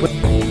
Bye.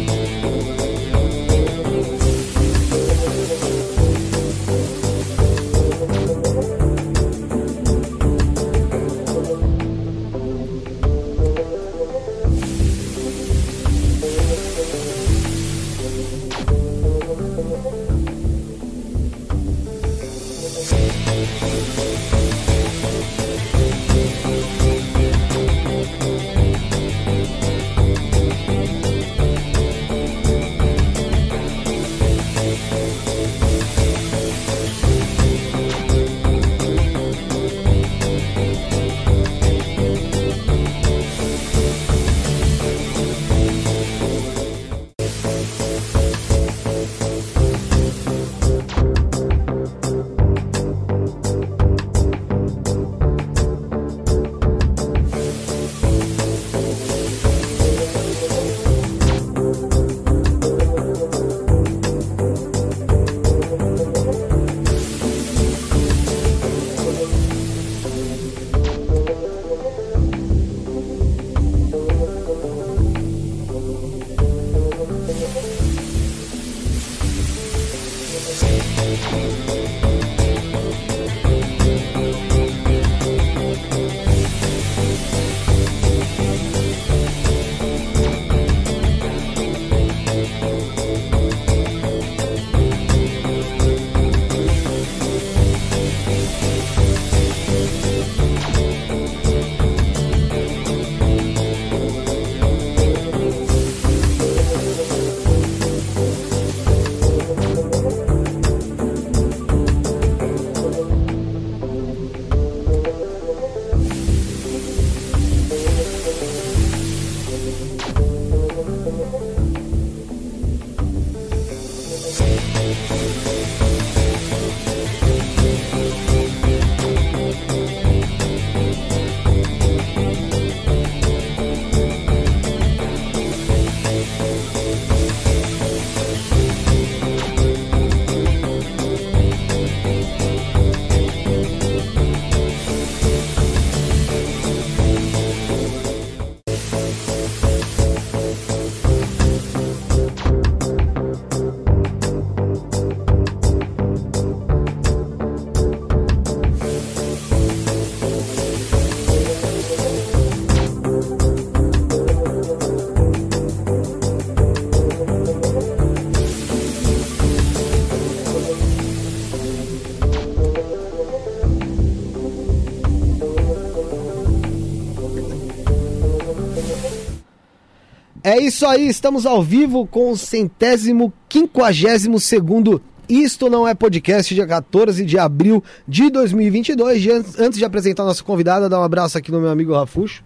É isso aí, estamos ao vivo com o centésimo quinquagésimo segundo Isto Não É Podcast, dia 14 de abril de 2022. Antes de apresentar a nossa convidada, dar um abraço aqui no meu amigo Rafuxo.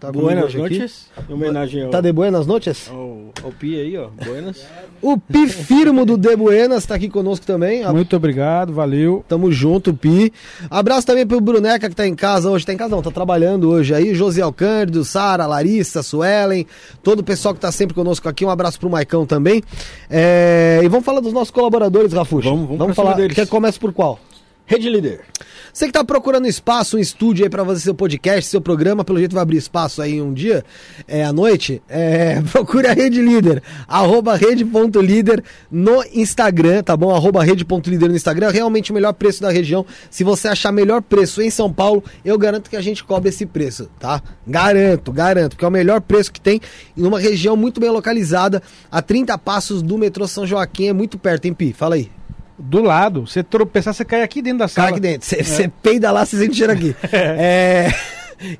Tá buenas noches. Em homenagem ao... Tá de buenas noches? Ao, ao Pi aí, ó. Buenas. o Pi Firmo do De Buenas tá aqui conosco também. Muito obrigado, valeu. Tamo junto, Pi. Abraço também pro Bruneca que tá em casa hoje. Tá em casa não, tá trabalhando hoje aí. José Alcândido, Sara, Larissa, Suelen, todo o pessoal que tá sempre conosco aqui. Um abraço pro Maicão também. É... E vamos falar dos nossos colaboradores, Rafuxo. Vamos, vamos, vamos falar. Deles. Quer começa por qual? Rede Líder. Você que está procurando espaço, um estúdio aí para fazer seu podcast, seu programa, pelo jeito vai abrir espaço aí um dia, é, à noite, é, procure a Rede Líder, arroba rede.líder no Instagram, tá bom? Arroba rede.líder no Instagram, realmente o melhor preço da região. Se você achar melhor preço em São Paulo, eu garanto que a gente cobre esse preço, tá? Garanto, garanto, porque é o melhor preço que tem em uma região muito bem localizada, a 30 passos do metrô São Joaquim, é muito perto, hein, Pi? Fala aí do lado, você tropeçar, você cai aqui dentro da sala. Cai aqui dentro, você, é. peida lá, você sente cheiro aqui. é...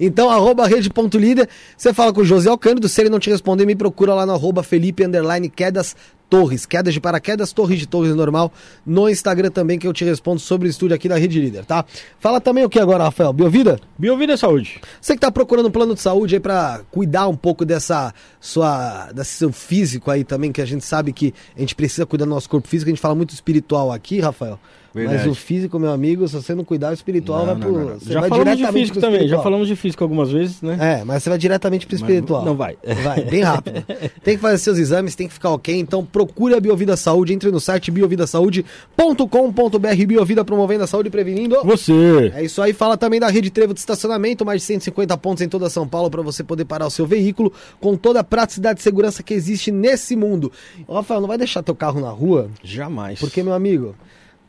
Então, arroba rede.líder, você fala com o José Alcântara, se ele não te responder, me procura lá no arroba Felipe Underline Quedas Torres, quedas de paraquedas, torres de torres normal, no Instagram também, que eu te respondo sobre o estúdio aqui da Rede Líder, tá? Fala também o que agora, Rafael? Biovida? Biovida é Saúde. Você que tá procurando um plano de saúde aí pra cuidar um pouco dessa sua, desse seu físico aí também, que a gente sabe que a gente precisa cuidar do nosso corpo físico, a gente fala muito espiritual aqui, Rafael. Verdade. Mas o físico, meu amigo, se você não cuidar, o espiritual não, vai pro. Não, não, já vai falamos de físico também, já falamos de físico algumas vezes, né? É, mas você vai diretamente pro espiritual. Mas não vai. Vai, bem rápido. tem que fazer seus exames, tem que ficar ok. Então procure a Biovida Saúde, entre no site biovidasaude.com.br, Biovida promovendo a saúde e prevenindo. Você. É isso aí, fala também da Rede Trevo de estacionamento, mais de 150 pontos em toda São Paulo para você poder parar o seu veículo com toda a praticidade e segurança que existe nesse mundo. Rafael, não vai deixar teu carro na rua? Jamais. Porque, meu amigo,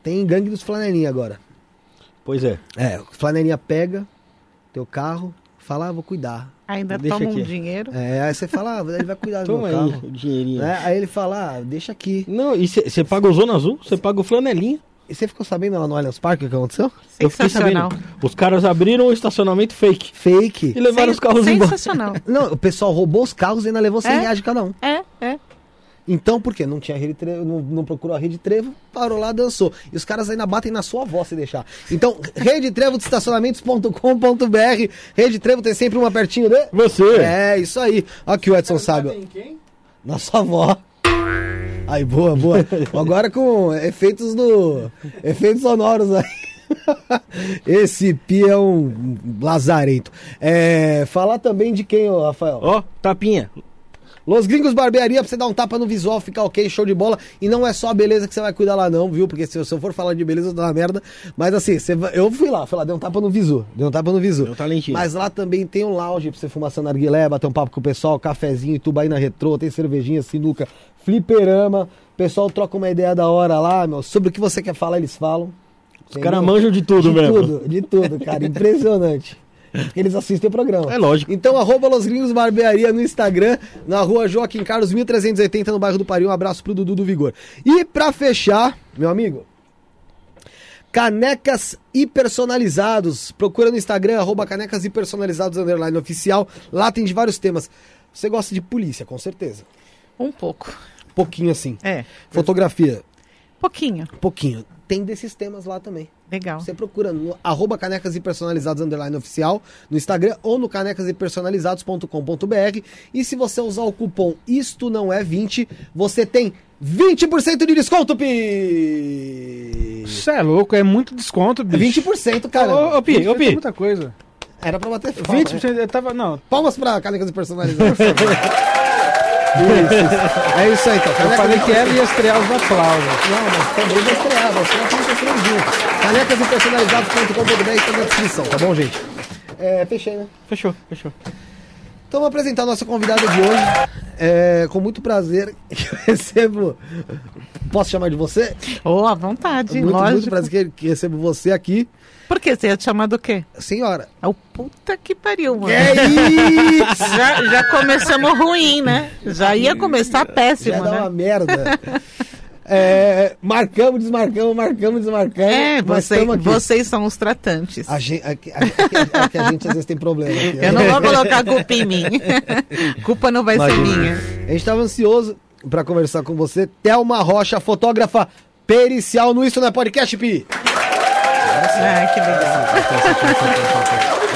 tem gangue dos flanelinha agora. Pois é. É, flanelinha pega teu carro, fala, ah, vou cuidar. Ainda Deixa toma um aqui. dinheiro. É, aí você fala, ah, ele vai cuidar do Toma meu aí carro. o dinheirinho. Né? Aí ele fala, ah, deixa aqui. Não, e você paga o Zona Azul, você paga o flanelinha. E você ficou sabendo lá no Allianz Parque o que aconteceu? Eu fiquei Sensacional. sabendo. Os caras abriram o estacionamento fake Fake. e levaram Sen- os carros embora. Sensacional. Não, o pessoal roubou os carros e ainda levou 100 É? reais de cada um. É, é. Então, por quê? Não tinha rede trevo, não, não procurou a rede trevo, parou lá, dançou. E os caras ainda batem na sua voz se deixar. Então, rede trevo de estacionamentos.com.br. Rede trevo tem sempre uma pertinho de. Você. É, isso aí. Olha que o Edson sabe. ó. Na sua avó. Aí, boa, boa. Agora com efeitos do. Efeitos sonoros aí. Esse Pi é um lazarento. É, falar também de quem, ô Rafael? Ó, tapinha. Los Gringos Barbearia, pra você dar um tapa no visual, ficar ok, show de bola. E não é só a beleza que você vai cuidar lá, não, viu? Porque se eu, se eu for falar de beleza, eu dou uma merda. Mas assim, você eu fui lá, fui lá, dei um tapa no visu. Dei um tapa no visu. Deu talentinho. Mas lá também tem um lounge pra você fumar seu narguilé, bater um papo com o pessoal, cafezinho, tubaína retrô, tem cervejinha, sinuca, fliperama. O pessoal troca uma ideia da hora lá, meu. Sobre o que você quer falar, eles falam. Os caras manjam de tudo de mesmo. tudo, de tudo, cara. Impressionante. Porque eles assistem o programa. É lógico. Então, arroba Los Gringos Barbearia no Instagram, na rua Joaquim Carlos, 1380, no bairro do Pariu. Um abraço pro Dudu do Vigor. E pra fechar, meu amigo, canecas e personalizados. Procura no Instagram, arroba canecas e personalizados, underline oficial. Lá tem de vários temas. Você gosta de polícia, com certeza. Um pouco. Pouquinho assim. É. Fotografia, Pouquinho. pouquinho. Tem desses temas lá também. Legal. Você procura no arroba canecas e personalizados underline oficial no Instagram ou no canecasepersonalizados.com.br. E se você usar o cupom Isto Não É 20, você tem 20% de desconto, Pi! Isso é louco, é muito desconto, É bicho. 20%, cara. Ô, ô, Pi, 20% ô, é Pi. muita coisa. Era pra bater palma, né? 20% eu tava. Não, Palmas pra canecas e personalizados. isso, é isso aí, então. eu falei que ela ia estrear os aplausos. Não, mas também vai estrear, vai estrear tudo que junto. Canecas e personalizados.com.br está na descrição, tá bom, gente? É, fechei, né? Fechou, fechou. Então vou apresentar a nossa convidada de hoje. É, com muito prazer que eu recebo. Posso chamar de você? Ou à vontade, muito, lógico. muito prazer que, que recebo você aqui. Por que você ia te chamar do quê? Senhora. É o puta que pariu, mano. É isso! Já, já começamos ruim, né? Já ia começar Já péssimo, dá né? uma merda. É, marcamos, desmarcamos, marcamos, desmarcamos. É, você- vocês são os tratantes. A gente, aqui, aqui- aqui a gente às vezes tem problema. Aqui. Eu não vou colocar a culpa em mim. culpa não vai ser Imagina. minha. A gente estava ansioso para conversar com você. Thelma Rocha, fotógrafa pericial no Isso Não é Podcast, Pi. Ah, que legal.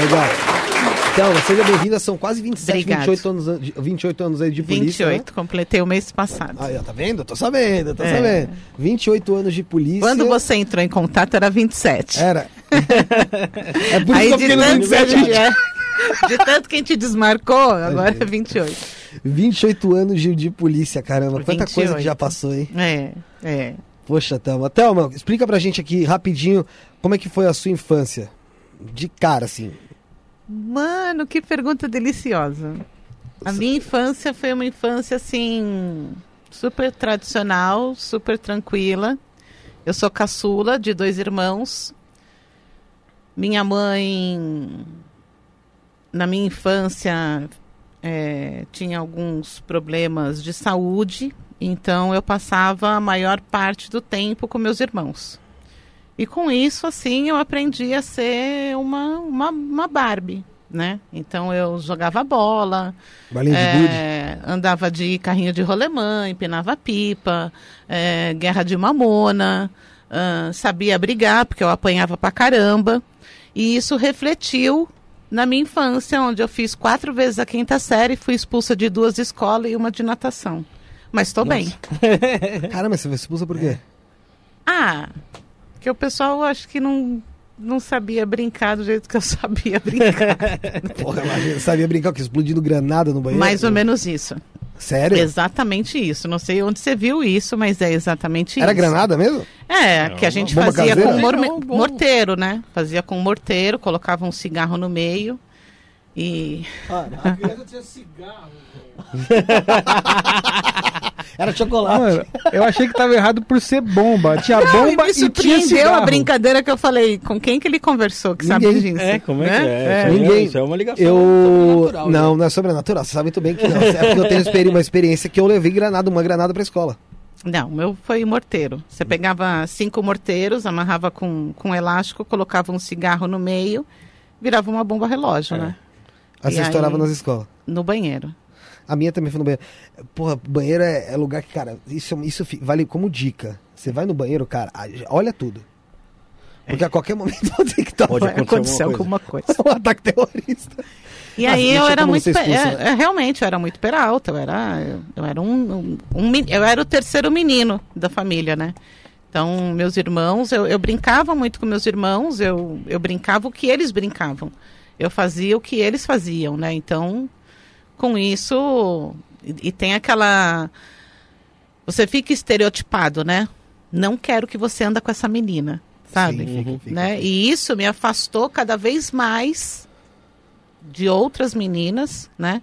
Legal. Thelma, seja bem-vinda. São quase 27, Obrigada. 28 anos, de- 28 anos aí de polícia. 28, Né? completei o mês passado. Aí, ó, tá vendo? Tô sabendo, tô É. sabendo. 28 anos de polícia. Quando você entrou em contato era 27. Era. é por isso Aí que eu de fiquei no tanto, 27. é, de tanto que a gente desmarcou, agora é 28. 28 anos de, de polícia, caramba. Quanta coisa que 28. já passou, hein? É, é. Poxa, Thelma. Thelma, explica pra gente aqui rapidinho como é que foi a sua infância. De cara, assim. Mano, que pergunta deliciosa. A minha infância foi uma infância assim super tradicional, super tranquila. Eu sou caçula de dois irmãos. Minha mãe, na minha infância, eh, tinha alguns problemas de saúde, então eu passava a maior parte do tempo com meus irmãos. E com isso, assim, eu aprendi a ser uma, uma, uma Barbie, né? Então eu jogava bola, de é, andava de carrinho de rolemã, empinava pipa, é, guerra de mamona, ah, sabia brigar, porque eu apanhava pra caramba. E isso refletiu na minha infância, onde eu fiz quatro vezes a quinta série, fui expulsa de duas escolas e uma de natação. Mas estou bem. Caramba, você foi expulsa por quê? Ah, que o pessoal acho que não, não sabia brincar do jeito que eu sabia brincar. Porra, imagina, sabia brincar que explodindo granada no banheiro? Mais ou menos isso. Sério? Exatamente isso. Não sei onde você viu isso, mas é exatamente Era isso. granada mesmo? É, que a gente fazia caseira? com mor- Não, bom. morteiro, né? Fazia com morteiro, colocava um cigarro no meio e Ah, Era chocolate. Mano, eu achei que tava errado por ser bomba. Tinha Não, bomba e me e tinha surpreendeu cigarro. a brincadeira que eu falei. Com quem que ele conversou que Ninguém. sabe disso? É, como é que né? é? Isso Ninguém- é, isso é uma ligação Eu. né? Não, não é sobrenatural. Você sabe muito bem que não. É porque eu tenho uma experiência que eu levei granada, uma granada pra escola. Não, o meu foi morteiro. Você pegava cinco morteiros, amarrava com, com elástico, colocava um cigarro no meio, virava uma bomba relógio, É. né? Aí E você aí? estourava nas escolas. No banheiro. A minha também foi no banheiro. Porra, banheiro é, é lugar que, cara, isso, isso vale como dica. Você vai no banheiro, cara, olha tudo. Porque a qualquer momento pode ter que estar Pode acontecer alguma coisa. um ataque terrorista. E Nossa, aí eu era muito. expulso, é, é, realmente, eu era muito peralta. Eu era, eu era um, um, um Eu era o terceiro menino da família, né? Então, meus irmãos, eu, eu brincava muito com meus irmãos, eu, eu brincava o que eles brincavam. Eu fazia o que eles faziam, né? Então, com isso. E, e tem aquela. Você fica estereotipado, né? Não quero que você anda com essa menina, sabe? Sim, fica, fica. né? E isso me afastou cada vez mais de outras meninas, né?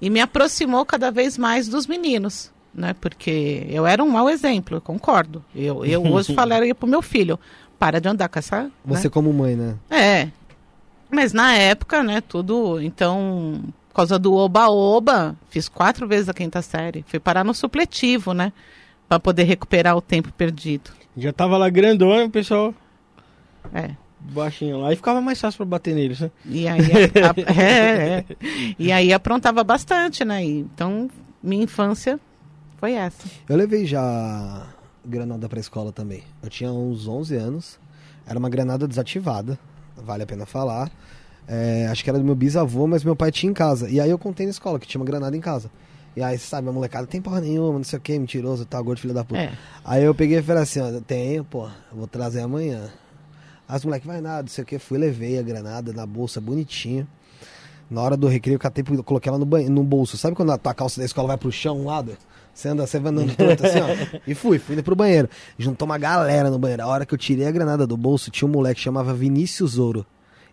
E me aproximou cada vez mais dos meninos, né? Porque eu era um mau exemplo, eu concordo. Eu, eu hoje falaria pro meu filho, para de andar com essa... né? Você como mãe, né? É. Mas na época, né, tudo. Então, por causa do oba-oba, fiz quatro vezes a quinta série. Fui parar no supletivo, né? Pra poder recuperar o tempo perdido. Já tava lá grandão, o pessoal É. baixinho lá. E ficava mais fácil pra bater neles, né? E aí, a- é, é. E aí aprontava bastante, né? E, então, minha infância foi essa. Eu levei já granada pra escola também. Eu tinha uns 11 anos. Era uma granada desativada, vale a pena falar. É, acho que era do meu bisavô, mas meu pai tinha em casa. E aí eu contei na escola que tinha uma granada em casa. E aí, sabe, a molecada tem porra nenhuma, não sei o que, mentiroso, tá gordo, filho da puta. É. Aí eu peguei e falei assim, ó, tenho, pô, vou trazer amanhã. As moleques, vai nada, não sei o que, fui, levei a granada na bolsa, bonitinha. Na hora do recreio, eu catei, coloquei ela no, banho, no bolso. Sabe quando a tua calça da escola vai pro chão, um lado? Você anda, você vai andando torto assim, ó. E fui, fui indo pro banheiro. Juntou uma galera no banheiro. A hora que eu tirei a granada do bolso, tinha um moleque que chamava Vinícius Ouro.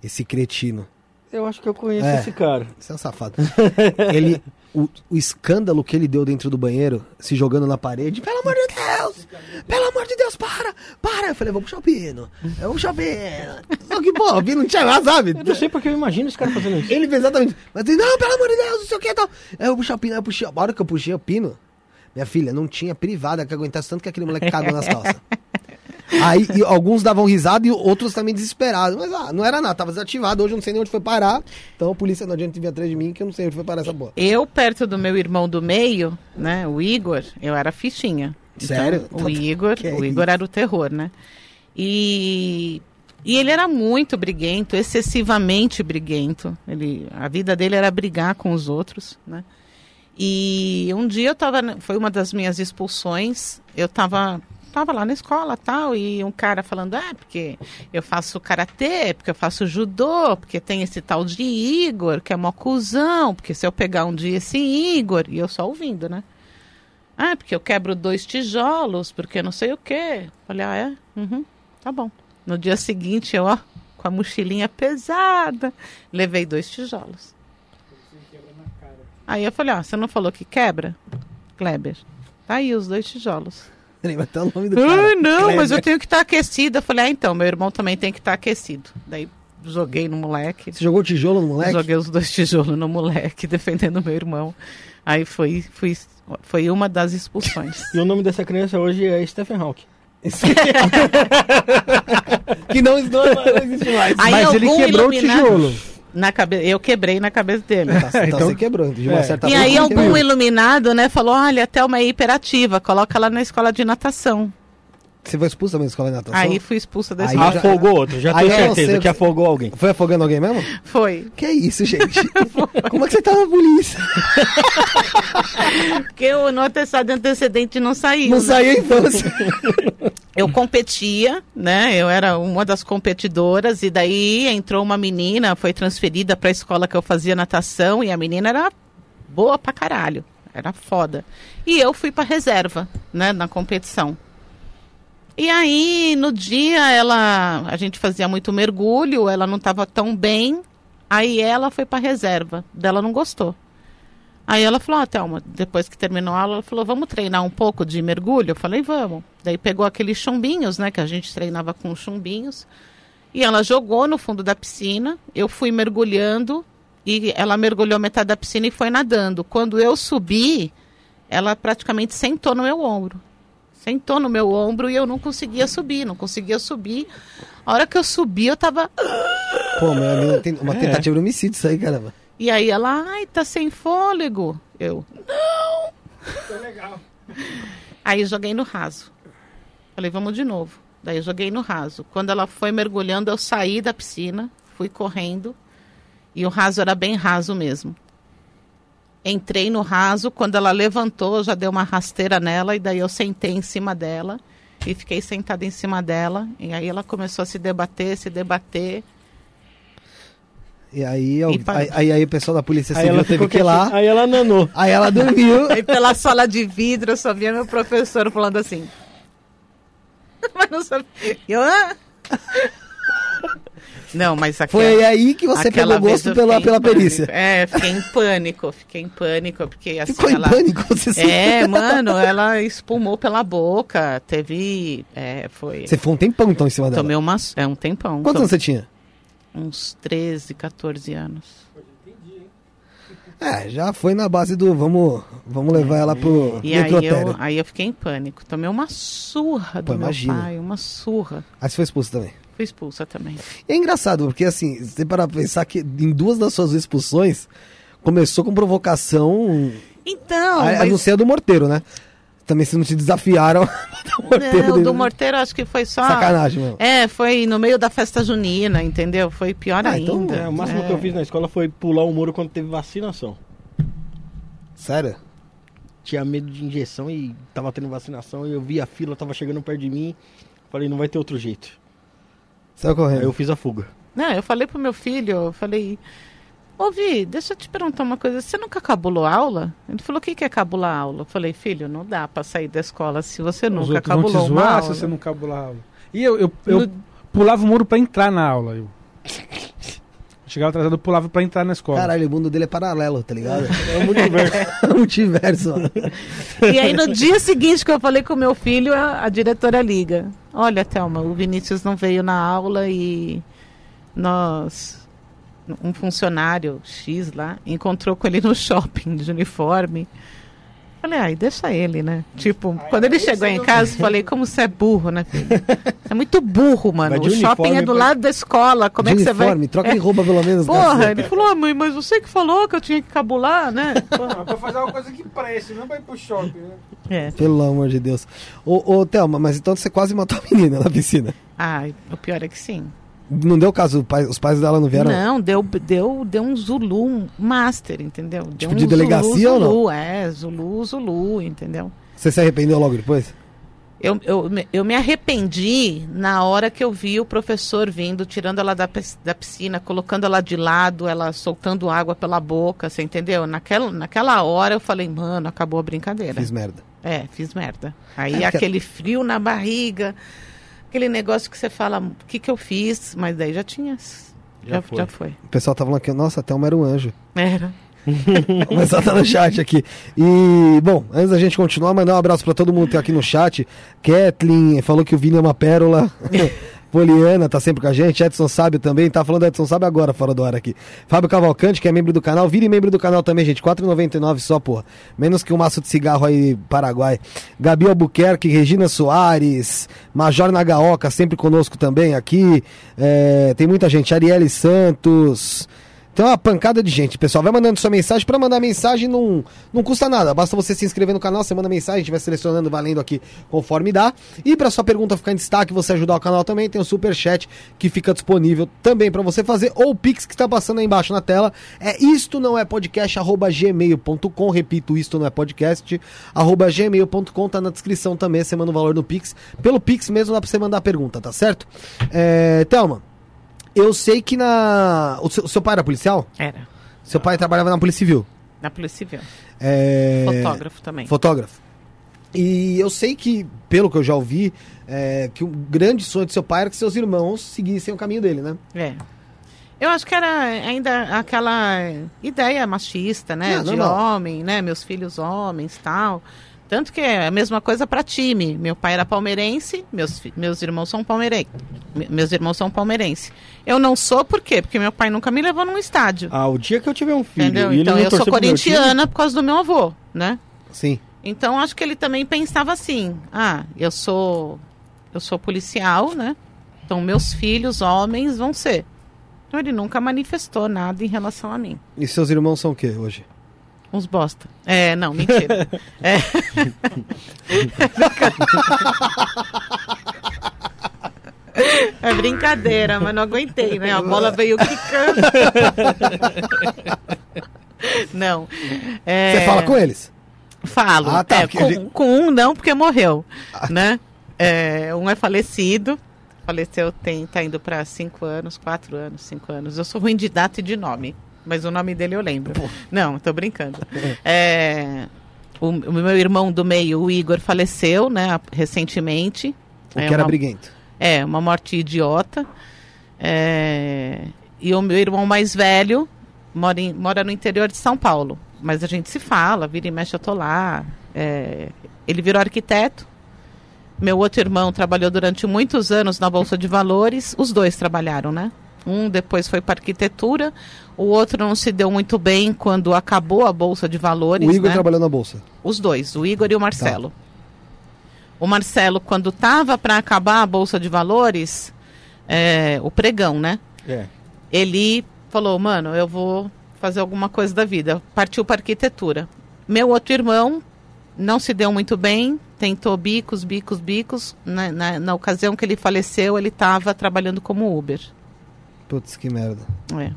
Esse cretino. Eu acho que eu conheço É. esse cara. Você é um safado. ele, o, o escândalo que ele deu dentro do banheiro, se jogando na parede, pelo amor de Deus! Pelo amor de Deus, para! Para! Eu falei, vamos puxar o pino. Eu vou puxar o pino. Só que, pô, o pino não tinha nada, sabe? Eu não sei porque eu imagino esse cara fazendo isso. Ele fez exatamente. Mas ele, não, pelo amor de Deus, não sei o que tal. Aí eu vou puxar o pino, aí eu puxei. A hora que eu puxei o pino, minha filha, não tinha privada que aguentasse tanto que aquele moleque cagou nas calças. Aí alguns davam risada e outros também desesperados. Mas ah, não era nada, tava desativado. Hoje eu não sei nem onde foi parar. Então a polícia não adianta vir atrás de mim que eu não sei onde foi parar essa bola. Eu, perto do meu irmão do meio, né, o Igor, eu era fichinha. Sério? Então, o Igor, Que o Igor era o terror, né? E, e ele era muito briguento, excessivamente briguento. Ele, a vida dele era brigar com os outros, né? E um dia eu tava, na- foi uma das minhas expulsões, eu tava, tava lá na escola tal, e um cara falando, ah, porque eu faço karatê, porque eu faço judô, porque tem esse tal de Igor, que é mó cuzão, porque se eu pegar um dia esse Igor, e eu só ouvindo, né? Ah, porque eu quebro dois tijolos, porque não sei o quê. Falei, ah, é? Uhum, tá bom. No dia seguinte, eu, ó, com a mochilinha pesada, levei dois tijolos. Aí eu falei, ó, você não falou que quebra? Kleber. Tá aí os dois tijolos. Lembra até o nome do cara. Ah, não, mas eu Kleber. tenho que estar aquecido. Eu falei, ah, então, meu irmão também tem que estar aquecido. Daí joguei no moleque. Você jogou tijolo no moleque? Joguei os dois tijolos no moleque, defendendo meu irmão. Aí foi, foi, foi uma das expulsões. E o nome dessa criança hoje é Stephen Hawking. que não, não, não existe mais. Aí Mas ele quebrou iluminado- o tijolo. Na cabe... Eu quebrei na cabeça dele. Tá, então, Então- você quebrou. De uma É. certa E aí algum iluminado, né, falou, olha, a Thelma é hiperativa, coloca ela na escola de natação. Você foi expulso também da escola de natação? Aí fui expulsa da Aí escola. já- Afogou outro, já Aí tenho certeza sei- que afogou alguém. Foi afogando alguém mesmo? Foi. Que isso, gente? Como é que você tá na polícia? Porque o no atestado de antecedente não saiu. Não né? saiu infância. Eu competia, né? Eu era uma das competidoras e daí entrou uma menina, foi transferida para a escola que eu fazia natação e a menina era boa pra caralho. era foda. E eu fui pra reserva, né, na competição. E aí, no dia, ela, a gente fazia muito mergulho, ela não estava tão bem, aí ela foi pra reserva, dela não gostou. Aí ela falou, ah, Thelma, depois que terminou a aula, ela falou, vamos treinar um pouco de mergulho? Eu falei, vamos. Daí pegou aqueles chumbinhos, né, que a gente treinava com chumbinhos, e ela jogou no fundo da piscina, eu fui mergulhando, e ela mergulhou metade da piscina e foi nadando. Quando eu subi, ela praticamente sentou no meu ombro. Sentou no meu ombro e eu não conseguia subir, não conseguia subir. A hora que eu subi, eu tava. Pô, mas é uma É. tentativa de homicídio isso aí, caramba. E aí ela, ai, tá sem fôlego. Eu, não! Aí eu joguei no raso. Falei, vamos de novo. Daí eu joguei no raso. Quando ela foi mergulhando, eu saí da piscina, fui correndo. E o raso era bem raso mesmo. Entrei no raso, quando ela levantou, eu já dei uma rasteira nela, e daí eu sentei em cima dela. E fiquei sentada em cima dela. E aí ela começou a se debater, se debater. E aí, al- E aí, aí, aí o pessoal da polícia Aí civil ela teve que ir lá. Aí ela nanou. Aí ela dormiu. Aí pela sala de vidro eu só via meu professor falando assim. Mas não sabia. Eu, "Ah?" Não, mas aquela, Foi aí que você pegou gosto pela, pela em pânico. perícia. É, fiquei em pânico, fiquei em pânico, porque assim, Ficou em ela... pânico, você É, mano, ela espumou pela boca, teve, é, foi... Você foi um tempão então em cima dela. Tomei uma, é um tempão. Quantos anos você tinha? Uns 13, 14 anos. É, já foi na base do vamos, vamos levar ela pro E aí eu, aí eu fiquei em pânico. Tomei uma surra do Pô, meu imagina. pai, uma surra. Aí você foi expulso também. Fui expulsa também. E é engraçado, porque assim, você para pensar que em duas das suas expulsões começou com provocação. Então, a, a mas- não ser a do morteiro, né? Também se não te desafiaram. o morteiro Não, dele. do morteiro acho que foi só. Sacanagem, mano. É, foi no meio da festa junina, entendeu? Foi pior Ah, então, ainda. É, o máximo É. que eu fiz na escola foi pular um muro quando teve vacinação. Sério? Tinha medo de injeção e tava tendo vacinação e eu vi a fila, tava chegando perto de mim. Falei, não vai ter outro jeito. Saiu Aí correndo. eu fiz a fuga. Não, eu falei pro meu filho, eu falei, ô Vi, deixa eu te perguntar uma coisa, você nunca cabulou aula? Ele falou, o que, que é cabular aula? Eu falei, filho, não dá pra sair da escola se você Os nunca outros vão te cabulou uma zoar aula. se você não cabular a aula. E eu, eu, eu No- pulava o muro pra entrar na aula. Eu. Chegava atrasado, pulava pra entrar na escola. Caralho, o mundo dele é paralelo, tá ligado? É um multiverso. É um multiverso. E aí no dia seguinte que eu falei com o meu filho, a, a diretora liga. Olha, Thelma, o Vinícius não veio na aula e nós, um funcionário X lá, encontrou com ele no shopping de uniforme. Falei, ai, deixa ele, né? Tipo, quando ele chegou em casa, falei, como você é burro, né, filho? Você é muito burro, mano. O shopping é do pra- lado da escola. Como é que você vai. uniforme, troca de É. roupa pelo menos. Porra, ele falou, ah, mãe, mas você que falou que eu tinha que cabular, né? pra fazer uma coisa que preste, não vai pro shopping, né? É. Pelo amor de Deus. Ô, ô Thelma, mas então você quase matou a menina na piscina. Ai, o pior é que sim. Não deu caso, pai- os pais dela não vieram? Não, deu, deu, deu um Zulu master, entendeu? Deu Tipo um de delegacia ou não? Zulu, é, Zulu, Zulu, entendeu? Você se arrependeu logo depois? Eu, eu, me- eu me arrependi na hora que eu vi o professor vindo, tirando ela da, da piscina, colocando ela de lado, ela soltando água pela boca, você entendeu? Naquela, naquela hora eu falei, mano, acabou a brincadeira. Fiz merda. É, fiz merda. Aí É, aquele frio na barriga, aquele negócio que você fala, o que, que eu fiz? Mas daí já tinha. Já, Já foi. já foi. O pessoal tava falando aqui, nossa, a Thelma era um anjo. Era. O pessoal tá no chat aqui. E, bom, antes da gente continuar, mandar um abraço pra todo mundo que tá aqui no chat. Kathleen falou que o Vini é uma pérola. Poliana tá sempre com a gente. Edson Sábio também. Tá falando do Edson Sábio agora, fora do ar aqui. Fábio Cavalcante, que é membro do canal. Vire membro do canal também, gente. R$ 4,99 só, porra. Menos que um maço de cigarro aí, Paraguai. Gabi Albuquerque, Regina Soares, Major Nagaoka, sempre conosco também aqui. É, tem muita gente. Arielle Santos. Tem uma pancada de gente, pessoal. Vai mandando sua mensagem. Pra mandar mensagem não, não custa nada. Basta você se inscrever no canal, você manda mensagem, a gente vai selecionando, valendo aqui conforme dá. E pra sua pergunta ficar em destaque, você ajudar o canal também, tem o super chat que fica disponível também pra você fazer. Ou o Pix que está passando aí embaixo na tela. É isto não é podcast, arroba gmail.com. Repito, isto não é podcast, arroba gmail.com. Tá na descrição também, você manda o valor no Pix. Pelo Pix mesmo dá pra você mandar a pergunta, tá certo? É, Thelma, eu sei que na. O seu, o seu pai era policial? Era. Seu pai trabalhava na Polícia Civil. Na Polícia Civil. É, Fotógrafo também. Fotógrafo. E eu sei que, pelo que eu já ouvi, é, que o grande sonho do seu pai era que seus irmãos seguissem o caminho dele, né? É. Eu acho que era ainda aquela ideia machista, né? Ah, de normal. homem, né? Meus filhos homens tal. Tanto que é a mesma coisa para time. Meu pai era palmeirense, meus, meus irmãos são palmeirenses. Meus irmãos são palmeirenses. Eu não sou por quê? Porque meu pai nunca me levou num estádio. Ah, o dia que eu tiver um filho entendeu? Então eu sou corintiana por causa do meu avô, né? Sim. Então acho que ele também pensava assim: ah, eu sou eu sou policial, né? Então meus filhos homens vão ser. Então ele nunca manifestou nada em relação a mim. E seus irmãos são o quê hoje? Uns bosta. É, não, mentira. é. É brincadeira, mas não aguentei, né? A bola veio quicando. Não. É... Você fala com eles? Falo. Ah, tá, É, com, gente- com um não, porque morreu, né? É, um é falecido. Faleceu, tem, tá indo para cinco anos, quatro anos, cinco anos. Eu sou ruim de data e de nome, mas o nome dele eu lembro. Não, tô brincando. É, o, o meu irmão do meio, o Igor, faleceu, né, recentemente. O É que era uma- briguento? é, uma morte idiota. É, E o meu irmão mais velho mora, em- mora no interior de São Paulo. Mas a gente se fala, vira e mexe, eu tô lá. É, Ele virou arquiteto. Meu outro irmão trabalhou durante muitos anos na Bolsa de Valores. Os dois trabalharam, né? Um depois foi para arquitetura. O outro não se deu muito bem quando acabou a Bolsa de Valores. O Igor né? trabalhou na bolsa. Os dois, o Igor Tá. e o Marcelo. O Marcelo, quando tava para acabar a Bolsa de Valores, é, o pregão, né? É. Ele falou, mano, eu vou fazer alguma coisa da vida. Partiu para arquitetura. Meu outro irmão não se deu muito bem, tentou bicos, bicos, bicos. Na, na, na ocasião que ele faleceu, ele estava trabalhando como Uber. Putz, que merda. É.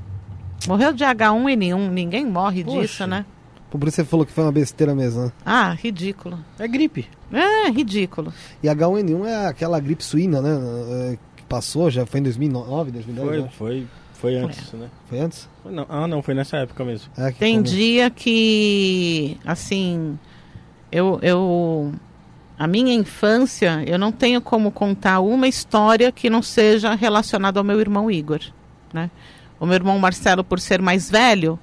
Morreu de H1N1, ninguém morre Poxa. disso, né? Por isso você falou que foi uma besteira mesmo, né? Ah, ridículo. É gripe. É, ridículo. E H1N1 é aquela gripe suína, né? É, Que passou, já foi em 2009, 2010, Foi, né? foi, foi antes, né? Foi antes? Foi não. Ah, não, foi nessa época mesmo. É, que Tem como- dia que, assim, eu, eu. A minha infância, eu não tenho como contar uma história que não seja relacionada ao meu irmão Igor. Né? O meu irmão Marcelo, por ser mais velho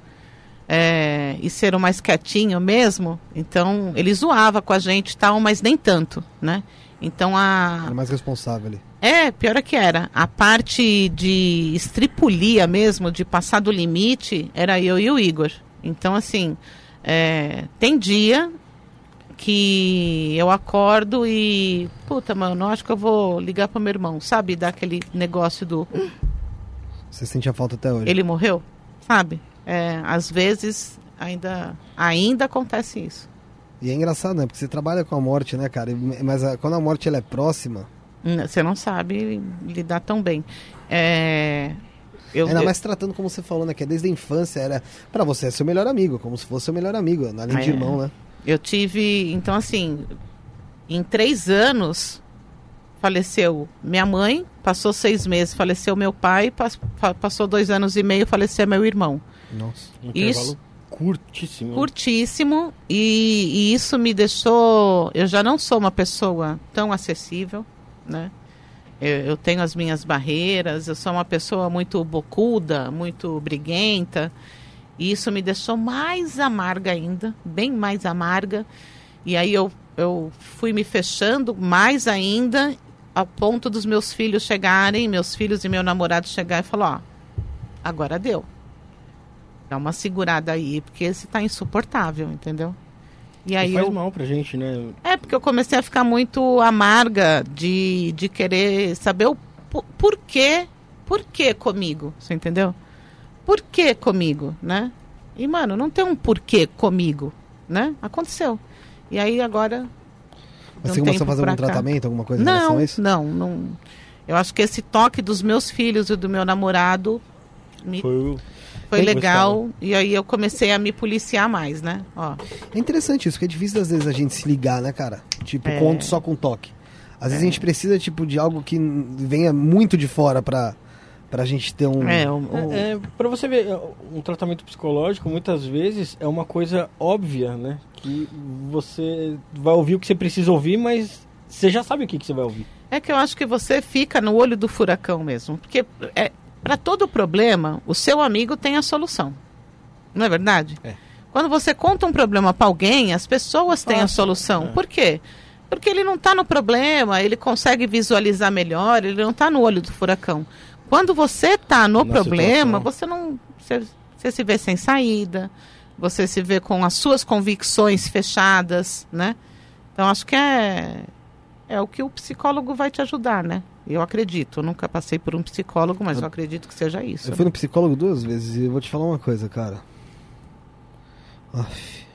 é, e ser o mais quietinho mesmo, então ele zoava com a gente e tal, mas nem tanto. Né? Então a, Era mais responsável ali. é, pior é que era. A parte de estripulia mesmo, de passar do limite, era eu e o Igor. Então, assim, é, tem dia que eu acordo e. Puta, mano, eu acho que eu vou ligar pro meu irmão, sabe? Dar aquele negócio do. Você sentia falta até hoje. Ele morreu? Sabe? É, às vezes ainda, ainda acontece isso. E é engraçado, né? Porque você trabalha com a morte, né, cara? Mas a- quando a morte ela é próxima, Hum, Você não sabe lidar tão bem. É, eu, ainda mais tratando como você falou, né? Que é desde a infância era. Pra você é seu melhor amigo, como se fosse seu melhor amigo, além de É. irmão, né? Eu tive, então assim, em três anos faleceu minha mãe, passou seis meses, faleceu meu pai, passou dois anos e meio, faleceu meu irmão. Nossa. Um Isso. intervalo curtíssimo. Curtíssimo, e, e isso me deixou. Eu já não sou uma pessoa tão acessível, né? Eu, eu tenho as minhas barreiras, eu sou uma pessoa muito bocuda, muito briguenta. E isso me deixou mais amarga ainda, bem mais amarga. E aí eu, eu fui me fechando mais ainda, ao ponto dos meus filhos chegarem, meus filhos e meu namorado chegar e falar, ó, agora deu. Dá uma segurada aí, porque esse tá insuportável, entendeu? E E aí faz eu, mal pra gente, né? é, porque eu comecei a ficar muito amarga de, de querer saber o po- porquê, por que comigo, você entendeu? Por que comigo, né? E, mano, não tem um porquê comigo, né? Aconteceu. E aí agora. Mas de você um começou a fazer cá- tratamento, alguma coisa em relação Não, a isso? não, não. Eu acho que esse toque dos meus filhos e do meu namorado me Foi foi legal. E aí eu comecei a me policiar mais, né? Ó, É interessante isso, porque é difícil às vezes a gente se ligar, né, cara? Tipo, É. conto só com toque. Às vezes a gente precisa, tipo, de algo que venha muito de fora pra, Pra gente ter um. É, o- É, é, pra você ver, um tratamento psicológico muitas vezes é uma coisa óbvia, né? Que você vai ouvir o que você precisa ouvir, mas você já sabe o que, que você vai ouvir. É que eu acho que você fica no olho do furacão mesmo. Porque é, para todo problema, o seu amigo tem a solução. Não é verdade? É. Quando você conta um problema para alguém, as pessoas têm a solução. é. Por quê? Porque ele não está no problema, ele consegue visualizar melhor, ele não está no olho do furacão. Quando você está no Na problema, situação. você não. Você, você se vê sem saída, você se vê com as suas convicções fechadas, né? Então acho que é, é o que o psicólogo vai te ajudar, né? Eu acredito. Eu nunca passei por um psicólogo, mas eu acredito que seja isso. Eu fui no psicólogo duas vezes e eu vou te falar uma coisa, cara. Aff.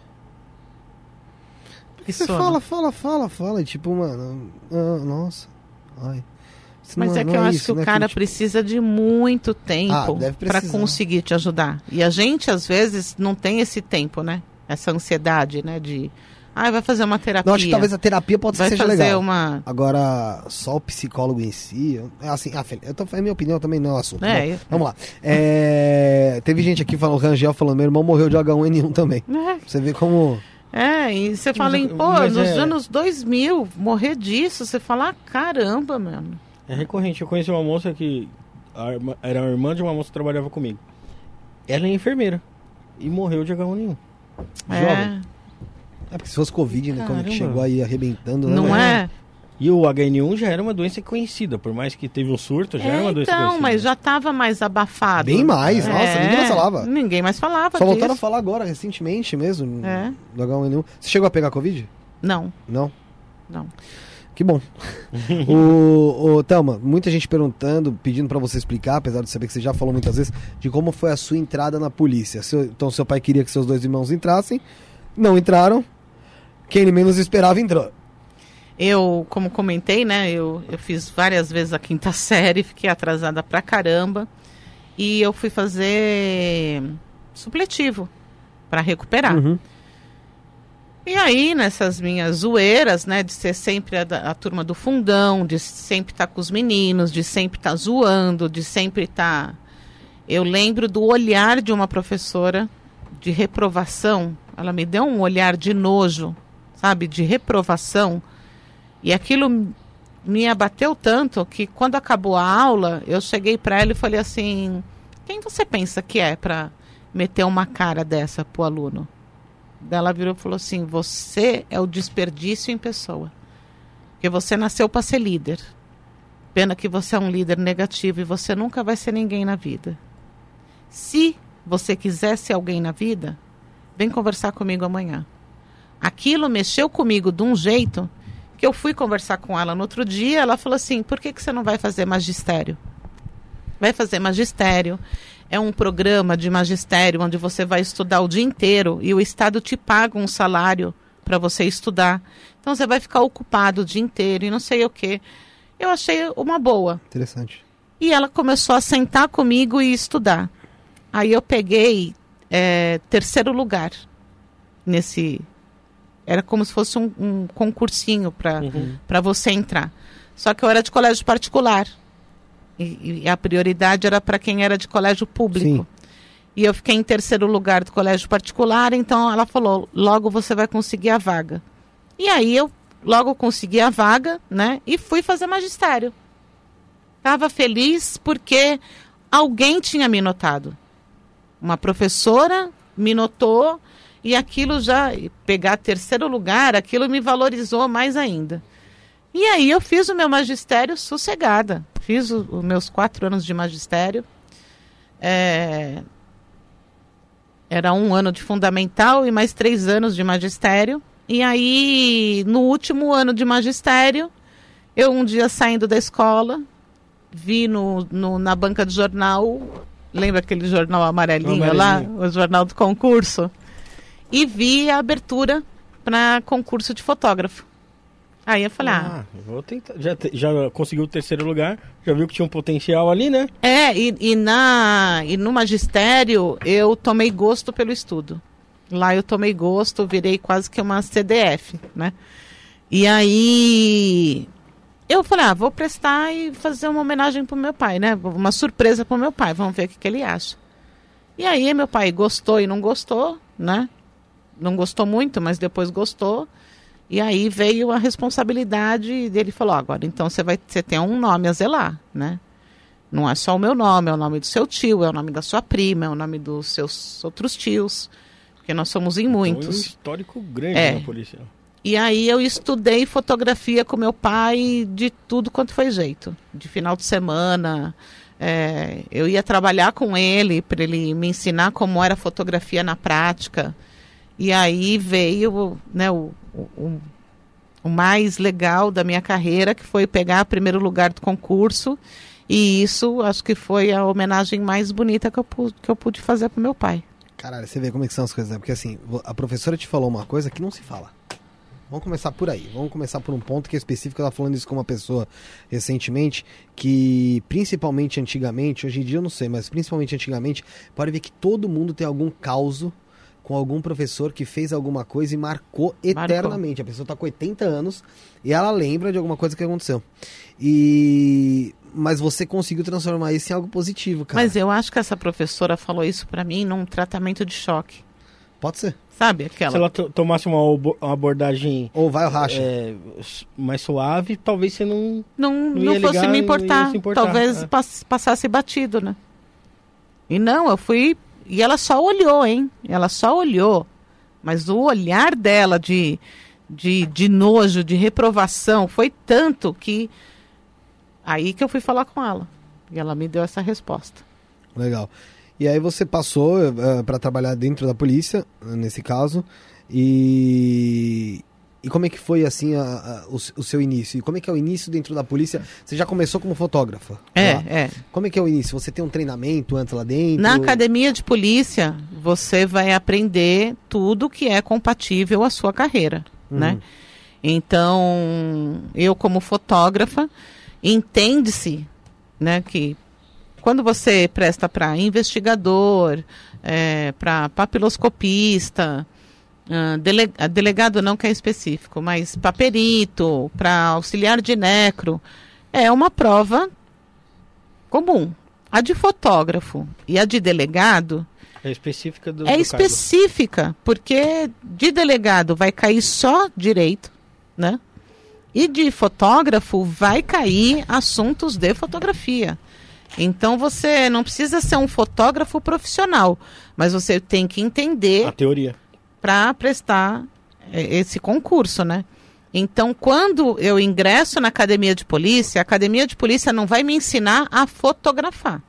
Você fala, fala, fala, fala. E tipo, mano. ah, nossa. Ai. Mas não é que eu acho isso, que o né? cara tipo, precisa de muito tempo Ah, para conseguir te ajudar. E a gente, às vezes, não tem esse tempo, né? Essa ansiedade, né? De. Ah, vai fazer uma terapia. Não, acho que talvez a terapia pode ser vai que seja fazer legal. uma. Agora, só o psicólogo em si. é Assim, ah, eu tô, é minha opinião também, não é o assunto. É, Bom, eu- Vamos lá. É, teve gente aqui falando, Rangel falando, meu irmão morreu de H1N1 também. É, Você vê como. É, e você fala em, Mas- pô, nos é- anos 2000, morrer disso, você fala, ah, caramba, mano. É recorrente. Eu conheci uma moça que a era a irmã de uma moça que trabalhava comigo. Ela é enfermeira e morreu de H1N1. É, Jovem. É porque se fosse Covid, né? Quando Caramba. chegou aí arrebentando, né? não mas- é? E o HN1 já era uma doença conhecida, por mais que teve um surto, já era É, uma doença então, conhecida. mas já tava mais abafado. Bem mais, nossa, ninguém mais falava. Ninguém mais falava Só voltaram a falar agora, recentemente mesmo, É. do H1N1. Você chegou a pegar Covid? Não, Não? não. Que bom. o, o Thelma, muita gente perguntando, pedindo pra você explicar, apesar de saber que você já falou muitas vezes, de como foi a sua entrada na polícia. Seu- então, seu pai queria que seus dois irmãos entrassem, não entraram. Quem ele menos esperava entrou. Eu, como comentei, né, eu, eu fiz várias vezes a quinta série, fiquei atrasada pra caramba. E eu fui fazer supletivo pra recuperar. Uhum. E aí, nessas minhas zoeiras, né, de ser sempre a, a turma do fundão, de sempre estar com os meninos, de sempre estar zoando, de sempre estar. Eu lembro do olhar de uma professora de reprovação. Ela me deu um olhar de nojo, sabe, de reprovação. E aquilo me abateu tanto que quando acabou a aula, eu cheguei para ela e falei assim: quem você pensa que é para meter uma cara dessa pro aluno? Ela virou e falou assim: Você é o desperdício em pessoa. Porque você nasceu para ser líder. Pena que você é um líder negativo e você nunca vai ser ninguém na vida. Se você quiser ser alguém na vida, vem conversar comigo amanhã. Aquilo mexeu comigo de um jeito que eu fui conversar com ela no outro dia. Ela falou assim: Por que, que você não vai fazer magistério? Vai fazer magistério. É um programa de magistério onde você vai estudar o dia inteiro e o Estado te paga um salário para você estudar. Então você vai ficar ocupado o dia inteiro e não sei o quê. Eu achei uma boa. Interessante. E ela começou a sentar comigo e estudar. Aí eu peguei é, terceiro lugar nesse. Era como se fosse um, um concursinho para Uhum. para você entrar. Só que eu era de colégio particular. E, e a prioridade era para quem era de colégio público. Sim. E eu fiquei em terceiro lugar do colégio particular, então ela falou: logo você vai conseguir a vaga. E aí eu logo consegui a vaga, né? E fui fazer magistério. Estava feliz porque alguém tinha me notado. Uma professora me notou e aquilo já pegar terceiro lugar, aquilo me valorizou mais ainda. E aí eu fiz o meu magistério sossegada. Fiz os meus quatro anos de magistério. É, Era um ano de fundamental e mais três anos de magistério. E aí, no último ano de magistério, eu um dia saindo da escola, vi no, no- na banca de jornal, lembra aquele jornal amarelinho, O lá, amarelinho. o jornal do concurso? E vi a abertura para concurso de fotógrafo. Aí eu falei, ah, Ah, vou tentar. Já, te- já conseguiu o terceiro lugar, já viu que tinha um potencial ali, né? É, e, e, na, e no magistério eu tomei gosto pelo estudo. Lá eu tomei gosto, virei quase que uma CDF, né? E aí eu falei, ah, vou prestar e fazer uma homenagem pro meu pai, né? Uma surpresa pro meu pai, vamos ver o que, que ele acha. E aí meu pai gostou e não gostou, né? Não gostou muito, mas depois gostou. E aí veio a responsabilidade dele falou, agora então você vai você tem um nome a zelar, né? Não é só o meu nome, é o nome do seu tio, é o nome da sua prima, é o nome dos seus outros tios, porque nós somos em Então, é um muitos. histórico grande É. na polícia. E aí eu estudei fotografia com meu pai de tudo quanto foi jeito. De final de semana. é, eu ia trabalhar com ele para ele me ensinar como era fotografia na prática. E aí veio né, o, o, o- mais legal da minha carreira, que foi pegar o primeiro lugar do concurso. E isso acho que foi a homenagem mais bonita que eu, pu- que eu pude fazer para meu pai. Caralho, você vê como é que são as coisas, né? Porque assim, a professora te falou uma coisa que não se fala. Vamos começar por aí. Vamos começar por um ponto que é específico. Eu tava falando isso com uma pessoa recentemente, que principalmente antigamente, hoje em dia eu não sei, mas principalmente antigamente, pode ver que todo mundo tem algum causo com algum professor que fez alguma coisa e marcou eternamente. A pessoa tá com 80 anos e ela lembra de alguma coisa que aconteceu. E mas você conseguiu transformar isso em algo positivo, cara. Mas eu acho que essa professora falou isso para mim num tratamento de choque. Pode ser. Sabe aquela? Se ela to- tomasse uma, uma abordagem Ou vai ou racha. é, mais suave, talvez você não. não, Não não ia fosse ligar me e não ia importar. se importar, Talvez é. pass- passasse batido, né? E não, eu fui. E ela só olhou, hein? Ela só olhou. Mas o olhar dela de, de, de nojo, de reprovação, foi tanto que. Aí que eu fui falar com ela. E ela me deu essa resposta. Legal. E aí você passou para trabalhar dentro da polícia, nesse caso, e e como é que foi assim a- a- o, o seu início? E como é que é o início dentro da polícia? Você já começou como fotógrafa? É, lá. é. Como é que é o início? Você tem um treinamento antes lá dentro? Na academia de polícia, você vai aprender tudo que é compatível à sua carreira, Uhum. né? Então, eu como fotógrafa, entende-se, né, que quando você presta para investigador, para papiloscopista, ah, dele- ah, delegado não que é específico, mas para perito, para auxiliar de necro, é uma prova comum. A de fotógrafo e a de delegado É específica do. é do específica, porque de delegado vai cair só direito, né? E de fotógrafo vai cair assuntos de fotografia. Então você não precisa ser um fotógrafo profissional, mas você tem que cargo. entender A teoria. Para prestar eh, esse concurso, né? Então, quando eu ingresso na academia de polícia, a academia de polícia não vai me ensinar a fotografar.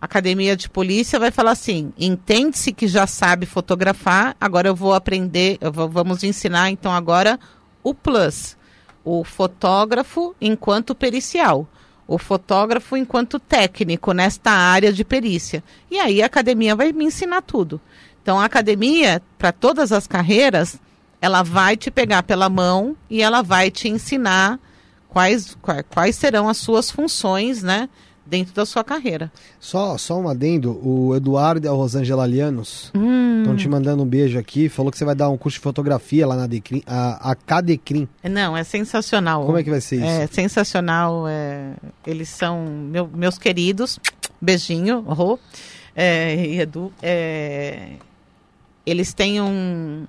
A academia de polícia vai falar assim: entende-se que já sabe fotografar, agora eu vou aprender, eu vou- vamos ensinar então agora o plus, o fotógrafo enquanto pericial, o fotógrafo enquanto técnico nesta área de perícia. E aí a academia vai me ensinar tudo. Então a academia, para todas as carreiras, ela vai te pegar pela mão e ela vai te ensinar quais, qua- quais serão as suas funções, né, dentro da sua carreira. Só, só um adendo, o Eduardo e a Rosângela Lianos estão te mandando um beijo aqui, falou que você vai dar um curso de fotografia lá na Decrim, a, a Cadecrim. Não, é sensacional. Como é que vai ser isso? É sensacional. é, eles são meu- meus queridos. Beijinho, Rô é, e Edu. é, eles têm um.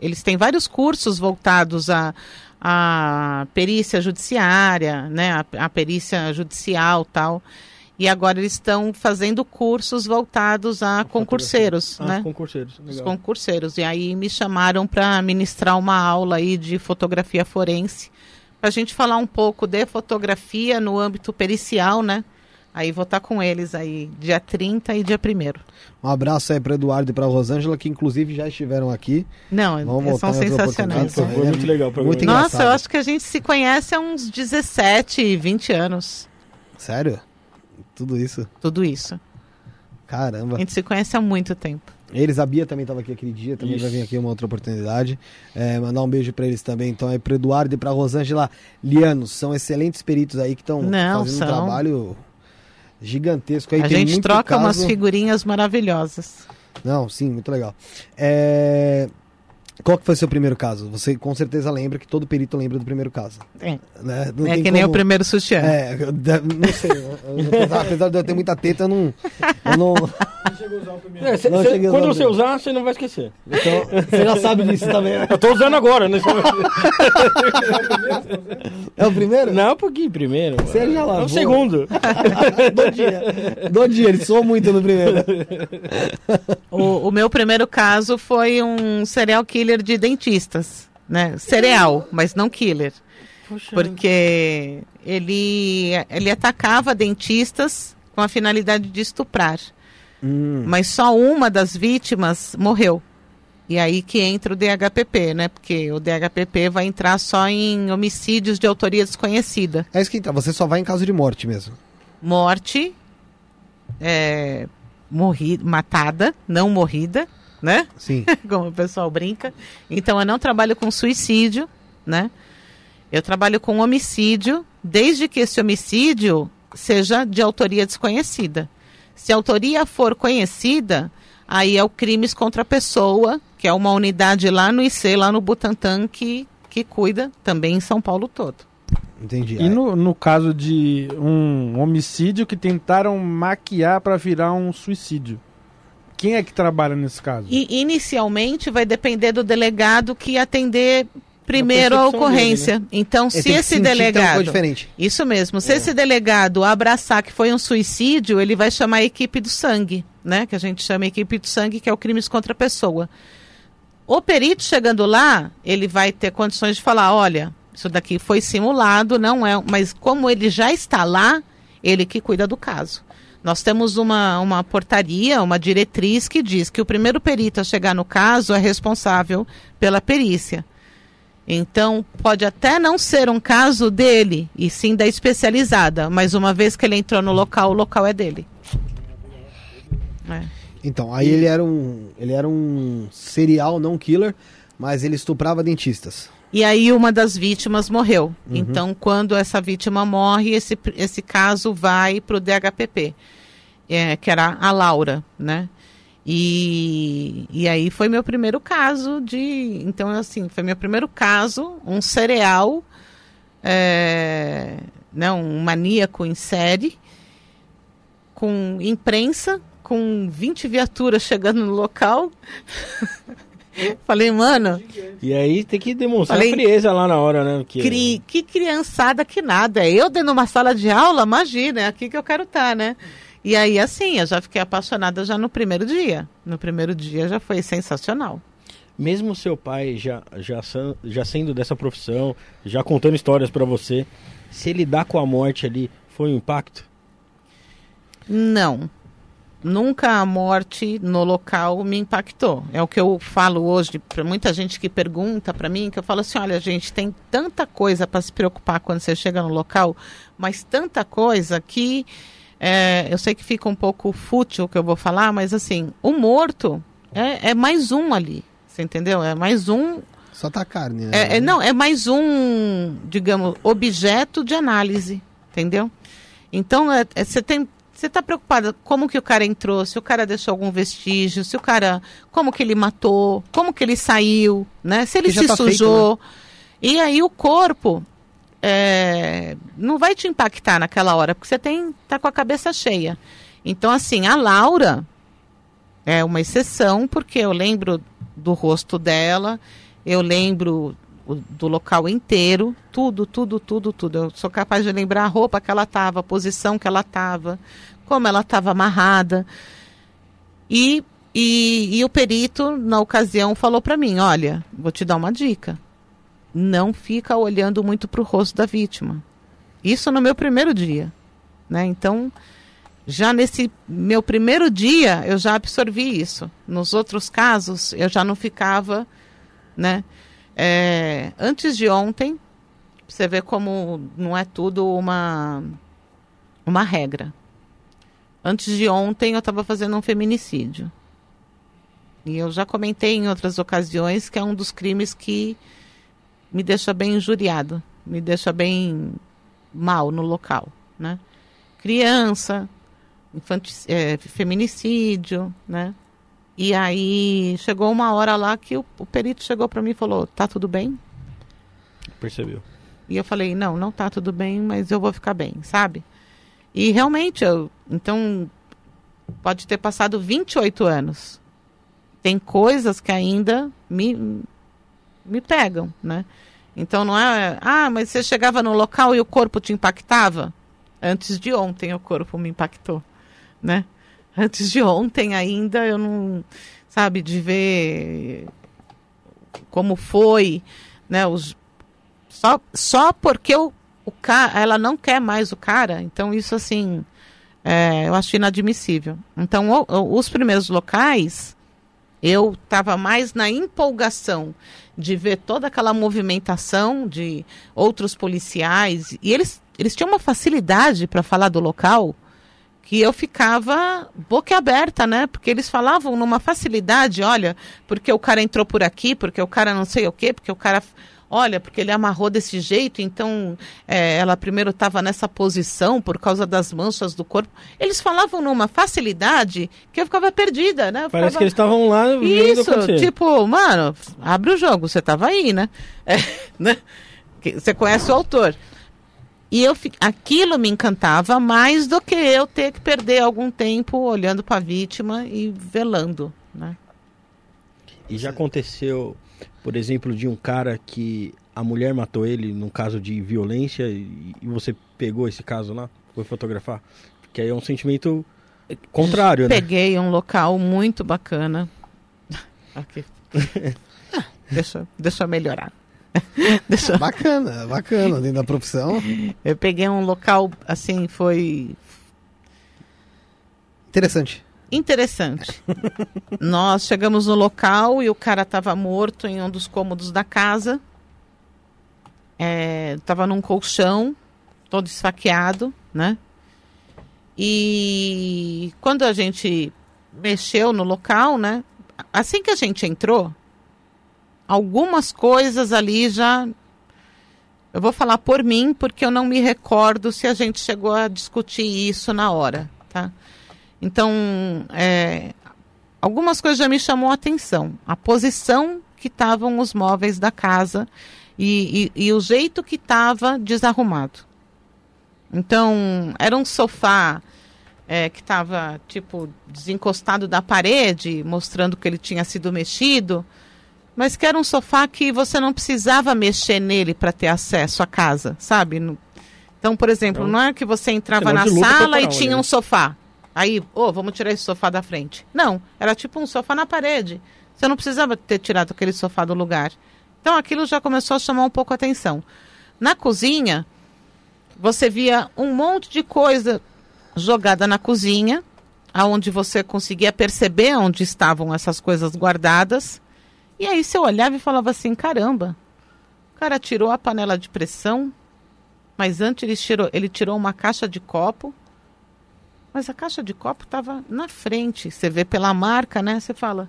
Eles têm vários cursos voltados a, a perícia judiciária, né? A, a perícia judicial tal. E agora eles estão fazendo cursos voltados a concurseiros, Ah, né? os concurseiros. os Legal. concurseiros. E aí me chamaram para ministrar uma aula aí de fotografia forense, para a gente falar um pouco de fotografia no âmbito pericial, né? Aí vou estar com eles aí dia 30 e dia 1 Um abraço aí para Eduardo e para Rosângela, que inclusive já estiveram aqui. Não, Vamos são sensacionais. Foi muito legal programa. Muito Nossa, engraçado. eu acho que a gente se conhece há uns 17, 20 anos. Sério? Tudo isso? Tudo isso. Caramba. A gente se conhece há muito tempo. Eles, a Bia também estava aqui aquele dia, também Isso. vai vir aqui uma outra oportunidade. É, mandar um beijo para eles também, então, aí pro Eduardo e pra Rosângela Lianos. São excelentes peritos aí que estão fazendo são. um trabalho gigantesco aí. a gente troca umas caso- figurinhas maravilhosas. Não, sim, muito legal. É, Qual que foi o seu primeiro caso? Você com certeza lembra que todo perito lembra do primeiro caso. É, Né? Não é tem que nem o como- primeiro sutiã. É, não sei. eu- eu- apesar- apesar de eu ter muita teta, eu não. Eu não É, cê- Não cê- quando você usar, você não vai esquecer. então, você já sabe disso também, né? Eu tô usando agora, né? É o primeiro? Não, porque primeiro. Você já É lavou? o segundo. Do dia. Do dia, ele soou muito no primeiro. O, o meu primeiro caso foi um serial killer de dentistas, né? Cereal, mas não killer. Porque ele, ele atacava dentistas com a finalidade de estuprar. Hum, Mas só uma das vítimas morreu. E aí que entra o DHPP, né? Porque o DHPP vai entrar só em homicídios de autoria desconhecida. é isso que tá. Você só vai em caso de morte mesmo. Morte, é, morri, matada, não morrida, né? Sim. como o pessoal brinca. Então eu não trabalho com suicídio, né? Eu trabalho com homicídio, desde que esse homicídio seja de autoria desconhecida. Se a autoria for conhecida, aí é o crimes contra a pessoa, que é uma unidade lá no IC, lá no Butantã, que, que cuida também em São Paulo todo. Entendi. E no, no caso de um homicídio que tentaram maquiar pra virar um suicídio? Quem é que trabalha nesse caso? E inicialmente vai depender do delegado que atender primeiro a ocorrência. Então, Ele se esse delegado. Isso mesmo. Se esse delegado abraçar que foi um suicídio, ele vai chamar a equipe do sangue, né? Que a gente chama a equipe do sangue, que é o crimes contra a pessoa. O perito chegando lá, ele vai ter condições de falar, olha, isso daqui foi simulado, não é, mas como ele já está lá, ele que cuida do caso. Nós temos uma, uma portaria, uma diretriz que diz que o primeiro perito a chegar no caso é responsável pela perícia. Então, pode até não ser um caso dele, e sim da especializada, mas uma vez que ele entrou no local, o local é dele. É. Então, aí ele era um. Ele era um serial não killer, mas ele estuprava dentistas. E aí uma das vítimas morreu. Então, quando essa vítima morre, esse, esse caso vai para o DHPP, é, que era a Laura, né? E, e aí foi meu primeiro caso de. Então, assim, foi meu primeiro caso, um cereal, é, né, um maníaco em série, com imprensa, com 20 viaturas chegando no local. Falei, mano, E aí tem que demonstrar Falei- frieza lá na hora, né? Porque Cri, que criançada que nada. Eu dentro de uma sala de aula, imagina, é aqui que eu quero estar, né? E aí, assim, eu já fiquei apaixonada já no primeiro dia. No primeiro dia já foi sensacional. mesmo seu pai já, já, já sendo dessa profissão, já contando histórias pra você, se ele dá com a morte ali, foi um impacto? Não. Nunca a morte no local me impactou. É o que eu falo hoje para muita gente que pergunta para mim, que eu falo assim, olha, gente, tem tanta coisa para se preocupar quando você chega no local, mas tanta coisa que é, eu sei que fica um pouco fútil o que eu vou falar, mas assim, o morto é, é mais um ali, você entendeu? É mais um Só tá carne, né? é, é- não, é mais um, digamos, objeto de análise, entendeu? Então, é- é- você tem. Você está preocupada como que o cara entrou, se o cara deixou algum vestígio, se o cara. como que ele matou, como que ele saiu, né? Se ele se tá feito, sujou. E aí o corpo é, não vai te impactar naquela hora, porque você tem tá com a cabeça cheia. Então, assim, a Laura é uma exceção, porque eu lembro do rosto dela, eu lembro do local inteiro, tudo, tudo, tudo, tudo. Eu sou capaz de lembrar a roupa que ela estava, a posição que ela estava, como ela estava amarrada. E, e, e o perito, na ocasião, falou para mim: olha, vou te dar uma dica. Não fica olhando muito para o rosto da vítima. Isso no meu primeiro dia. Né? Então, já nesse meu primeiro dia, eu já absorvi isso. Nos outros casos, eu já não ficava, né? É, antes de ontem, você vê como não é tudo uma, uma regra. Antes de ontem, eu estava fazendo um feminicídio. E eu já comentei em outras ocasiões que é um dos crimes que me deixa bem injuriado, me deixa bem mal no local, né? Criança, é, feminicídio, né? E aí chegou uma hora lá que o, o perito chegou para mim e falou: "Tá tudo bem?" Percebeu. E eu falei: "Não, não tá tudo bem, mas eu vou ficar bem", sabe? E realmente eu, então pode ter passado 28 anos. Tem coisas que ainda me me pegam, né? Então não é, ah, mas você chegava no local e o corpo te impactava? Antes de ontem o corpo me impactou, né? Antes de ontem ainda eu não, sabe, de ver como foi, né, os só só porque o, o cara, ela não quer mais o cara, então isso assim, é, eu acho inadmissível. Então o, o, os primeiros locais eu estava mais na empolgação de ver toda aquela movimentação de outros policiais e eles eles tinham uma facilidade para falar do local que eu ficava boca aberta, né? Porque eles falavam numa facilidade, olha, porque o cara entrou por aqui, porque o cara não sei o quê, porque o cara olha, porque ele amarrou desse jeito, então é, ela primeiro estava nessa posição por causa das manchas do corpo. Eles falavam numa facilidade que eu ficava perdida, né? Eu Parece ficava... que eles estavam lá vendo Isso, tipo, mano, abre o jogo, você tava aí, né? É, né? Que- Você conhece o autor. E eu, fi- aquilo me encantava mais do que eu ter que perder algum tempo olhando para a vítima e velando, né? E já aconteceu, por exemplo, de um cara que a mulher matou ele num caso de violência e, e você pegou esse caso lá, foi fotografar? Que aí é um sentimento contrário, né? Peguei um local muito bacana. Aqui. deixa, deixa eu melhorar. deixa, Bacana, bacana, dentro da profissão. eu peguei um local, assim, foi Interessante. Interessante. Nós chegamos no local e o cara estava morto em um dos cômodos da casa. Estava num colchão, todo esfaqueado, né? E quando a gente mexeu no local, né? Assim que a gente entrou, algumas coisas ali já. Eu vou falar por mim, porque eu não me recordo se a gente chegou a discutir isso na hora, tá? Então, é, algumas coisas já me chamou a atenção. A posição que estavam os móveis da casa e, e- e o jeito que estava desarrumado. Então, era um sofá é, que estava, tipo, desencostado da parede, mostrando que ele tinha sido mexido, mas que era um sofá que você não precisava mexer nele para ter acesso à casa, sabe? Então, por exemplo, Então, não é que você entrava na sala e tinha né? um sofá. Aí, ô, vamos tirar esse sofá da frente. Não, era tipo um sofá na parede. Você não precisava ter tirado aquele sofá do lugar. Então aquilo já começou a chamar um pouco a atenção. Na cozinha, você via um monte de coisa jogada na cozinha, aonde você conseguia perceber onde estavam essas coisas guardadas. E aí você olhava e falava assim: caramba, o cara tirou a panela de pressão, mas antes ele tirou, ele tirou uma caixa de copo. Mas a caixa de copo estava na frente. Você vê pela marca, né? Você fala.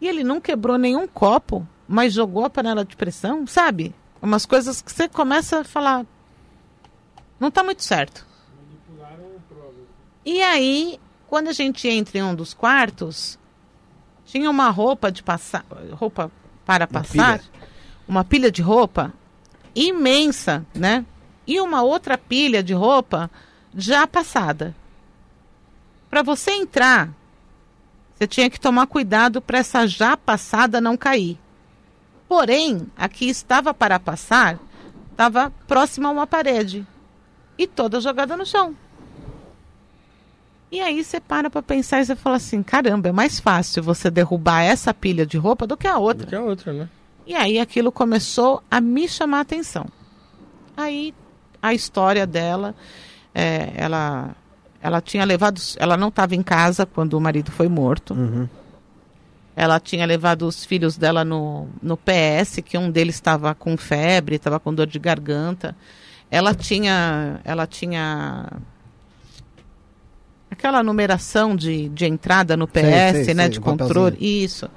E ele não quebrou nenhum copo, mas jogou a panela de pressão, sabe? Umas coisas que você começa a falar. Não está muito certo. E aí, quando a gente entra em um dos quartos, tinha uma roupa de passar, roupa para passar, pilha. uma pilha de roupa imensa, né? E uma outra pilha de roupa já passada. Para você entrar, você tinha que tomar cuidado para essa já passada não cair. Porém, a que estava para passar estava próxima a uma parede e toda jogada no chão. E aí você para para pensar e você fala assim: caramba, é mais fácil você derrubar essa pilha de roupa do que a outra. Do que a outra, né? E aí aquilo começou a me chamar a atenção. Aí a história dela, é, ela, ela tinha levado, ela não estava em casa quando o marido foi morto. Uhum. Ela tinha levado os filhos dela no, no PS, que um deles estava com febre, estava com dor de garganta. Ela tinha, ela tinha aquela numeração de, de entrada no PS, Sei, sei, né, sei, de controle, isso.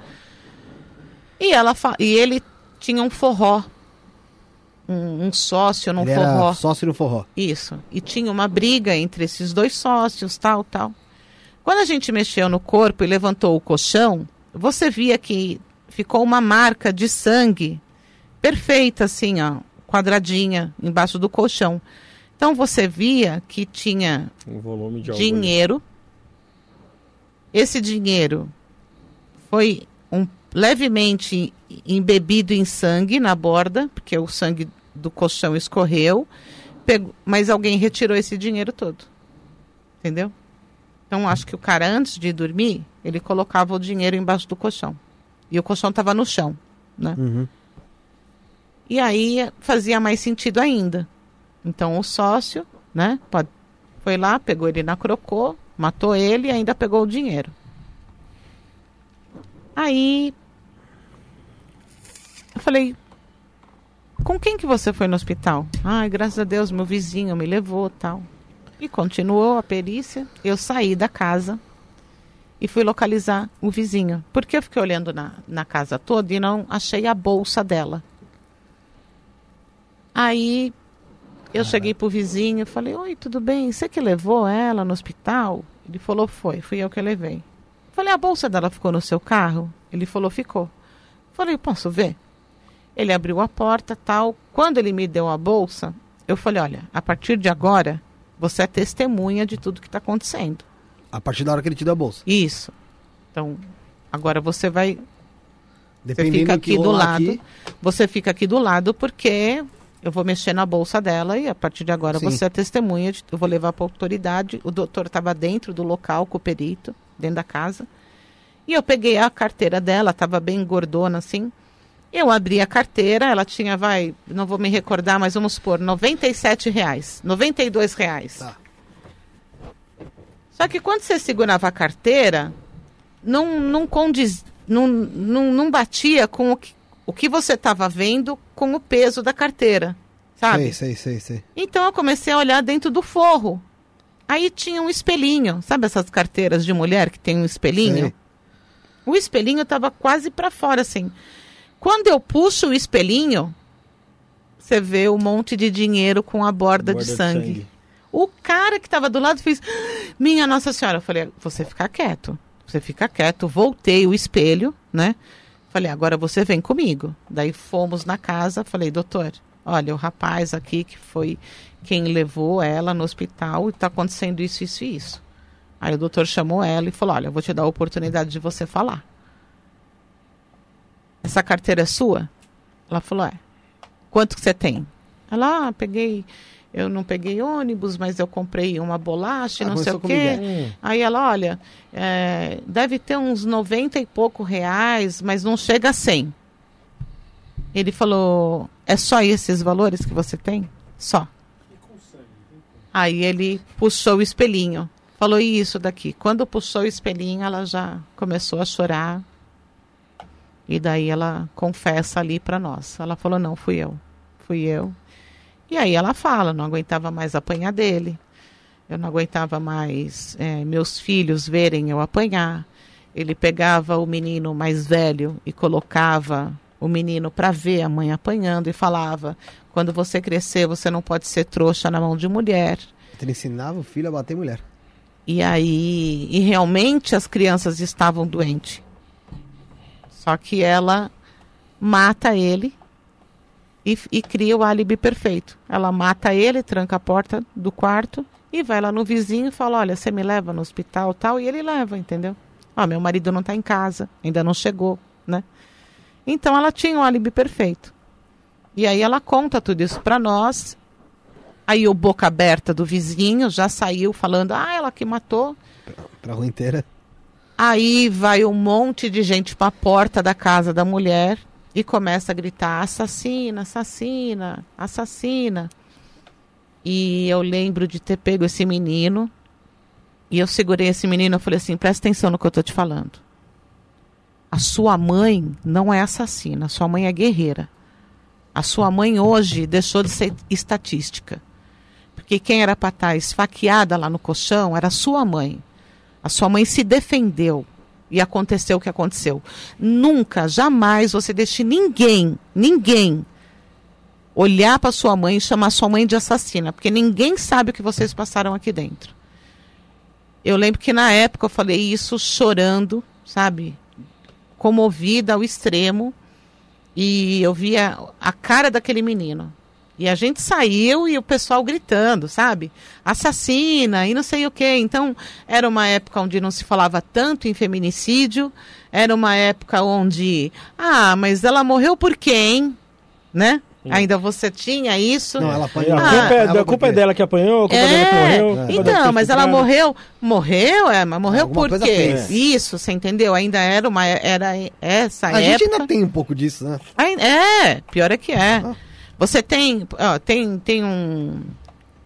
E ela e ele tinha um forró, um, um sócio num Ele forró. era sócio no forró. Isso. E tinha uma briga entre esses dois sócios, tal, tal. Quando a gente mexeu no corpo e levantou o colchão, você via que ficou uma marca de sangue perfeita, assim, ó, quadradinha, embaixo do colchão. Então você via que tinha Um volume de dinheiro. Esse dinheiro foi levemente embebido em sangue na borda, porque o sangue do colchão escorreu, pegou- mas alguém retirou esse dinheiro todo. Entendeu? Então acho que o cara, antes de dormir, ele colocava o dinheiro embaixo do colchão. E o colchão estava no chão. Né? Uhum. E aí fazia mais sentido ainda. Então o sócio, né, foi lá, pegou ele na crocô, matou ele e ainda pegou o dinheiro. Aí eu falei, com quem que você foi no hospital? Ai, graças a Deus, meu vizinho me levou, tal. E continuou a perícia. Eu saí da casa e fui localizar o vizinho. Porque eu fiquei olhando na, na casa toda e não achei a bolsa dela. Aí eu cheguei pro vizinho e falei, oi, tudo bem? Você que levou ela no hospital? Ele falou, foi, fui eu que levei. Falei, a bolsa dela ficou no seu carro? Ele falou, ficou. Falei, posso ver? Ele abriu a porta, tal. Quando ele me deu a bolsa, eu falei, olha, a partir de agora, você é testemunha de tudo que está acontecendo. A partir da hora que ele te deu a bolsa. Isso. Então, agora você vai Dependendo fica do que aqui do lado. aqui, Você fica aqui do lado porque eu vou mexer na bolsa dela e a partir de agora Sim. você é testemunha. De, eu vou levar para a autoridade. O doutor estava dentro do local com o perito, dentro da casa. E eu peguei a carteira dela, estava bem gordona assim. Eu abri a carteira, ela tinha, vai, não vou me recordar, mas vamos supor, 97 reais, 92 reais. Tá. Só que quando você segurava a carteira, não, não condiz, não, não, não batia com o que, o que você estava vendo com o peso da carteira, sabe? sei, sei, sei, sei. Então eu comecei a olhar dentro do forro. Aí tinha um espelhinho, sabe essas carteiras de mulher que tem um espelhinho? Sei. O espelhinho estava quase para fora assim. Quando eu puxo o espelhinho, você vê um monte de dinheiro com a borda, de, sangue. O cara que estava do lado fez: Minha Nossa Senhora. Eu falei: Você fica quieto. Você fica quieto. Voltei o espelho, né? Falei: Agora você vem comigo. Daí fomos na casa. Falei: Doutor, olha, o rapaz aqui que foi quem levou ela no hospital e está acontecendo isso, isso e isso. Aí o doutor chamou ela e falou: Olha, eu vou te dar a oportunidade de você falar. Essa carteira é sua? Ela falou: É. Quanto que você tem? Ela, ah, peguei. Eu não peguei ônibus, mas eu comprei uma bolacha, e Ah, não sei o quê. Aí ela, olha, é, deve ter uns 90 e pouco reais, mas não chega a 100. Ele falou, é só esses valores que você tem? Só. Aí ele puxou o espelhinho. Falou "E isso daqui. Quando puxou o espelhinho, ela já começou a chorar. E daí ela confessa ali para nós. Ela falou: "Não, fui eu. Fui eu". E aí ela fala: "Não aguentava mais apanhar dele. Eu não aguentava mais eh, meus filhos verem eu apanhar. Ele pegava o menino mais velho e colocava o menino para ver a mãe apanhando e falava: quando você crescer, você não pode ser trouxa na mão de mulher. Ele ensinava o filho a bater mulher. E aí, e realmente as crianças estavam doentes. Só que ela mata ele e, e cria o álibi perfeito. Ela mata ele, tranca a porta do quarto e vai lá no vizinho e fala: Olha, você me leva no hospital tal. E ele leva, entendeu? Ó, meu marido não está em casa, ainda não chegou, né? Então ela tinha o álibi perfeito. E aí ela conta tudo isso para nós. Aí o boca aberta do vizinho já saiu falando: Ah, ela que matou. Pra rua inteira. Aí vai um monte de gente para a porta da casa da mulher e começa a gritar: assassina, assassina, assassina. E eu lembro de ter pego esse menino e eu segurei esse menino e falei assim: presta atenção no que eu tô te falando. A sua mãe não é assassina, sua mãe é guerreira. A sua mãe hoje deixou de ser estatística. Porque quem era para estar esfaqueada lá no colchão era sua mãe. A sua mãe se defendeu e aconteceu o que aconteceu. Nunca, jamais você deixe ninguém, ninguém olhar para sua mãe e chamar sua mãe de assassina, porque ninguém sabe o que vocês passaram aqui dentro. Eu lembro que na época eu falei isso chorando, sabe? Comovida ao extremo. E eu via a cara daquele menino. E a gente saiu e o pessoal gritando, sabe? Assassina e não sei o quê. Então, era uma época onde não se falava tanto em feminicídio. Era uma época onde. Ah, mas ela morreu por quem? Né? Ainda você tinha isso? Não, ela A apanhou. culpa, Ah, é, Ela a culpa é dela que apanhou, a culpa é dela que morreu. a culpa dela que Então, mas ela morreu, morreu, é, mas morreu Alguma por quê? fez. Isso, você entendeu? Ainda era uma era essa A época. gente ainda tem um pouco disso, né? Ai- É, pior é que é. Ah. Você tem, ó, tem, tem um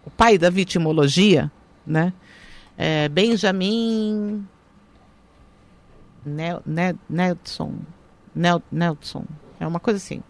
o pai da vitimologia, né? É, Benjamin Nel, Nel, Nelson, Nel, Nelson, é uma coisa assim.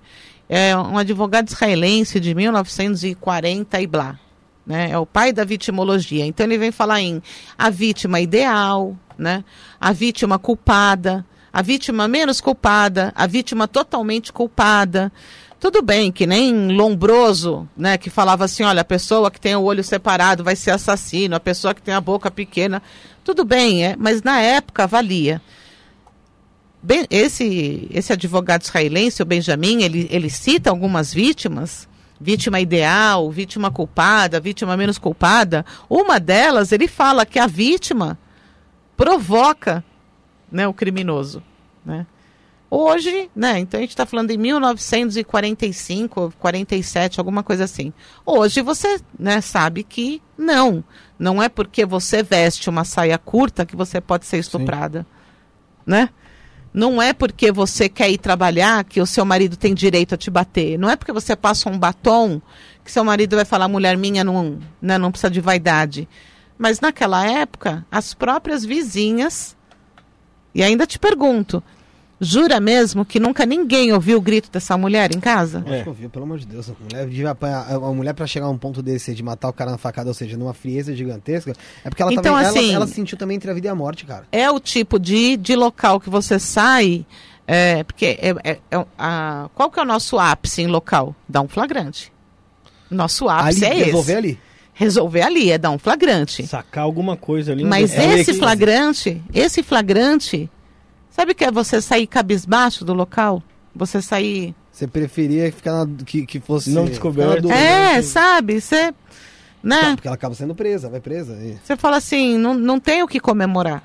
É um advogado israelense de 1940 e blá. Né? É o pai da vitimologia. Então ele vem falar em a vítima ideal, né? a vítima culpada, a vítima menos culpada, a vítima totalmente culpada. Tudo bem, que nem Lombroso, né, que falava assim, olha, a pessoa que tem o olho separado vai ser assassino, a pessoa que tem a boca pequena. Tudo bem, é, mas na época valia. Esse, esse advogado israelense, o Benjamin, ele, ele cita algumas vítimas, vítima ideal, vítima culpada, vítima menos culpada. Uma delas, ele fala que a vítima provoca né, o criminoso. Né? Hoje, né, então a gente está falando em 1945, 47, alguma coisa assim. Hoje você né, sabe que não. Não é porque você veste uma saia curta que você pode ser estuprada. Né? Não é porque você quer ir trabalhar que o seu marido tem direito a te bater. Não é porque você passa um batom que seu marido vai falar, mulher minha não, né, não precisa de vaidade. Mas naquela época, as próprias vizinhas. E ainda te pergunto, jura mesmo que nunca ninguém ouviu o grito dessa mulher em casa? Acho que eu vi, pelo amor de Deus. A mulher, a mulher pra chegar a um ponto desse de matar o cara na facada, ou seja, numa frieza gigantesca, é porque ela, Então, também, assim- ela, ela sentiu também entre a vida e a morte, cara. é o tipo de, de local que você sai. É, porque é, é- é- a, qual que é o nosso ápice em local? Dar um flagrante. Nosso ápice ali, é resolver esse. ali. Resolver ali, é dar um flagrante. Sacar alguma coisa ali. Mas é esse flagrante, esse flagrante, sabe o que é você sair cabisbaixo do local? Você sair. Você preferia ficar na, que, que fosse. Não descoberto. É, sabe? Você. Não, Né? porque ela acaba sendo presa, vai presa. e- Você fala assim, não, não tem o que comemorar.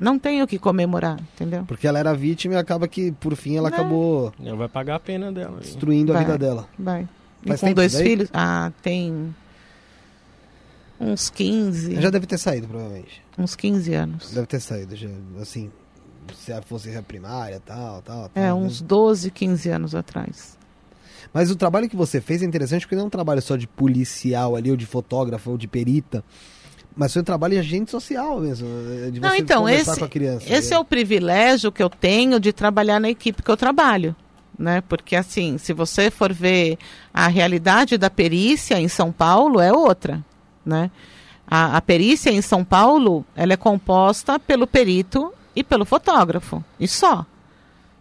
Não tem o que comemorar, entendeu? Porque ela era vítima e acaba que, por fim, ela Né? acabou Ela vai pagar a pena dela. destruindo a Vai. vida dela. Vai. E Faz com dois daí? filhos? Ah, tem. Uns 15. Já deve ter saído, provavelmente. Uns 15 anos. Deve ter saído, já, assim. Se fosse a primária, tal, tal. É, tal, né? uns 12, 15 anos atrás. Mas o trabalho que você fez é interessante porque não é um trabalho só de policial ali, ou de fotógrafo, ou de perita. Mas foi um trabalho de agente social mesmo. é, De você Não, então, conversar esse, com a criança. esse é o privilégio que eu tenho de trabalhar na equipe que eu trabalho. Né? Porque, assim, se você for ver a realidade da perícia em São Paulo, é outra. Né? A, a perícia em São Paulo ela é composta pelo perito e pelo fotógrafo. E só.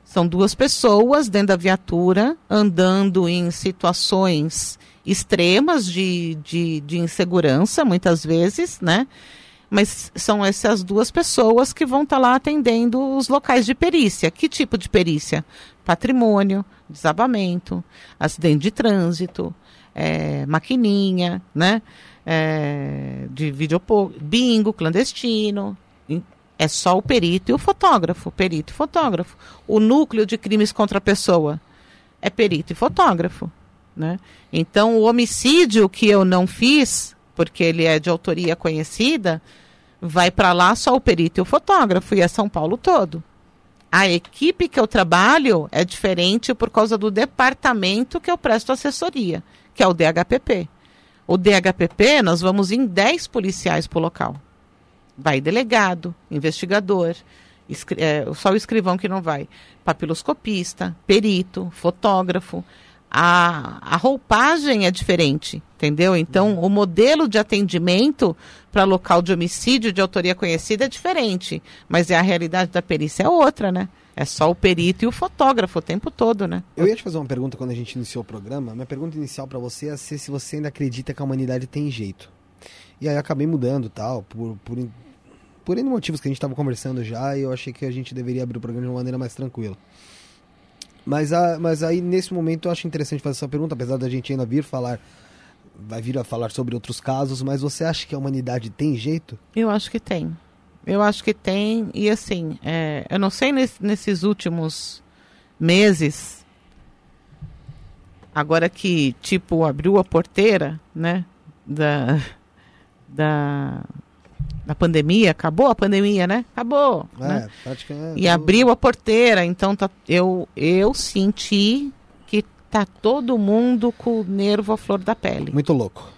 São duas pessoas dentro da viatura, andando em situações extremas de, de, de insegurança, muitas vezes, né? Mas são essas duas pessoas que vão estar lá atendendo os locais de perícia. Que tipo de perícia? Patrimônio, desabamento, acidente de trânsito, é, maquininha, né? É, de videopô, bingo clandestino. É só o perito e o fotógrafo. Perito e fotógrafo. O núcleo de crimes contra a pessoa é perito e fotógrafo. Né? Então, o homicídio que eu não fiz, porque ele é de autoria conhecida, vai para lá só o perito e o fotógrafo, e é São Paulo todo. A equipe que eu trabalho é diferente por causa do departamento que eu presto assessoria, que é o DHPP. O DHPP, nós vamos em 10 policiais o local. Vai delegado, investigador, é, só o escrivão que não vai. Papiloscopista, perito, fotógrafo. A, a roupagem é diferente, entendeu? Então, o modelo de atendimento para local de homicídio de autoria conhecida é diferente. Mas é a realidade da perícia é outra, né? É só o perito e o fotógrafo o tempo todo, né? Eu ia te fazer uma pergunta quando a gente iniciou o programa. Minha pergunta inicial pra você é se você ainda acredita que a humanidade tem jeito. E aí acabei mudando tal, por, por, por N motivos que a gente estava conversando já, e eu achei que a gente deveria abrir o programa de uma maneira mais tranquila. Mas, a, mas aí, nesse momento, eu acho interessante fazer essa pergunta, apesar da gente ainda vir falar, vai vir a falar sobre outros casos, mas você acha que a humanidade tem jeito? Eu acho que tem. Eu acho que tem, e assim, é, eu não sei nesse, nesses últimos meses, agora que, tipo, abriu a porteira, né, da, da, da pandemia, acabou a pandemia, né? Acabou, É, né? praticamente. E abriu a porteira, então tá, eu, eu senti que tá todo mundo com o nervo à flor da pele. Muito louco.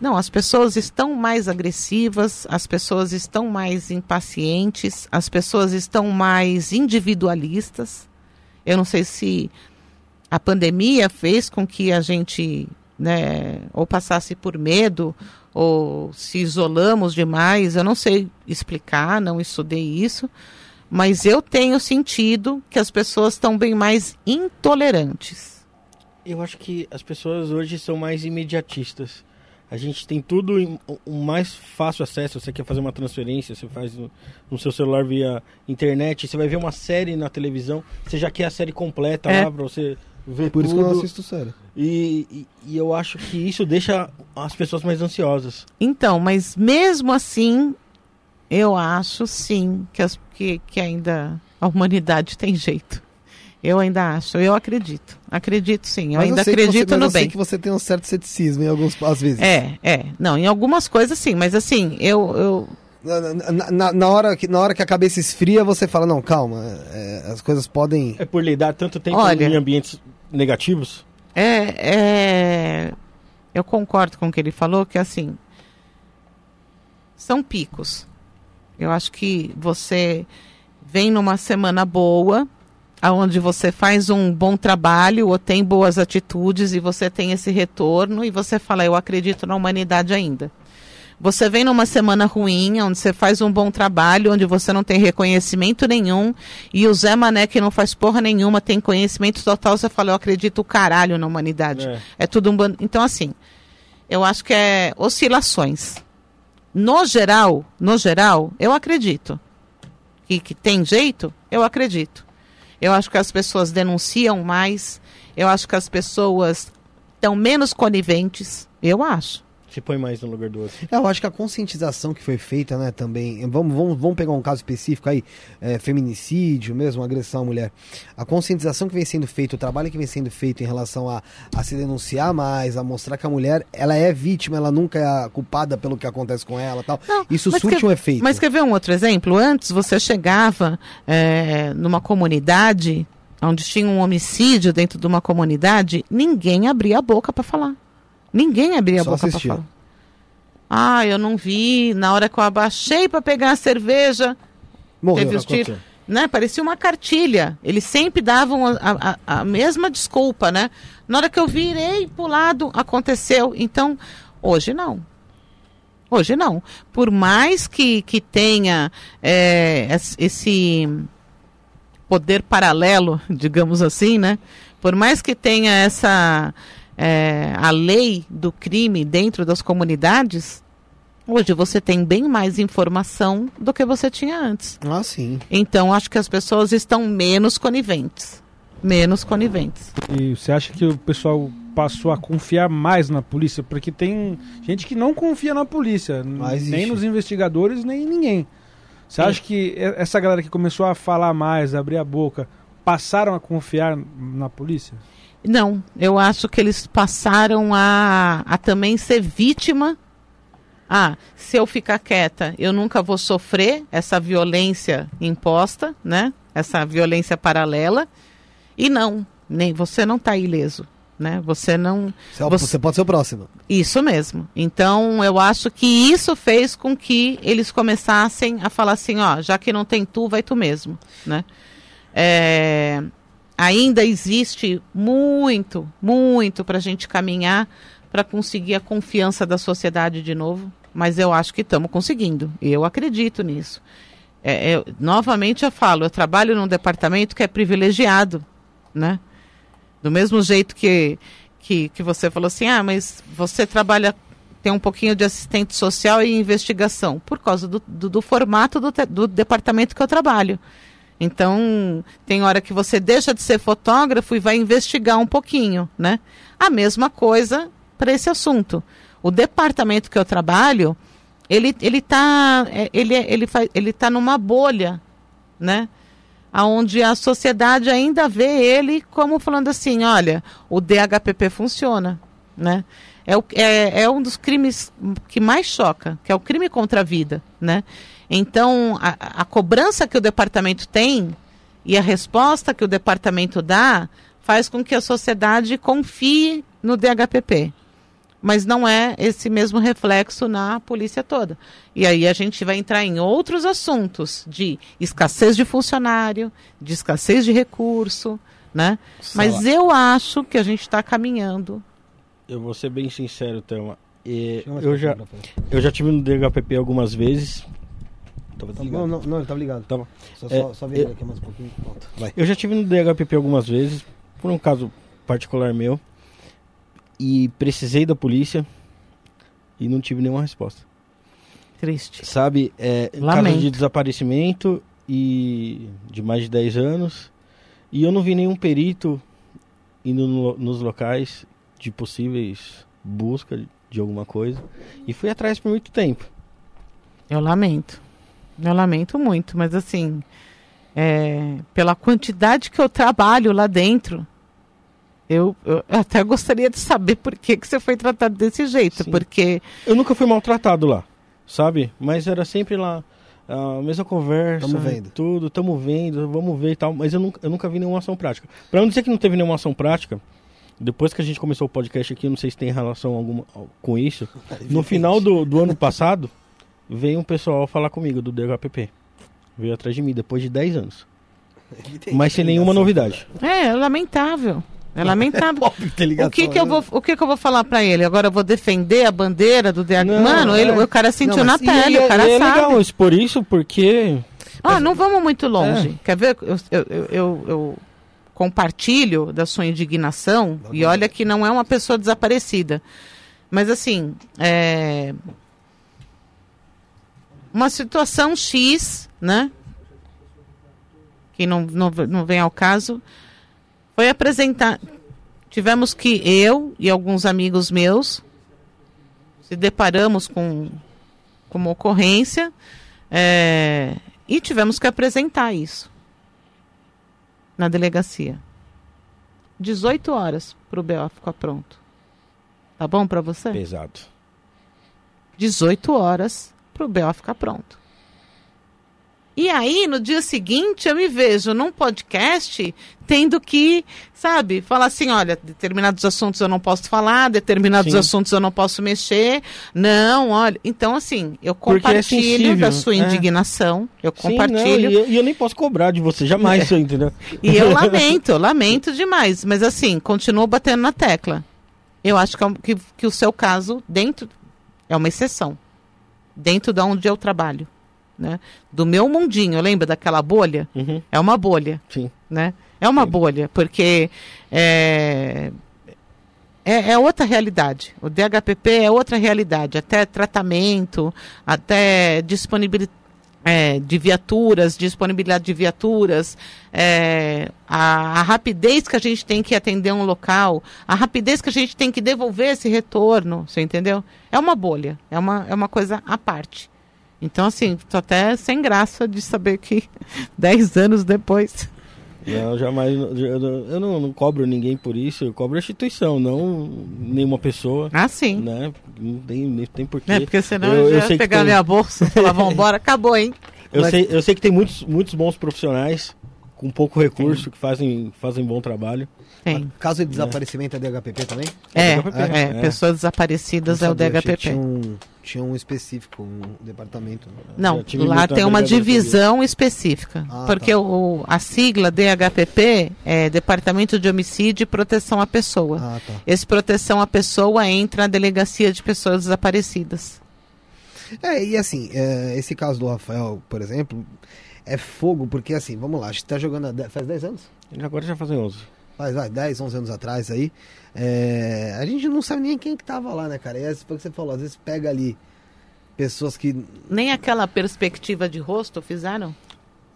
Não, as pessoas estão mais agressivas, as pessoas estão mais impacientes, as pessoas estão mais individualistas. Eu não sei se a pandemia fez com que a gente, né, ou passasse por medo, ou se isolamos demais. Eu não sei explicar, não estudei isso, mas eu tenho sentido que as pessoas estão bem mais intolerantes. Eu acho que as pessoas hoje são mais imediatistas. A gente tem tudo em o mais fácil acesso. Você quer fazer uma transferência, você faz no, no seu celular via internet. Você vai ver uma série na televisão, você já quer a série completa É. lá pra você ver Por isso que eu não tudo. assisto sério. E, e, e eu acho que isso deixa as pessoas mais ansiosas. Então, mas mesmo assim, eu acho sim que, as, que, que ainda a humanidade tem jeito. Eu ainda acho, eu acredito. Acredito sim, eu Mas ainda sei que você- acredito mas no eu sei bem. que você tem um certo ceticismo em algumas às vezes. É, é. Não, em algumas coisas sim, mas assim, eu, eu Na, na- na- na hora que, na hora que a cabeça esfria, você fala, não, calma, é, as coisas podem... É por lidar tanto tempo Olha. em ambientes negativos. É, é, eu concordo com o que ele falou, que assim, são picos. Eu acho que você vem numa semana boa, aonde você faz um bom trabalho ou tem boas atitudes e você tem esse retorno e você fala, eu acredito na humanidade ainda. Você vem numa semana ruim, onde você faz um bom trabalho, onde você não tem reconhecimento nenhum, e o Zé Mané, que não faz porra nenhuma, tem conhecimento total, você fala, eu acredito o caralho na humanidade. É. É, tudo um bando. Então, assim, eu acho que é oscilações. No geral, no geral, eu acredito. Que, que tem jeito, eu acredito. Eu acho que as pessoas denunciam mais, eu acho que as pessoas estão menos coniventes, eu acho. Se põe mais no lugar do outro. É, Eu acho que a conscientização que foi feita, né, também. Vamos, vamos, vamos pegar um caso específico aí, é, feminicídio mesmo, agressão à mulher. A conscientização que vem sendo feita, o trabalho que vem sendo feito em relação a, a se denunciar mais, a mostrar que a mulher ela é vítima, ela nunca é culpada pelo que acontece com ela tal. Não, Isso surte quer- um efeito. Mas quer ver um outro exemplo? Antes você chegava é, numa comunidade onde tinha um homicídio dentro de uma comunidade, ninguém abria a boca para falar. Ninguém abria a Só boca assistia. falar. Ah, eu não vi. Na hora que eu abaixei para pegar a cerveja, Morreu. teve os tiros. Né? Parecia uma cartilha. Eles sempre davam a, a- a- mesma desculpa, né? Na hora que eu virei pro lado, aconteceu. Então, hoje não. Hoje não. Por mais que, que tenha é, es- esse poder paralelo, digamos assim, né? Por mais que tenha essa é, a lei do crime dentro das comunidades, hoje você tem bem mais informação do que você tinha antes. Ah, sim. Então, acho que as pessoas estão menos coniventes. Menos coniventes. E você acha que o pessoal passou a confiar mais na polícia? Porque tem gente que não confia na polícia, nem nos investigadores, nem em ninguém. Você acha que essa galera que começou a falar mais, abrir a boca, passaram a confiar na polícia? Não, eu acho que eles passaram a, a também ser vítima. Ah, se eu ficar quieta, eu nunca vou sofrer essa violência imposta, né? Essa violência paralela. E não, nem você não está ileso, né? Você não Você, é Você- você pode ser o próximo. Isso mesmo. Então, eu acho que isso fez com que eles começassem a falar assim, ó, já que não tem tu, vai tu mesmo, né? É, ainda existe muito, muito para a gente caminhar para conseguir a confiança da sociedade de novo, mas eu acho que estamos conseguindo. Eu acredito nisso. É, eu- novamente eu falo, eu trabalho num departamento que é privilegiado, né? Do mesmo jeito que, que, que você falou assim, ah, mas você trabalha tem um pouquinho de assistente social e investigação, por causa do, do, do formato do, do departamento que eu trabalho. Então, tem hora que você deixa de ser fotógrafo e vai investigar um pouquinho, né? A mesma coisa para esse assunto. O departamento que eu trabalho, ele ele tá é, ele ele faz, ele tá numa bolha, né? Aonde a sociedade ainda vê ele como falando assim, olha, o DHPP funciona, né? É, o, é, é um dos crimes que mais choca, que é o crime contra a vida, né? Então, a, a cobrança que o departamento tem e a resposta que o departamento dá faz com que a sociedade confie no DHPP. Mas não é esse mesmo reflexo na polícia toda. E aí a gente vai entrar em outros assuntos de escassez de funcionário, de escassez de recurso, né? Mas eu acho que a gente está caminhando. Eu vou ser bem sincero, Thelma. Eu, já, eu já tive no DHPP algumas vezes. Tava Tá- desligado. Não, não, não, ele tá ligado. Tava. Só, É, só, só aqui mais um pouquinho. Pronto. Vai. Eu já tive no DHPP algumas vezes, por um caso particular meu, e precisei da polícia e não tive nenhuma resposta. Triste. Sabe, é, caso de desaparecimento e de mais de 10 anos, e eu não vi nenhum perito indo no- nos locais de possíveis busca de alguma coisa, e fui atrás por muito tempo. Eu lamento. Eu lamento muito, mas assim, é, pela quantidade que eu trabalho lá dentro, eu, eu até gostaria de saber por que, que você foi tratado desse jeito. Sim. Porque, Eu nunca fui maltratado lá, sabe? Mas era sempre lá a mesma conversa, Tamo vendo. tudo, tamo vendo, vamos ver e tal. Mas eu nunca, eu nunca vi nenhuma ação prática. Pra não dizer que não teve nenhuma ação prática, depois que a gente começou o podcast aqui, eu não sei se tem relação alguma com isso. No final do, do ano passado, veio um pessoal falar comigo do DHPP. Veio atrás de mim depois de 10 anos. Mas sem nenhuma novidade. é, é lamentável. É lamentável. Ligação, O que, que eu né? vou, o que, que eu vou falar pra ele? Agora eu vou defender a bandeira do DH. Não, Mano, ele, é. o cara sentiu Não, na mas- pele, é- o cara é sabe. legal isso, por isso, porque Ah, não vamos muito É. longe. Quer ver? Eu, eu, eu, eu- compartilho da sua indignação e olha que não é uma pessoa desaparecida. Mas assim, é... uma situação X, né? Que não, não, não vem ao caso, foi apresentar. Tivemos que eu e alguns amigos meus se deparamos com, com uma ocorrência. É, e tivemos que apresentar isso na delegacia. 18 horas para o BO ficar pronto. Tá bom para você? pesado. 18 horas para o BO ficar pronto. E aí, no dia seguinte, eu me vejo num podcast tendo que, sabe, falar assim: olha, determinados assuntos eu não posso falar, determinados Sim. assuntos eu não posso mexer. Não, olha. Então, assim, eu é compartilho sensível, da sua é. indignação. Eu Sim, não, compartilho. e, eu, e eu nem posso cobrar de você, jamais, isso, entendeu? E eu lamento, lamento demais. Mas assim, continuo batendo na tecla. Eu acho que, é que, que o seu caso, dentro. É uma exceção. Dentro de onde eu trabalho. Né? Do meu mundinho, lembra daquela bolha? Uhum, É uma bolha. sim. Né? É uma Sim. bolha, porque é, é, é outra realidade. O DHPP é outra realidade. Até tratamento, até disponibilidade de viaturas, disponibilidade de viaturas, é, a, a rapidez que a gente tem que atender um local, a rapidez que a gente tem que devolver esse retorno, você entendeu? É uma bolha, é uma, é uma coisa à parte. Então, assim, tô até sem graça de saber que 10 anos depois. Não, jamais. Eu, não- não, cobro ninguém por isso, eu cobro a instituição, não nenhuma pessoa. Ah, sim. Né? Não tem, nem tem porquê. É, porque senão Eu- eu, ia pegar tem- minha bolsa e falar, vambora, acabou, hein? Eu, Mas- sei, eu sei que tem muitos, muitos bons profissionais com pouco recurso que fazem, fazem bom trabalho. Tem. Caso de desaparecimento é DHPP também? É, DHPP, é, é. pessoas desaparecidas Não é o DHPP. Tinha um, tinha um específico, um departamento. Não, Já tive lá tem uma divisão específica. Ah, porque tá. o, a sigla DHPP é Departamento de Homicídio e Proteção à Pessoa. Ah, tá. Esse proteção à pessoa entra na delegacia de pessoas desaparecidas. É, e assim, é, esse caso do Rafael, por exemplo, é fogo, porque assim, vamos lá, a gente tá jogando há faz 10 anos? Agora já fazem 11. Faz vai, 10, 11 anos atrás aí. É, a gente não sabe nem quem que tava lá, né, cara? E é isso que você falou, às vezes pega ali pessoas que. Nem aquela perspectiva de rosto fizeram?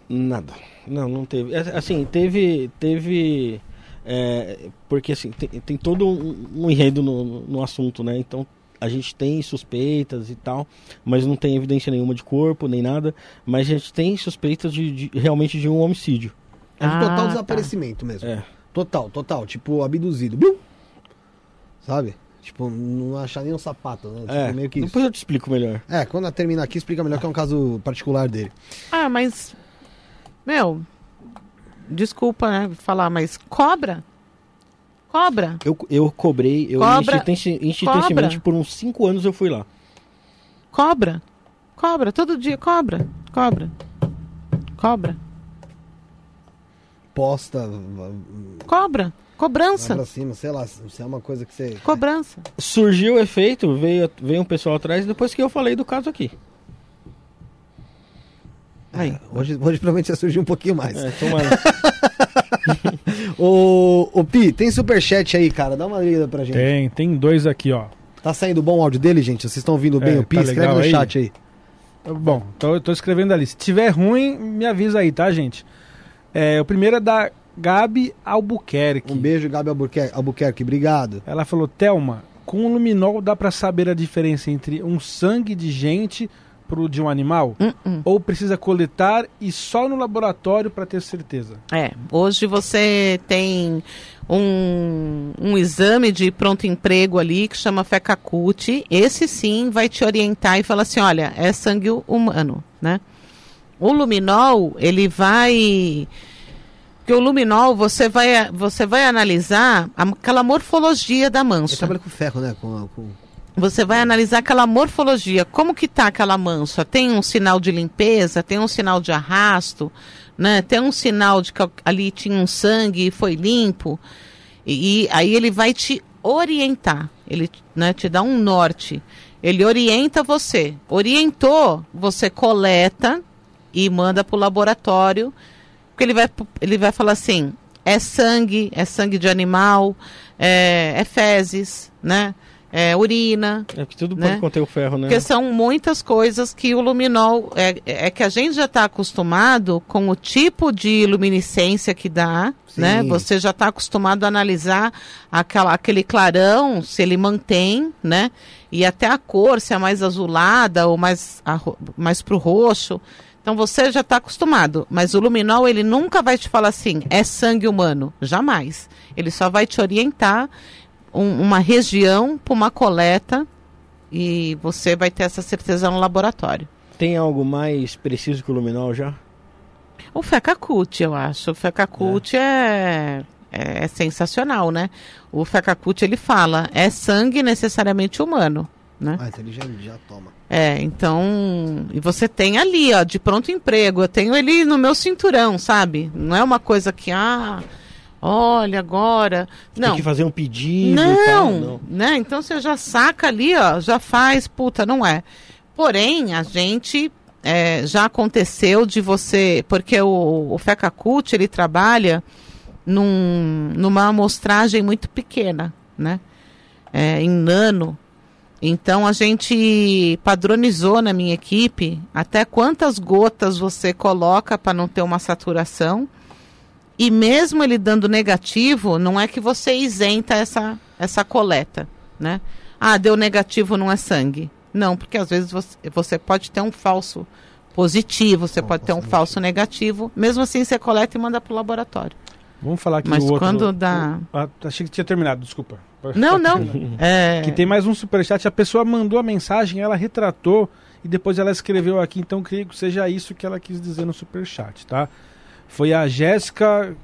Nada. Não, não teve. É, Assim, teve. Teve. é, porque assim, tem, tem todo um, um enredo no, no- no assunto, né? Então a gente tem suspeitas e tal, mas não tem evidência nenhuma de corpo, nem nada. Mas a gente tem suspeitas de, de- realmente de um homicídio. É de Ah, total tá. desaparecimento mesmo. É. Total, total. Tipo, abduzido. Biu! Sabe? Tipo, não achar nem um sapato, né? Tipo, É, meio que isso. depois eu te explico melhor. É, quando ela terminar aqui, explica melhor que é um caso particular dele. Ah, mas. Meu. Desculpa, né? Falar, mas cobra? Cobra? Eu, eu cobrei, eu Cobra- institucionalmente cobra. por uns 5 anos eu fui lá. Cobra? Cobra, todo dia, cobra, cobra. Cobra, Posta, cobra, cobrança, pra cima, sei lá, se é uma coisa que você. cobrança. Surgiu o efeito, veio, veio um pessoal atrás depois que eu falei do caso aqui. Aí, hoje, hoje provavelmente vai surgir um pouquinho mais. É, tomara. Ô, ô Pi, tem superchat aí, cara. Dá uma lida pra gente. Tem, tem dois aqui, ó. Tá saindo bom o áudio dele, gente? Vocês estão ouvindo bem É, o Pi? tá Escreve no aí? chat aí. Bom, eu tô escrevendo ali. Se tiver ruim, me avisa aí, tá, gente? É, o primeiro é da Gabi Albuquerque. Um beijo, Gabi Albuquerque. Albuquerque obrigado. Ela falou: Thelma, com o luminol dá pra saber a diferença entre um sangue de gente pro de um animal? Hum, Ou precisa coletar e só no laboratório pra ter certeza? É, hoje você tem um, um exame de pronto emprego ali que chama FECACUT. Esse sim vai te orientar e falar assim, olha, é sangue humano, né? O luminol, ele vai... Porque o luminol, você vai, você vai analisar aquela morfologia da Ele mancha. trabalha com ferro, né? Com, com... Você vai analisar aquela morfologia, como que tá aquela mancha? Tem um sinal de limpeza, tem um sinal de arrasto, né? Tem um sinal de que ali tinha um sangue e foi limpo. E, e aí ele vai te orientar, ele né, te dá um norte. Ele orienta você. Orientou, você coleta e manda para o laboratório. Porque ele vai, ele vai falar assim: é sangue, é sangue de animal, é, é fezes, né? É urina. É que tudo Né? pode conter o ferro, né? Porque são muitas coisas que o luminol. É, é que a gente já está acostumado com o tipo de luminescência que dá, Sim. né? Você já está acostumado a analisar aquela, aquele clarão, se ele mantém, né? E até a cor, se é mais azulada ou mais, mais pro roxo. Então você já está acostumado. Mas o luminol, ele nunca vai te falar assim, é sangue humano. Jamais. Ele só vai te orientar um- uma região para uma coleta e você vai ter essa certeza no laboratório. Tem algo mais preciso que o luminol já? O FECACUT, eu acho. O FECACUT é. É, é sensacional, né? O FECACUT, ele fala, é sangue necessariamente humano, né? Ah, então ele já, já toma. É, então. E você tem ali, ó, de pronto emprego. Eu tenho ele no meu cinturão, sabe? Não é uma coisa que, ah, olha agora. Não. Tem que fazer um pedido e tal? Não, Não. né? Então você já saca ali, ó, já faz, puta, não é. Porém, a gente é, já aconteceu de você, porque o, o FECACUT, ele trabalha num, numa amostragem muito pequena, né? É, em nano. Então a gente padronizou na minha equipe até quantas gotas você coloca para não ter uma saturação. E mesmo ele dando negativo, não é que você isenta essa, essa coleta, né? Ah, deu negativo, não é sangue. Não, porque às vezes você, você pode ter um falso positivo, você Um pode ter um falso negativo. Mesmo assim, você coleta e manda para o laboratório. Vamos falar aqui Mas do outro. quando dá- ah, achei que tinha terminado, desculpa. Não, não. É, Que tem mais um superchat. A pessoa mandou a mensagem, ela retratou e depois ela escreveu aqui. Então creio que seja isso que ela quis dizer no superchat, tá? Foi a Jéssica.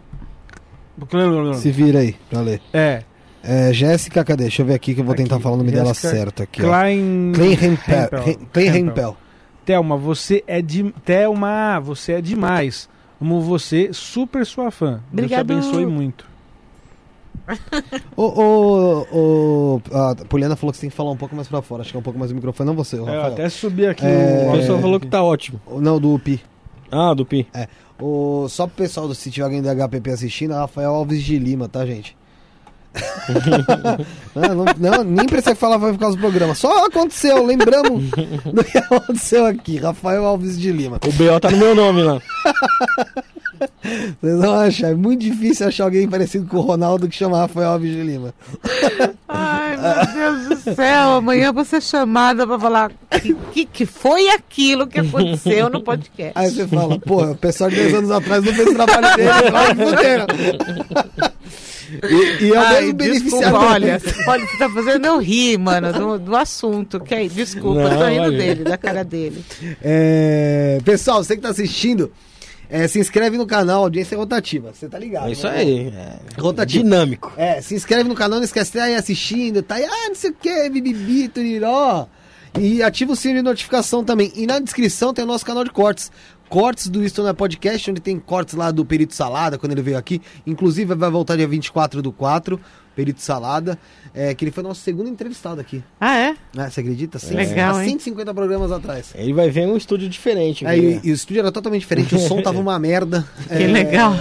Se vira aí pra ler. É, É, Jéssica, cadê? Deixa eu ver aqui que eu vou tentar Aqui, falar o nome dela Jéssica certo aqui. Klein. Klein. Hem- Klein. Hempel. Thelma, você é de. Thelma, você é demais. Como você, super sua fã. Obrigado. Deus te abençoe muito. Ô, ô, ô, a Poliana falou que você tem que falar um pouco mais pra fora. Acho que é um pouco mais do microfone. Não você, o É, Rafael. até subi aqui É, O o. pessoal falou que tá ótimo. Não, do Pi. Ah, do Pi. É. O, só pro pessoal, do- se tiver alguém do HPP assistindo, é Rafael Alves de Lima, tá, gente? não, não, não, nem precisa falar vai por causa do programa. Só aconteceu, lembramos do que aconteceu aqui. Rafael Alves de Lima. O BO tá no meu nome lá. Vocês vão achar, é muito difícil achar alguém parecido com o Ronaldo que chama Rafael Alves de Lima. Ai, meu Deus do céu. Amanhã você é chamada pra falar que, que, que foi aquilo que aconteceu no podcast. Aí você fala, pô, o pessoal de 10 anos atrás não fez o trabalho dele, claro que fuderam. E, e é o Ai, mesmo beneficiário. olha, olha, você tá fazendo eu rir, mano, do, do assunto. Que aí, desculpa, eu tô Não, rindo olha. dele, da cara dele. É, pessoal, você que tá assistindo, é, se inscreve no canal Audiência Rotativa. Você tá ligado? É isso né? aí. É Rotativo. dinâmico. É, se inscreve no canal, não esquece de estar aí assistindo, tá aí, ah, não sei o que, bibibi, turiró. E ativa o sininho de notificação também. E na descrição tem o nosso canal de cortes. Cortes do Isto Não é Podcast, onde tem cortes lá do Perito Salada, quando ele veio aqui. Inclusive vai voltar dia 24 do 4, Perito Salada, é, que ele foi nosso segundo entrevistado aqui. Ah, é? Né? Você acredita? Sim, Legal, há hein? 150 programas atrás. Ele vai ver um estúdio diferente. Aí, né? e o estúdio era totalmente diferente, o som tava uma merda. Que É, legal.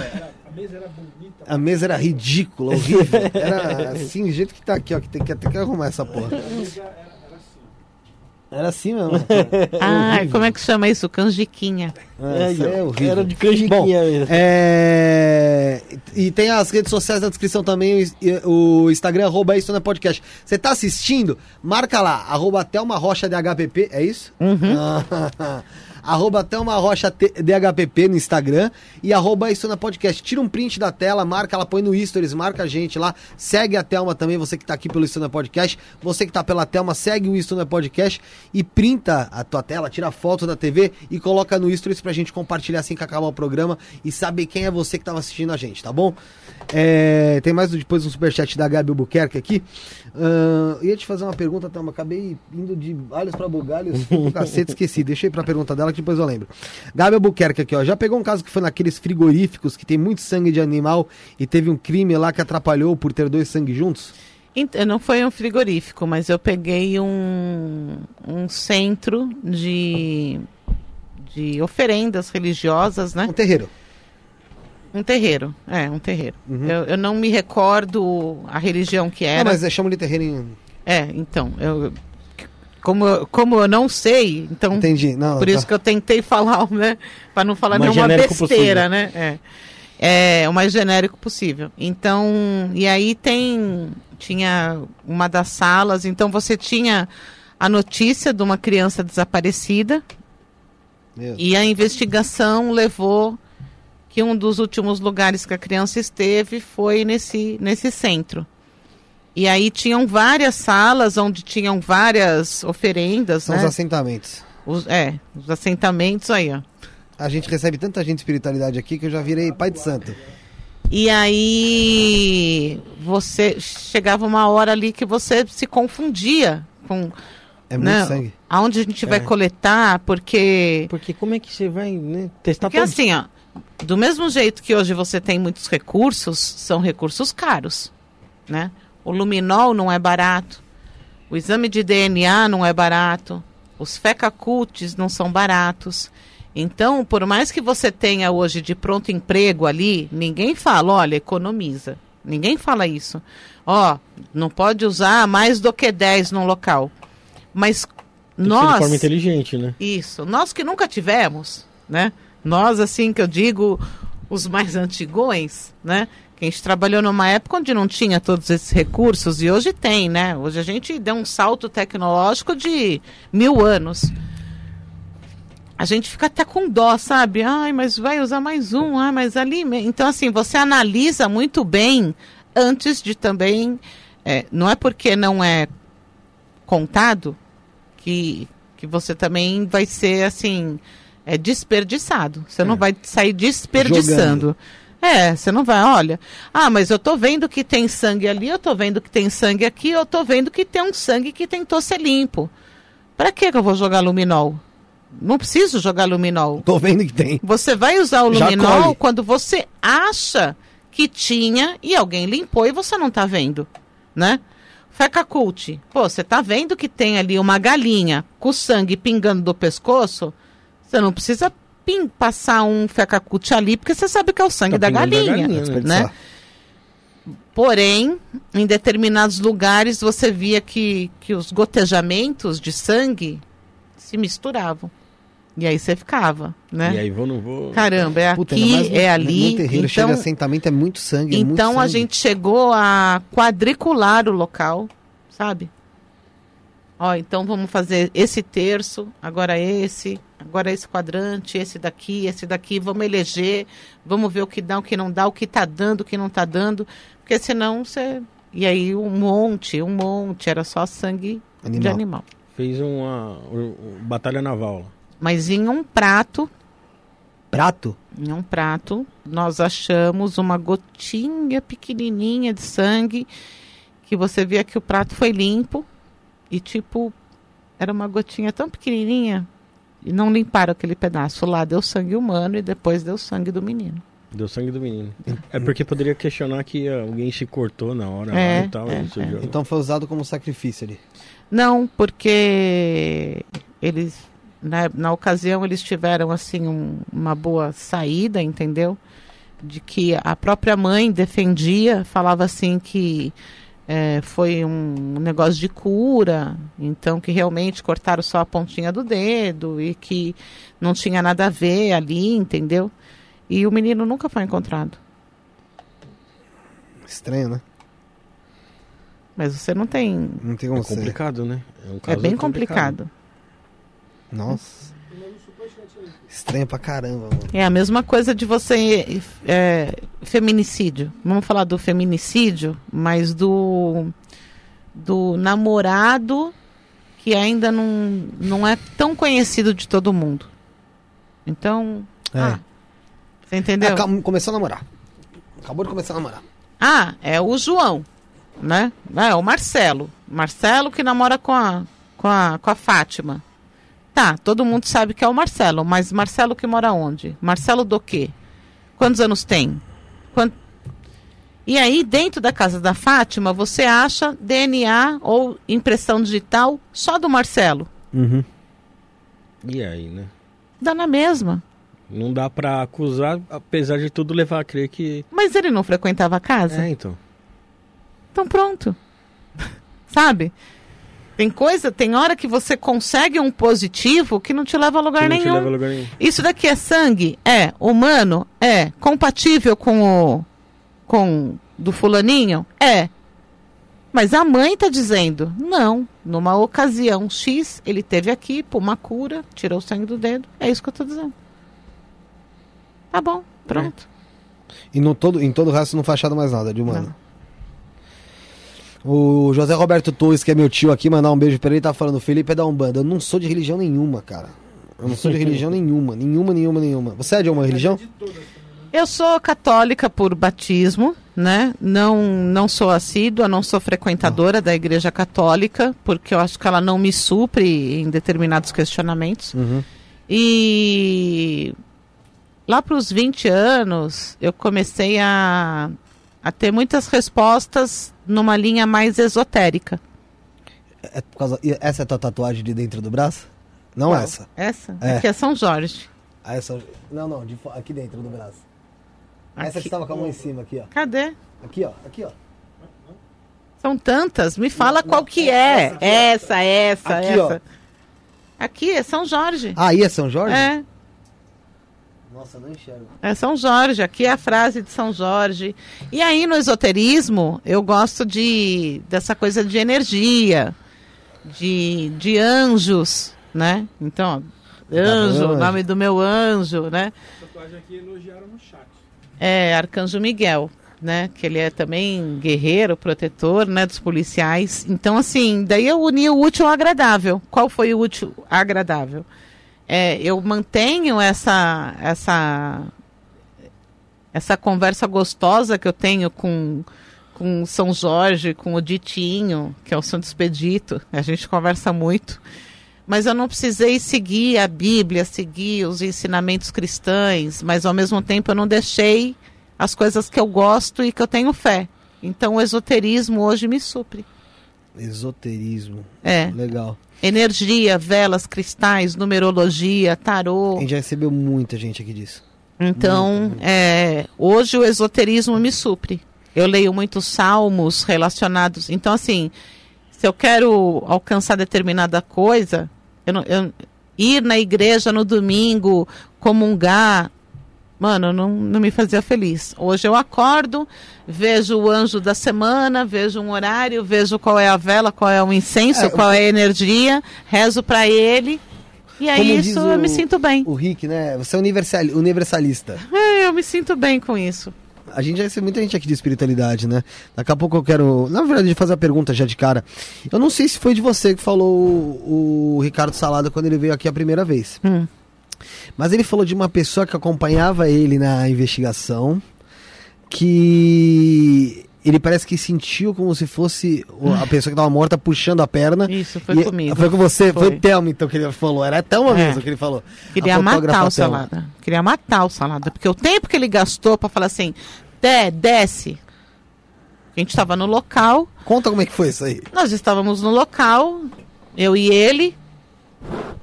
A mesa era ridícula, horrível. Era assim, do jeito que tá aqui, ó, que tem que até que arrumar essa porra. Era assim mesmo. Ah, como é que chama isso? Canjiquinha. É, isso aí é horrível. Era de canjiquinha mesmo. É... E tem as redes sociais na descrição também, o Instagram, arroba isso não é podcast. Você tá assistindo? Marca lá, arroba Thelma Rocha DHPP, é isso? Ah, arroba Thelma Rocha DHPP no Instagram e arroba isso na podcast. Tira um print da tela, marca ela, põe no Stories, marca a gente lá, segue a Thelma também, você que tá aqui pelo Isso na Podcast, você que tá pela Thelma, segue o Isso na Podcast e printa a tua tela, tira foto da TV e coloca no Stories pra gente compartilhar assim que acabar o programa e saber quem é você que tava assistindo a gente, tá bom? É, tem mais depois um superchat da Gabi Albuquerque aqui. Ahn, ia te fazer uma pergunta, Thelma, acabei indo de alhos pra bugalhos, pro cacete, esqueci. Deixei pra pergunta dela que depois eu lembro. Gabi Albuquerque aqui, ó. Já pegou um caso que foi naqueles frigoríficos que tem muito sangue de animal e teve um crime lá que atrapalhou por ter dois sangue juntos? Não foi um frigorífico, mas eu peguei um, um centro de, de oferendas religiosas, né? Um terreiro. Um terreiro, é, um terreiro. Uhum. Eu, eu não me recordo a religião que Ah, era. mas é, chama de terreiro em... É, então, eu, como, eu- como eu não sei, então Entendi. Não, por tá. isso que eu tentei falar, né? Para não falar Mais nenhuma besteira, né? É. é o mais genérico possível. Então, e aí tem tinha uma das salas, então você tinha a notícia de uma criança desaparecida Meu. e a investigação levou que um dos últimos lugares que a criança esteve foi nesse nesse centro. E aí tinham várias salas onde tinham várias oferendas, São né? os assentamentos. Os, é, os assentamentos aí, ó. A gente recebe tanta gente de espiritualidade aqui que eu já virei pai de santo. E aí você chegava uma hora ali que você se confundia com É muito né, sangue. aonde a gente vai É. coletar, porque Porque como é que você vai né, testar porque todo assim, ó, do mesmo jeito que hoje você tem muitos recursos, são recursos caros, né? O luminol não é barato, o exame de DNA não é barato, os fecacultes não são baratos. Então, por mais que você tenha hoje de pronto emprego ali, ninguém fala, olha, economiza. Ninguém fala isso. Ó, não pode usar mais do que 10 num local. Mas Tem ser de nós forma inteligente, né? isso. Nós que nunca tivemos, né? Nós, assim, que eu digo, os mais antigões, né? Que a gente trabalhou numa época onde não tinha todos esses recursos e hoje tem, né? Hoje a gente deu um salto tecnológico de mil anos. A gente fica até com dó, sabe? Ai, mas vai usar mais um, ah, mas ali. Então, assim, você analisa muito bem antes de também. é, não é porque não é contado que, que você também vai ser assim é desperdiçado. Você não vai sair desperdiçando. É, você não vai, olha, ah, mas eu tô vendo que tem sangue ali, eu tô vendo que tem sangue aqui, eu tô vendo que tem um sangue que tentou ser limpo. Pra que eu vou jogar luminol? Não preciso jogar luminol. Tô vendo que tem. Você vai usar o luminol quando você acha que tinha e alguém limpou e você não tá vendo, né? Feca cult. Pô, você tá vendo que tem ali uma galinha com sangue pingando do pescoço? Você não precisa pin- passar um fecacute ali, porque você sabe que é o sangue Tá da pingando da galinha, galinha, né? né? Porém, em determinados lugares você via que, que os gotejamentos de sangue se misturavam. E aí você ficava, né? E aí vou, não vou. Caramba, é Puta, aqui, no- é ali. No terreiro Então, de assentamento é muito sangue. é muito então a sangue. gente chegou a quadricular o local, sabe? Ó, então vamos fazer esse terço, agora esse, agora esse quadrante, esse daqui, esse daqui, vamos eleger, vamos ver o que dá, o que não dá, o que tá dando, o que não tá dando, porque senão você. E aí um monte, um monte, era só sangue de Animal. animal. Fez uma o- o- batalha naval. Mas em um prato, Prato? em um prato, nós achamos uma gotinha pequenininha de sangue que você via que o prato foi limpo e tipo era uma gotinha tão pequenininha e não limparam aquele pedaço lá deu sangue humano e depois deu sangue do menino. Deu sangue do menino. É porque poderia questionar que alguém se cortou na hora É, lá e tal. é, e sujou. Então foi usado como sacrifício ali. Não, porque eles na, na ocasião eles tiveram assim um- uma boa saída, entendeu? De que a própria mãe defendia, falava assim que é, foi um negócio de cura, então que realmente cortaram só a pontinha do dedo e que não tinha nada a ver ali, entendeu? E o menino nunca foi encontrado. Estranho, né? Mas você não tem. Não tem como É ser. complicado, né? um É bem complicado. Nossa. Estranho pra caramba, mano. É a mesma coisa de você. é, feminicídio. Vamos falar do feminicídio, mas do. do namorado que ainda não, não é tão conhecido de todo mundo. Então. É. Ah, você entendeu? Acabou- começou a namorar. Acabou de começar a namorar. Ah, é o João, né? É o Marcelo. Marcelo que namora com a, com a, com a Fátima. Tá, todo mundo sabe que é o Marcelo, mas Marcelo que mora onde? Marcelo do quê? Quantos anos tem? Quan- E aí, dentro da casa da Fátima, você acha DNA ou impressão digital só do Marcelo. Uhum. E aí, né? Dá na mesma. Não dá pra acusar, apesar de tudo levar a crer que. Mas ele não frequentava a casa? É, então. Então pronto. Sabe? Tem coisa, tem hora que você consegue um positivo que não te leva a lugar não nenhum. leva a lugar nenhum. Isso daqui é sangue? É. Humano? É. Compatível com o. com. do fulaninho? É. Mas a mãe tá dizendo, não. Numa ocasião X, ele teve aqui por uma cura, tirou o sangue do dedo. É isso que eu tô dizendo. Tá bom, pronto. E no todo, em todo o resto não foi achado mais nada de humano. O José Roberto Torres, que é meu tio aqui, mandar um beijo pra ele, tá falando, Felipe é da Umbanda. Eu não sou de religião nenhuma, cara. Eu não sou de religião nenhuma, nenhuma, nenhuma, nenhuma. Você é de uma religião? Eu sou católica por batismo, né? Não, não sou assídua, não sou frequentadora da Igreja Católica, porque eu acho que ela não me supre em determinados questionamentos. Uhum. E lá para os 20 anos, eu comecei a, a ter muitas respostas numa linha mais esotérica. É por causa... Essa é a tua tatuagem de dentro do braço? Não Qual? essa. Essa? É. Aqui é São Jorge. Ah, essa... Não, não, de aqui dentro do braço. Essa que Aqui. estava com a mão em cima, aqui, ó. Cadê? Aqui, ó. Aqui, ó. São tantas. Me fala Não, qual não, que essa é. aqui, ó. Essa, essa, Aqui, ó. essa. Aqui é São Jorge. Ah, aí é São Jorge? É. Nossa, não enxergo. É São Jorge, aqui é a frase de São Jorge. E aí no esoterismo, eu gosto de dessa coisa de energia, de, de anjos, né? Então, anjo, anjo. o nome do meu anjo, né? tatuagem aqui elogiaram no chat. É Arcanjo Miguel, né? Que ele é também guerreiro, protetor, né? Dos policiais. Então, assim, daí eu uni o útil ao agradável. Qual foi o útil agradável? É, eu mantenho essa, essa, essa conversa gostosa que eu tenho com, com São Jorge, com o Ditinho, que é o Santo Expedito. A gente conversa muito. Mas eu não precisei seguir a Bíblia, seguir os ensinamentos cristãos, mas ao mesmo tempo eu não deixei as coisas que eu gosto e que eu tenho fé. Então o esoterismo hoje me supre. Esoterismo. É. Legal. Energia, velas, cristais, numerologia, tarô. A gente já recebeu muita gente aqui disso. Então, é, hoje o esoterismo me supre. Eu leio muitos salmos relacionados. Então, assim, se eu quero alcançar determinada coisa, eu não- eu- ir na igreja no domingo, comungar, mano, não, não me fazia feliz. Hoje eu acordo, vejo o anjo da semana, vejo um horário, vejo qual é a vela, qual é o incenso, É, qual é a energia, rezo para ele. E aí Como isso o- eu me sinto bem. O Rick, né? Você é universali- universalista. É, eu me sinto bem com isso. A gente já recebeu muita gente aqui de espiritualidade, né? Daqui a pouco eu quero, na verdade, fazer a pergunta já de cara. Eu não sei se foi de você que falou o, o Ricardo Salada quando ele veio aqui a primeira vez. Hum. Mas ele falou de uma pessoa que acompanhava ele na investigação, que ele parece que sentiu como se fosse a pessoa que estava morta puxando a perna. Isso, foi comigo. Foi com você, foi, Foi. o Thelma então que ele falou. Era a Thelma É. mesmo que ele falou. Queria matar o Thelma. Salada. Queria matar o Salada. Porque o tempo que ele gastou pra falar assim, Té, desce. A gente estava no local, Conta como é que foi isso aí. nós estávamos no local, eu e ele.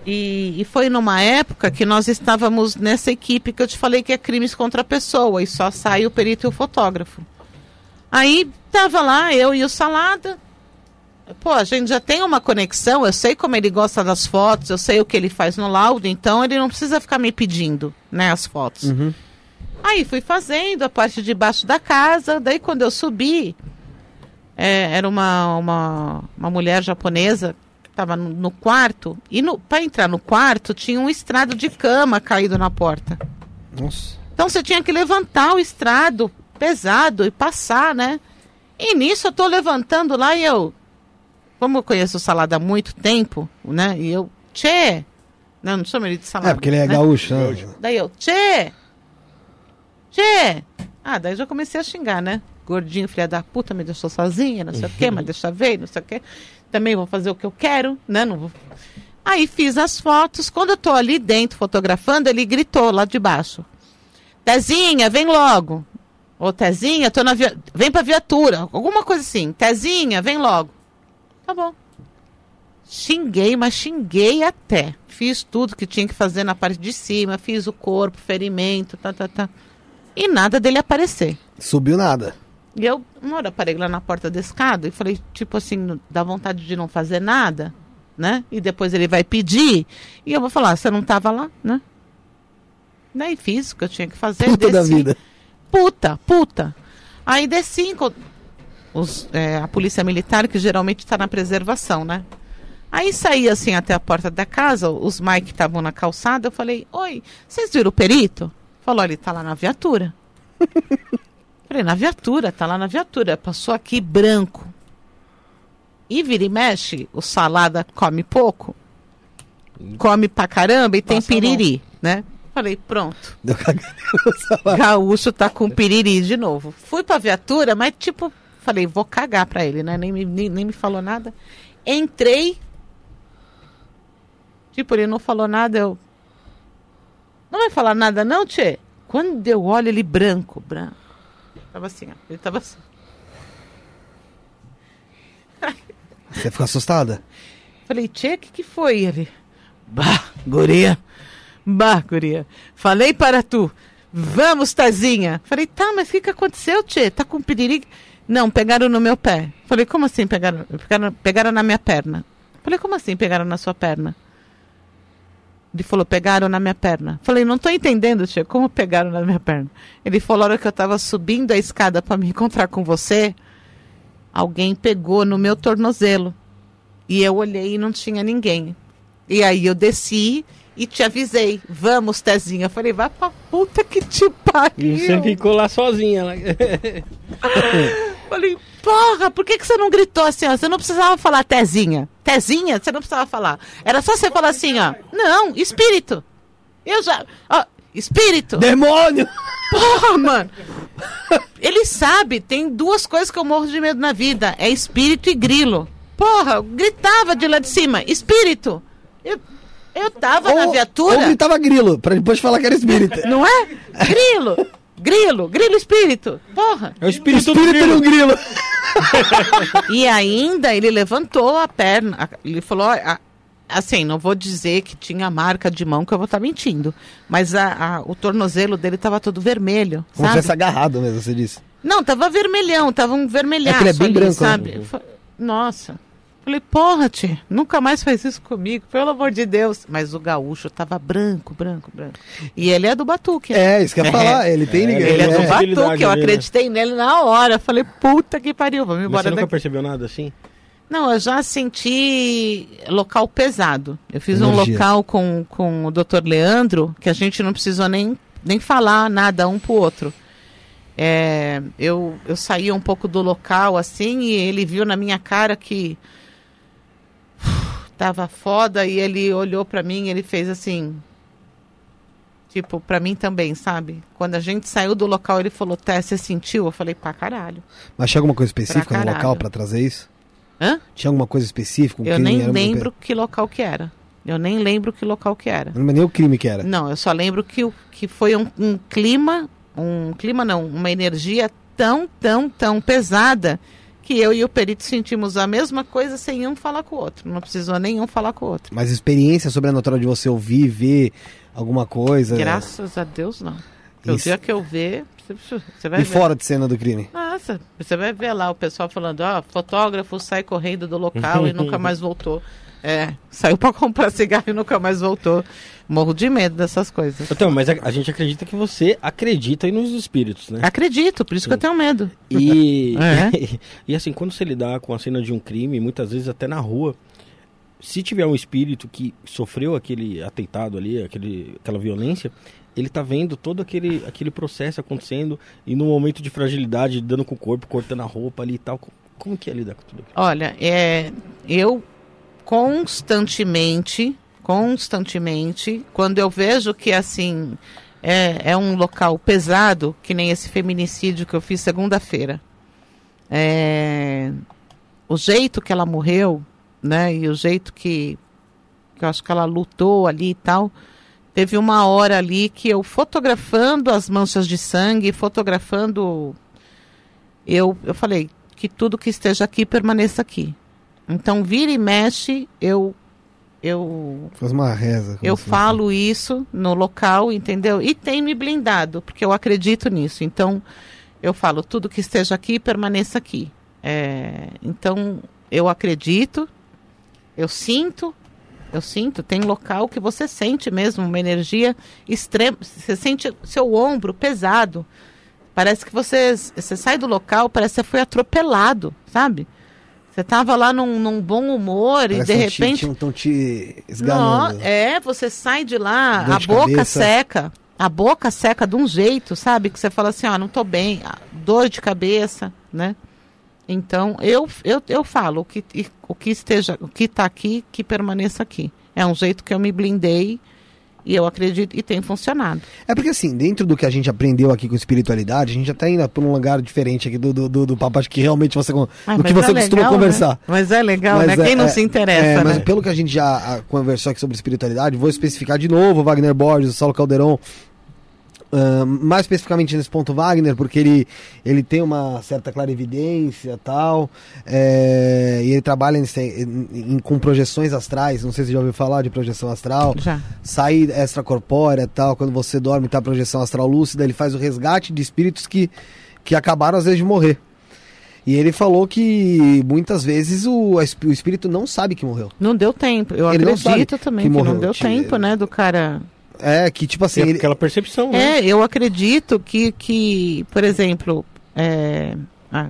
E, e foi numa época que nós estávamos nessa equipe que eu te falei que é crimes contra a pessoa e só sai o perito e o fotógrafo. Aí tava lá eu e o Salada. Pô, a gente já tem uma conexão, eu sei como ele gosta das fotos, eu sei o que ele faz no laudo, então ele não precisa ficar me pedindo, né, as fotos. Aí fui fazendo a parte de baixo da casa, daí quando eu subi, é, era uma, uma, uma mulher japonesa estava no, no quarto, e para entrar no quarto tinha um estrado de cama caído na porta. Nossa. Então você tinha que levantar o estrado pesado e passar, né? E nisso eu tô levantando lá e eu, como eu conheço o Salada há muito tempo, né? E eu, tchê, não, não chamo ele de Salada. É, porque ele é né? gaúcho, né? Daí eu, tchê! Tchê! Ah, daí já comecei a xingar, né? Gordinho, filha da puta, me deixou sozinha, não sei o quê, mas deixa ver, não sei o quê. Também vou fazer o que eu quero, né? Não vou... Aí fiz as fotos. Quando eu tô ali dentro fotografando, ele gritou lá de baixo. Tezinha, vem logo. Ô, Tezinha, tô na via... vem pra viatura. Alguma coisa assim. Tezinha, vem logo. Tá bom. Xinguei, mas xinguei até. Fiz tudo que tinha que fazer na parte de cima, fiz o corpo, ferimento, tá, tá, tá. E nada dele aparecer. Subiu nada. E eu, uma hora, parei lá na porta da escada e falei, tipo assim, dá vontade de não fazer nada, né? E depois ele vai pedir. E eu vou falar, você não tava lá, né? Daí fiz o que eu tinha que fazer. Puta da desci. vida. Puta, puta. Aí desci, os, é, a polícia militar, que geralmente está na preservação, né? Aí saí assim até a porta da casa, os Mike estavam na calçada, eu falei, oi, vocês viram o perito? Falou, ele tá lá na viatura. falei, na viatura, tá lá na viatura. Passou aqui branco. E vira e mexe, o salada come pouco, come pra caramba e tem Passa mão. piriri, né? Falei, pronto. Gaúcho tá com piriri de novo. Fui pra viatura, mas tipo, falei, vou cagar pra ele, né? Nem, me- nem, nem me falou nada. Entrei. Tipo, ele não falou nada, eu. Não vai falar nada, não, Tchê? Quando eu olho ele branco, branco. Tava assim, ó. Ele tava assim. Você ficou assustada? Falei, Tchê, o que, que foi? Ele. Bah, guria. Bah, guria. Falei para tu. Vamos, Tazinha. Falei, tá, mas o que, que aconteceu, Tchê? Tá com piriri? Não, pegaram no meu pé. Falei, como assim pegaram? Pegaram, pegaram na minha perna. Falei, como assim pegaram na sua perna? Ele falou, pegaram na minha perna. Falei, não tô entendendo, Tchê, como pegaram na minha perna? Ele falou, a hora que eu tava subindo a escada para me encontrar com você, alguém pegou no meu tornozelo. E eu olhei e não tinha ninguém. E aí eu desci e te avisei. Vamos, Tezinha. Eu falei, vai pra puta que te pariu. E você ficou lá sozinha. lá. Falei, porra, por que, que você não gritou assim, ó? Você não precisava falar Tezinha. Tezinha, você não precisava falar. Era só você falar assim, ó. Não, espírito. Eu já. Ó, espírito. Demônio! Porra, mano. Ele sabe, tem duas coisas que eu morro de medo na vida: é espírito e grilo. Porra, eu gritava de lá de cima: espírito. Eu, eu tava na Ou- viatura. Ou gritava grilo, pra depois falar que era espírita. Não é? Grilo. Grilo, grilo espírito. Porra. É o espírito, do Espírito grilo. no grilo. e ainda ele levantou a perna. Ele falou: "Ó, assim, não vou dizer que tinha marca de mão que eu vou estar mentindo. Mas a- a- o tornozelo dele estava todo vermelho. Como se sabe? tivesse agarrado mesmo, você disse. Não, tava vermelhão, tava um vermelhaço É que ele é bem ali, branco, né? sabe? Fa- Nossa. Falei, porra, tia, nunca mais faz isso comigo, pelo amor de Deus. Mas o gaúcho tava branco, branco, branco. E ele é do Batuque. né? É, isso que eu ia falar. Ele tem É, ninguém. Ele é do é. Batuque, eu né? acreditei nele na hora. Falei, puta que pariu, vamos Mas embora você nunca daqui. percebeu nada assim? Não, eu já senti local pesado. Eu fiz um Energia. local com, com o Dr. Leandro que a gente não precisou nem, nem falar nada um pro outro. É, eu, eu saí um pouco do local assim e ele viu na minha cara que tava foda e ele olhou pra mim e ele fez assim. Tipo, pra mim também, sabe? Quando a gente saiu do local, ele falou, Té, você sentiu? Eu falei, pra caralho. Mas tinha alguma coisa específica no local pra trazer isso? Hã? Tinha alguma coisa específica? Um Eu nem lembro que local que era. Eu nem lembro que local que era. Não lembro nem o crime que era. Não, eu só lembro que, o- que foi um, um clima, um clima não, uma energia tão, tão, tão pesada que eu e o perito sentimos a mesma coisa sem um falar com o outro. Não precisou nenhum falar com o outro. Mas experiência sobrenatural de você ouvir, ver alguma coisa. Graças a Deus, não. O dia que eu ver, você- você vai E ver. fora de cena do crime. Nossa, você vai ver lá o pessoal falando, ó, fotógrafo sai correndo do local e nunca mais voltou. É, saiu pra comprar cigarro e nunca mais voltou. Morro de medo dessas coisas. Então, mas a, a gente acredita que você acredita aí nos espíritos, né? Acredito, por isso que eu tenho medo. E, É. e assim, quando você lidar com a cena de um crime, muitas vezes até na rua, se tiver um espírito que sofreu aquele atentado ali, aquele, aquela violência, ele tá vendo todo aquele, aquele processo acontecendo e no momento de fragilidade, dando com o corpo, cortando a roupa ali e tal. Como, como que é lidar com tudo aquilo? Olha, é, eu constantemente, constantemente, quando eu vejo que assim é, é um local pesado, que nem esse feminicídio que eu fiz segunda-feira, é, o jeito que ela morreu, né, e o jeito que, que eu acho que ela lutou ali e tal, teve uma hora ali que eu fotografando as manchas de sangue, fotografando, eu, eu falei que tudo que esteja aqui permaneça aqui. Então, vira e mexe, eu eu Faz uma reza. eu falo isso no local, entendeu? E tem me blindado, porque eu acredito nisso. Então, eu falo, tudo que esteja aqui, permaneça aqui. É, então, eu acredito, eu sinto, eu sinto, tem local que você sente mesmo uma energia extrema. Você sente seu ombro pesado. Parece que você, você sai do local, parece que você foi atropelado, sabe? Você tava lá num, num bom humor e Parece de tão te- repente. Estão te Não, esganando. é, você sai de lá, Dor a de boca cabeça. seca. A boca seca de um jeito, sabe? Que você fala assim, ah, não tô bem, ah, dor de cabeça, né? Então, eu, eu, eu falo, o que, e- o que esteja, o que tá aqui, que permaneça aqui. É um jeito que eu me blindei e eu acredito, e tem funcionado. É porque assim, dentro do que a gente aprendeu aqui com espiritualidade, a gente já tá indo por um lugar diferente aqui do, do, do, do papo, acho que realmente você, Ah, do que mas você é costuma legal, conversar. né? Mas é legal, Mas né? é- Quem não é- se interessa, É, mas né? pelo que a gente já ah, conversou aqui sobre espiritualidade, vou especificar de novo o Wagner Borges, o Saulo Calderon. Mais especificamente nesse ponto Wagner, porque ele, ele tem uma certa clarividência e tal, é, e ele trabalha nesse- em- em- com projeções astrais, não sei se você já ouviu falar de projeção astral, Já. sair extracorpórea e tal, quando você dorme tá a projeção astral lúcida, ele faz o resgate de espíritos que, que acabaram às vezes de morrer. E ele falou que muitas vezes o, o espírito não sabe que morreu. Não deu tempo. Eu Ele acredito também que que, não deu tempo, né? Do cara É, que tipo assim, Tem ele, aquela percepção, né? É, eu acredito que, que por exemplo, é, ah,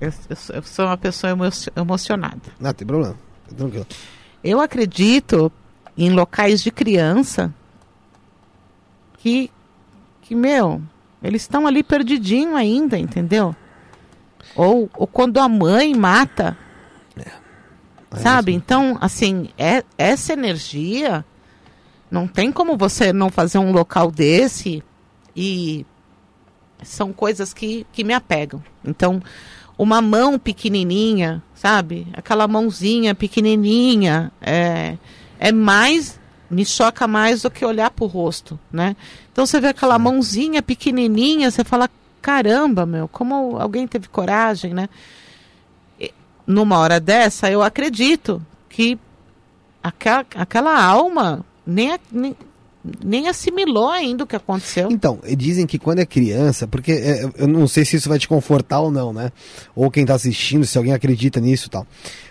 eu, eu sou- uma pessoa emo- emocionada. não tem problema, tranquilo. Eu acredito em locais de criança que, que meu, eles estão ali perdidinho ainda, entendeu? Ou, ou quando a mãe mata, sabe? Então, assim, é, essa energia não tem como você não fazer um local desse e são coisas que, que me apegam. Então, uma mão pequenininha, sabe? Aquela mãozinha pequenininha é, é mais me choca mais do que olhar pro rosto, né? Então você vê aquela mãozinha pequenininha, você fala, caramba, meu, como alguém teve coragem, né? E, numa hora dessa, eu acredito que aquela, aquela alma nem, nem, nem assimilou ainda o que aconteceu. Então, dizem que quando é criança, porque é, eu não sei se isso vai te confortar ou não, né? Ou quem tá assistindo, se alguém acredita nisso e tal.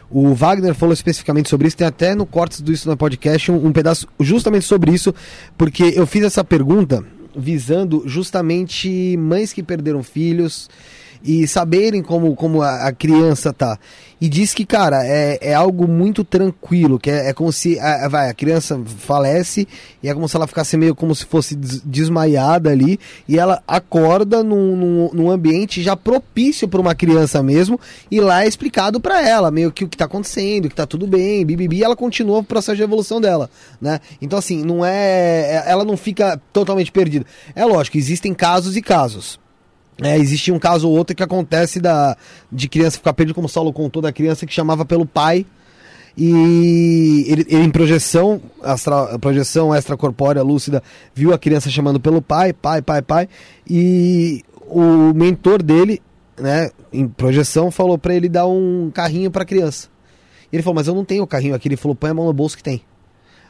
O Wagner falou especificamente sobre isso, tem até no Cortes do Isso no Podcast um, um pedaço justamente sobre isso, porque eu fiz essa pergunta visando justamente mães que perderam filhos e saberem como, como a, a criança tá. E diz que, cara, é, é algo muito tranquilo, que é, é como se a, vai, a criança falece e é como se ela ficasse meio como se fosse des- desmaiada ali e ela acorda num, num, num ambiente já propício para uma criança mesmo e lá é explicado para ela meio que o que tá acontecendo, que tá tudo bem, bibibi, e ela continua o processo de evolução dela, né? Então assim, não é, ela não fica totalmente perdida. É lógico, existem casos e casos. É, existe um caso ou outro que acontece da, de criança ficar perdida, como o Saulo contou, da criança que chamava pelo pai. E ele, ele em projeção, astra, projeção extracorpórea lúcida, viu a criança chamando pelo pai, pai, pai, pai. E o mentor dele, né, em projeção, falou pra ele dar um carrinho pra criança. Ele falou, mas eu não tenho o carrinho aqui. Ele falou, põe a mão no bolso que tem.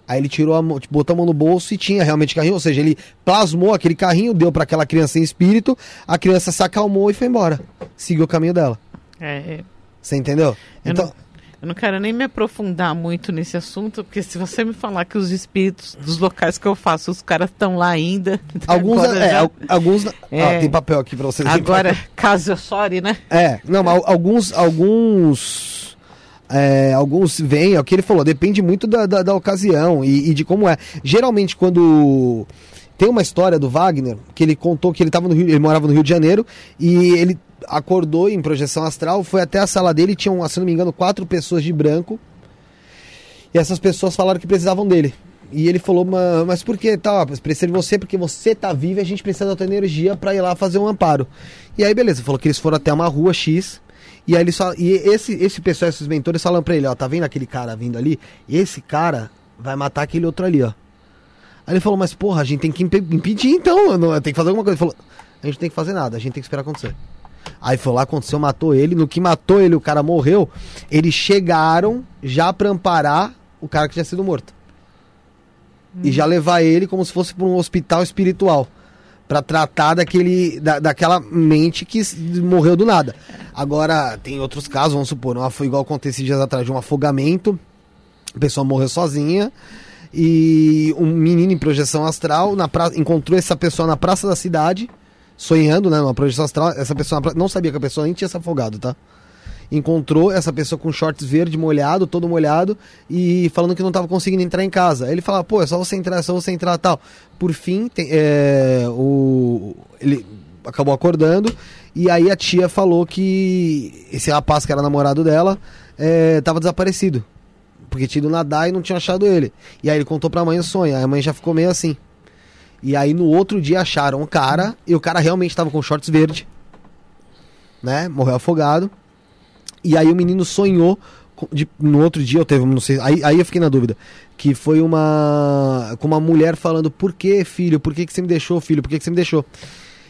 Aí ele tirou a mão, tipo, botou a mão no bolso e tinha realmente carrinho, ou seja, ele plasmou aquele carrinho, deu para aquela criança em espírito, a criança se acalmou e foi embora. Seguiu o caminho dela. É, é. Você entendeu? Eu Então, não, eu não quero nem me aprofundar muito nesse assunto, porque se você me falar que os espíritos dos locais que eu faço, os caras estão lá ainda. alguns, agora é, já- al- alguns, É. ah, tem papel aqui para você. Agora, caso eu chore, né? É, não, alguns, alguns, é, alguns vêm, é o que ele falou, depende muito da, da, da ocasião e, e de como é. Geralmente quando tem uma história do Wagner que ele contou que ele tava no Rio, ele morava no Rio de Janeiro e ele acordou em projeção astral, foi até a sala dele, tinham, se não me engano, quatro pessoas de branco e essas pessoas falaram que precisavam dele. E ele falou, "Ma- mas por que tal? Tá, precisa de você porque você tá vivo e a gente precisa da tua energia para ir lá fazer um amparo. E aí, beleza, falou que eles foram até uma rua X. E aí eles falam, e esse, esse pessoal, esses mentores falam pra ele, ó, tá vendo aquele cara vindo ali? Esse cara vai matar aquele outro ali, ó. Aí ele falou, mas porra, a gente tem que impe- impedir então, não, tem que fazer alguma coisa. Ele falou, a gente tem que fazer nada, a gente tem que esperar acontecer. Aí foi lá, aconteceu, matou ele. No que matou ele, o cara morreu. Eles chegaram já pra amparar o cara que tinha sido morto. E já levar ele como se fosse pra um hospital espiritual. Pra tratar daquele, da, daquela mente que morreu do nada. Agora, tem outros casos, vamos supor, não foi igual aconteceu dias atrás de um afogamento. A pessoa morreu sozinha. E um menino em projeção astral na pra... encontrou essa pessoa na praça da cidade, sonhando, né? Numa projeção astral. Essa pessoa pra- não sabia que a pessoa nem tinha se afogado, tá? Encontrou essa pessoa com shorts verde molhado, todo molhado, e falando que não estava conseguindo entrar em casa. Ele fala, pô, é só você entrar, é só você entrar tal. Por fim, tem- é, o, ele acabou acordando, e aí a tia falou que esse rapaz que era namorado dela estava desaparecido porque tinha ido nadar e não tinha achado ele. E aí ele contou pra mãe o sonho, aí a mãe já ficou meio assim. E aí no outro dia acharam o cara, e o cara realmente estava com shorts verde, né? Morreu afogado. E aí o menino sonhou, de- no outro dia eu teve, não sei, aí, aí eu fiquei na dúvida, que foi uma com uma mulher falando, por que filho, por que, que você me deixou filho, por que, que você me deixou?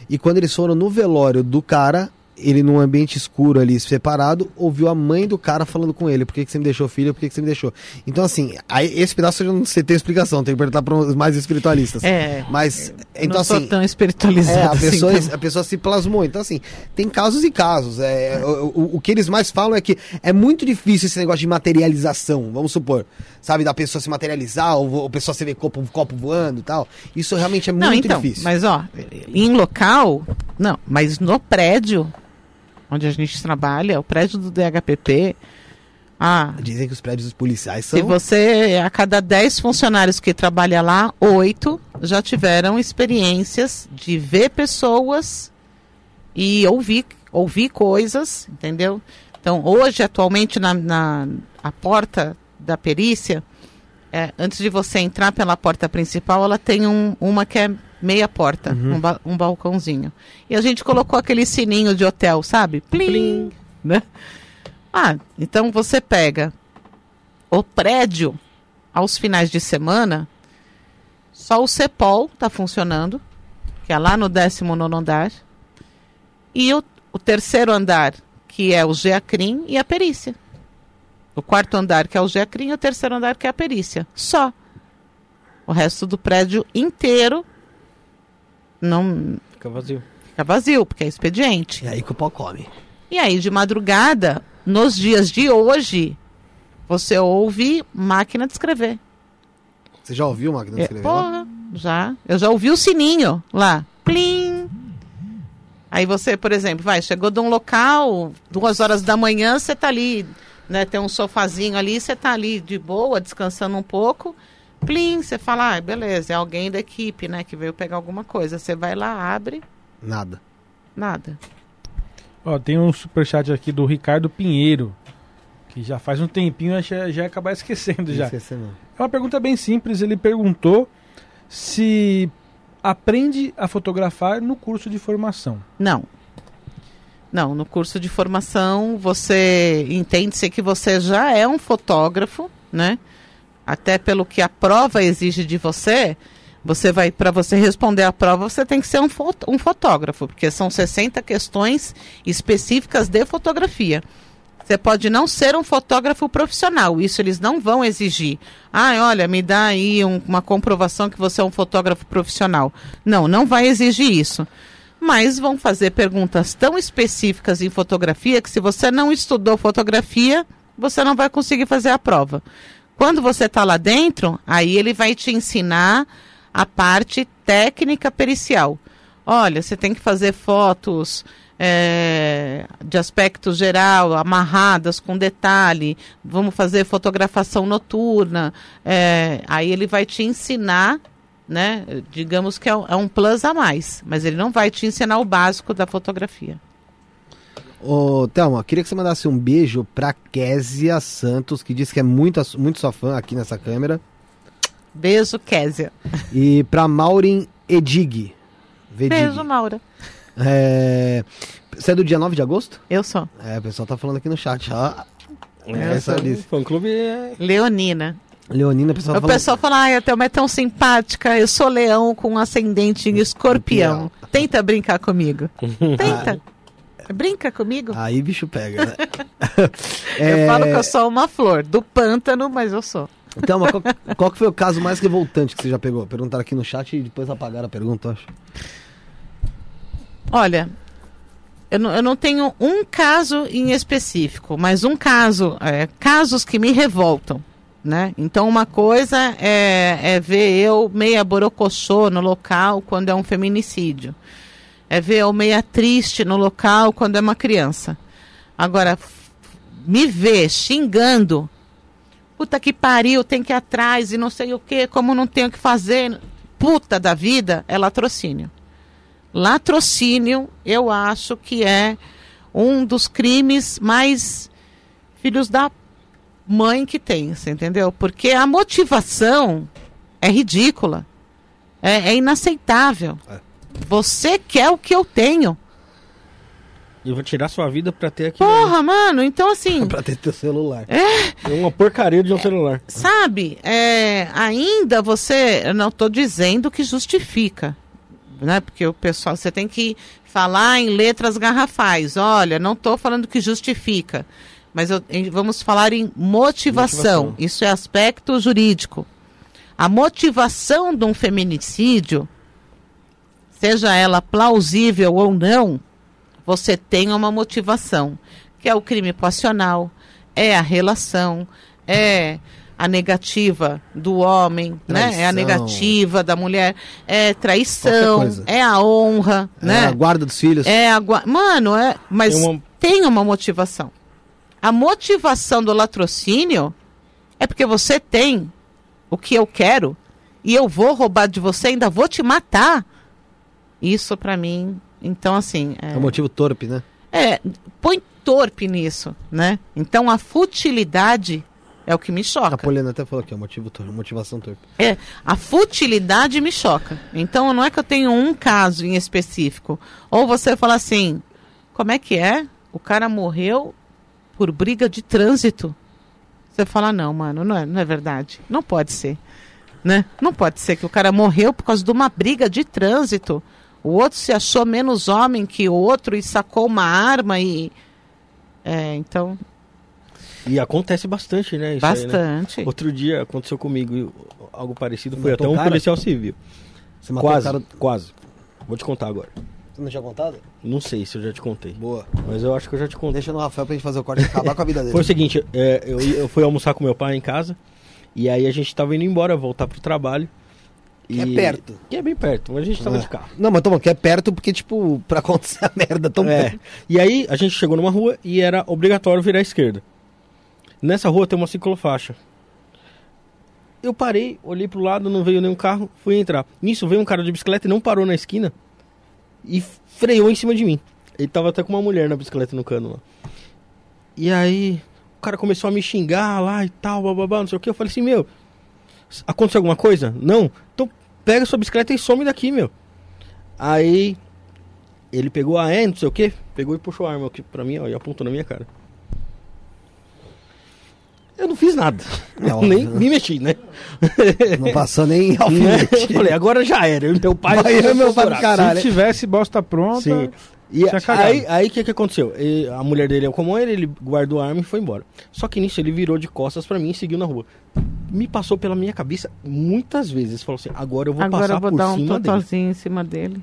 E quando eles foram no velório do cara, ele num ambiente escuro ali, separado, ouviu a mãe do cara falando com ele, por que, que você me deixou filho, por que, que você me deixou? Então assim, aí, esse pedaço eu não sei ter explicação, tem que perguntar para os mais espiritualistas. É. Mas, então não sou assim... tão espiritualizada. É, a assim pessoa, também. a pessoa se plasmou. Então, assim, tem casos e casos. É, o, o, o que eles mais falam é que é muito difícil esse negócio de materialização, vamos supor. Sabe, da pessoa se materializar, ou, ou a pessoa se ver copo, copo voando e tal. Isso realmente é Não, muito então, difícil. mas ó, em local, não, mas no prédio onde a gente trabalha, o prédio do DHPP, ah, Dizem que os prédios policiais são. se você, a cada 10 funcionários que trabalha lá, oito já tiveram experiências de ver pessoas e ouvir, ouvir coisas, entendeu? Então, hoje, atualmente, na, na a porta da perícia, é, antes de você entrar pela porta principal, ela tem um, uma que é meia porta, um, ba- um balcãozinho. E a gente colocou aquele sininho de hotel, sabe? Plim! Né? Ah, então você pega o prédio aos finais de semana, só o CEPOL está funcionando, que é lá no 19 andar, E o, o terceiro andar, que é o GEACRIM e a perícia. O quarto andar, que é o GEACRIM, e o terceiro andar, que é a perícia. Só. O resto do prédio inteiro não Fica vazio. fica vazio, porque é expediente. E aí que o pau come. E aí, de madrugada, nos dias de hoje, você ouve máquina de escrever. Você já ouviu máquina de É, escrever? lá? porra, já. Eu já ouvi o sininho lá. Plim. Aí você, por exemplo, vai, chegou de um local, duas horas da manhã, você tá ali, né? Tem um sofazinho ali, você tá ali de boa, descansando um pouco. Plim, você fala, ah, beleza, é alguém da equipe, né, que veio pegar alguma coisa. Você vai lá, abre, Nada. nada. Ó, tem um superchat aqui do Ricardo Pinheiro, que já faz um tempinho, já, já ia acabar esquecendo já. Esqueci, não. É uma pergunta bem simples. Ele perguntou se aprende a fotografar no curso de formação. Não. Não, no curso de formação você entende-se que você já é um fotógrafo, né? Até pelo que a prova exige de você, você vai para você responder a prova, você tem que ser um, um fotógrafo, porque são 60 questões específicas de fotografia. Você pode não ser um fotógrafo profissional, isso eles não vão exigir. Ah, olha, me dá aí um- uma comprovação que você é um fotógrafo profissional. Não, não vai exigir isso. Mas vão fazer perguntas tão específicas em fotografia que se você não estudou fotografia, você não vai conseguir fazer a prova. Quando você está lá dentro, aí ele vai te ensinar a parte técnica pericial. Olha, você tem que fazer fotos é, de aspecto geral, amarradas com detalhe. Vamos fazer fotografação noturna. É, aí ele vai te ensinar, né? Digamos que é um, é plus a mais, mas ele não vai te ensinar o básico da fotografia. Ô, Thelma, queria que você mandasse um beijo pra Késia Santos, que disse que é muito, muito sua fã aqui nessa câmera. Beijo, Késia. E pra Maureen Edig. Vedig. Beijo, Maura. É... Você é do dia 9 de agosto? Eu sou. É, o pessoal tá falando aqui no chat. Ó, É, fã-clube é... Leonina. Leonina, o pessoal O falando... pessoal fala, ai, a Thelma é tão simpática, eu sou leão com ascendente em escorpião. Tenta brincar comigo. Tenta. Brinca comigo. Aí bicho pega, né? Eu É, falo que eu sou uma flor do pântano, mas eu sou. Thelma, qual, qual que foi o caso mais revoltante que você já pegou? Perguntaram aqui no chat e depois apagaram a pergunta, eu acho. Olha, eu não, eu não tenho um caso em específico, mas um caso, é, casos que me revoltam, né? Então uma coisa é, é ver eu meia borocochô no local quando é um feminicídio. É ver eu meia triste no local quando é uma criança. Agora, me ver xingando, puta que pariu, tem que ir atrás e não sei o que, como não tenho o que fazer, puta da vida, é latrocínio. Latrocínio, eu acho que é um dos crimes mais filhos da mãe que tem, você entendeu? Porque a motivação é ridícula, é, é inaceitável. É. Você quer o que eu tenho. E eu vou tirar sua vida pra ter aquilo. Porra, mano, então assim, pra ter teu celular. É uma porcaria de um celular. sabe, é, ainda você, eu não estou dizendo que justifica, né? Porque o pessoal, você tem que falar em letras garrafais. Olha, não estou falando que justifica, mas eu- em- vamos falar em motivação. Motivação. Isso é aspecto jurídico. A motivação de um feminicídio, seja ela plausível ou não, você tem uma motivação, que é o crime passional, é a relação, é a negativa do homem, né? É a negativa da mulher, é traição, é a honra, É, né? a guarda dos filhos. É a Mano, é, mas Tem uma- tem uma motivação. A motivação do latrocínio é porque você tem o que eu quero e eu vou roubar de você, ainda vou te matar. Isso pra mim, então assim, É um motivo torpe, né? é, põe torpe nisso, né? Então a futilidade é o que me A choca. Poliana até falou aqui, ó, motivo torpe, motivação torpe. É, a futilidade me choca. Então não é que eu tenho um caso em específico. Ou você fala assim, como é que é? O cara morreu por briga de trânsito. Você fala, não, mano, não é, não é verdade. Não pode ser. Né? Não pode ser que o cara morreu por causa de uma briga de trânsito. O outro se achou menos homem que o outro e sacou uma arma e. É, então. E acontece bastante, né? isso aí, né? bastante. Outro dia aconteceu comigo algo parecido, foi até um cara? policial civil. Você matou Quase, o cara... quase. Vou te contar agora. Você não tinha contado? Não sei se eu já te contei, Boa. mas eu acho que eu já te contei. Deixa no Rafael pra gente fazer o corte e acabar com a vida dele. Foi o seguinte, é, eu, eu fui almoçar com meu pai em casa, e aí a gente tava indo embora, voltar pro trabalho. Que é perto. Que é bem perto, mas a gente tava É. de carro. Não, mas toma, que é perto porque, tipo, pra acontecer a merda tão É. perto. E aí a gente chegou numa rua e era obrigatório virar à esquerda. Nessa rua tem uma ciclofaixa. Eu parei, olhei pro lado, não veio nenhum carro, fui entrar. Nisso veio um cara de bicicleta e não parou na esquina e freou em cima de mim. Ele tava até com uma mulher na bicicleta no cano lá. E aí o cara começou a me xingar lá e tal, bababá, não sei o que. Eu falei assim, meu, aconteceu alguma coisa? Não? Então pega sua bicicleta e some daqui, meu. Aí ele pegou a E, não sei o que, pegou e puxou a arma aqui pra mim, ó, e apontou na minha cara. Eu não fiz nada. É nem né? me mexi, né? Não passou nem Né? alfinete. Eu falei, agora já era. Eu meu pai. Vai, eu meu pai caralho. Se tivesse bosta pronta. Sim. E aí, aí o que, que aconteceu? E a mulher dele é como ele, ele guardou a arma e foi embora. Só que nisso ele virou de costas pra mim e seguiu na rua. Me passou pela minha cabeça muitas vezes. Falou assim: agora eu vou Agora passar eu vou por dar um cima dele. totozinho em cima dele.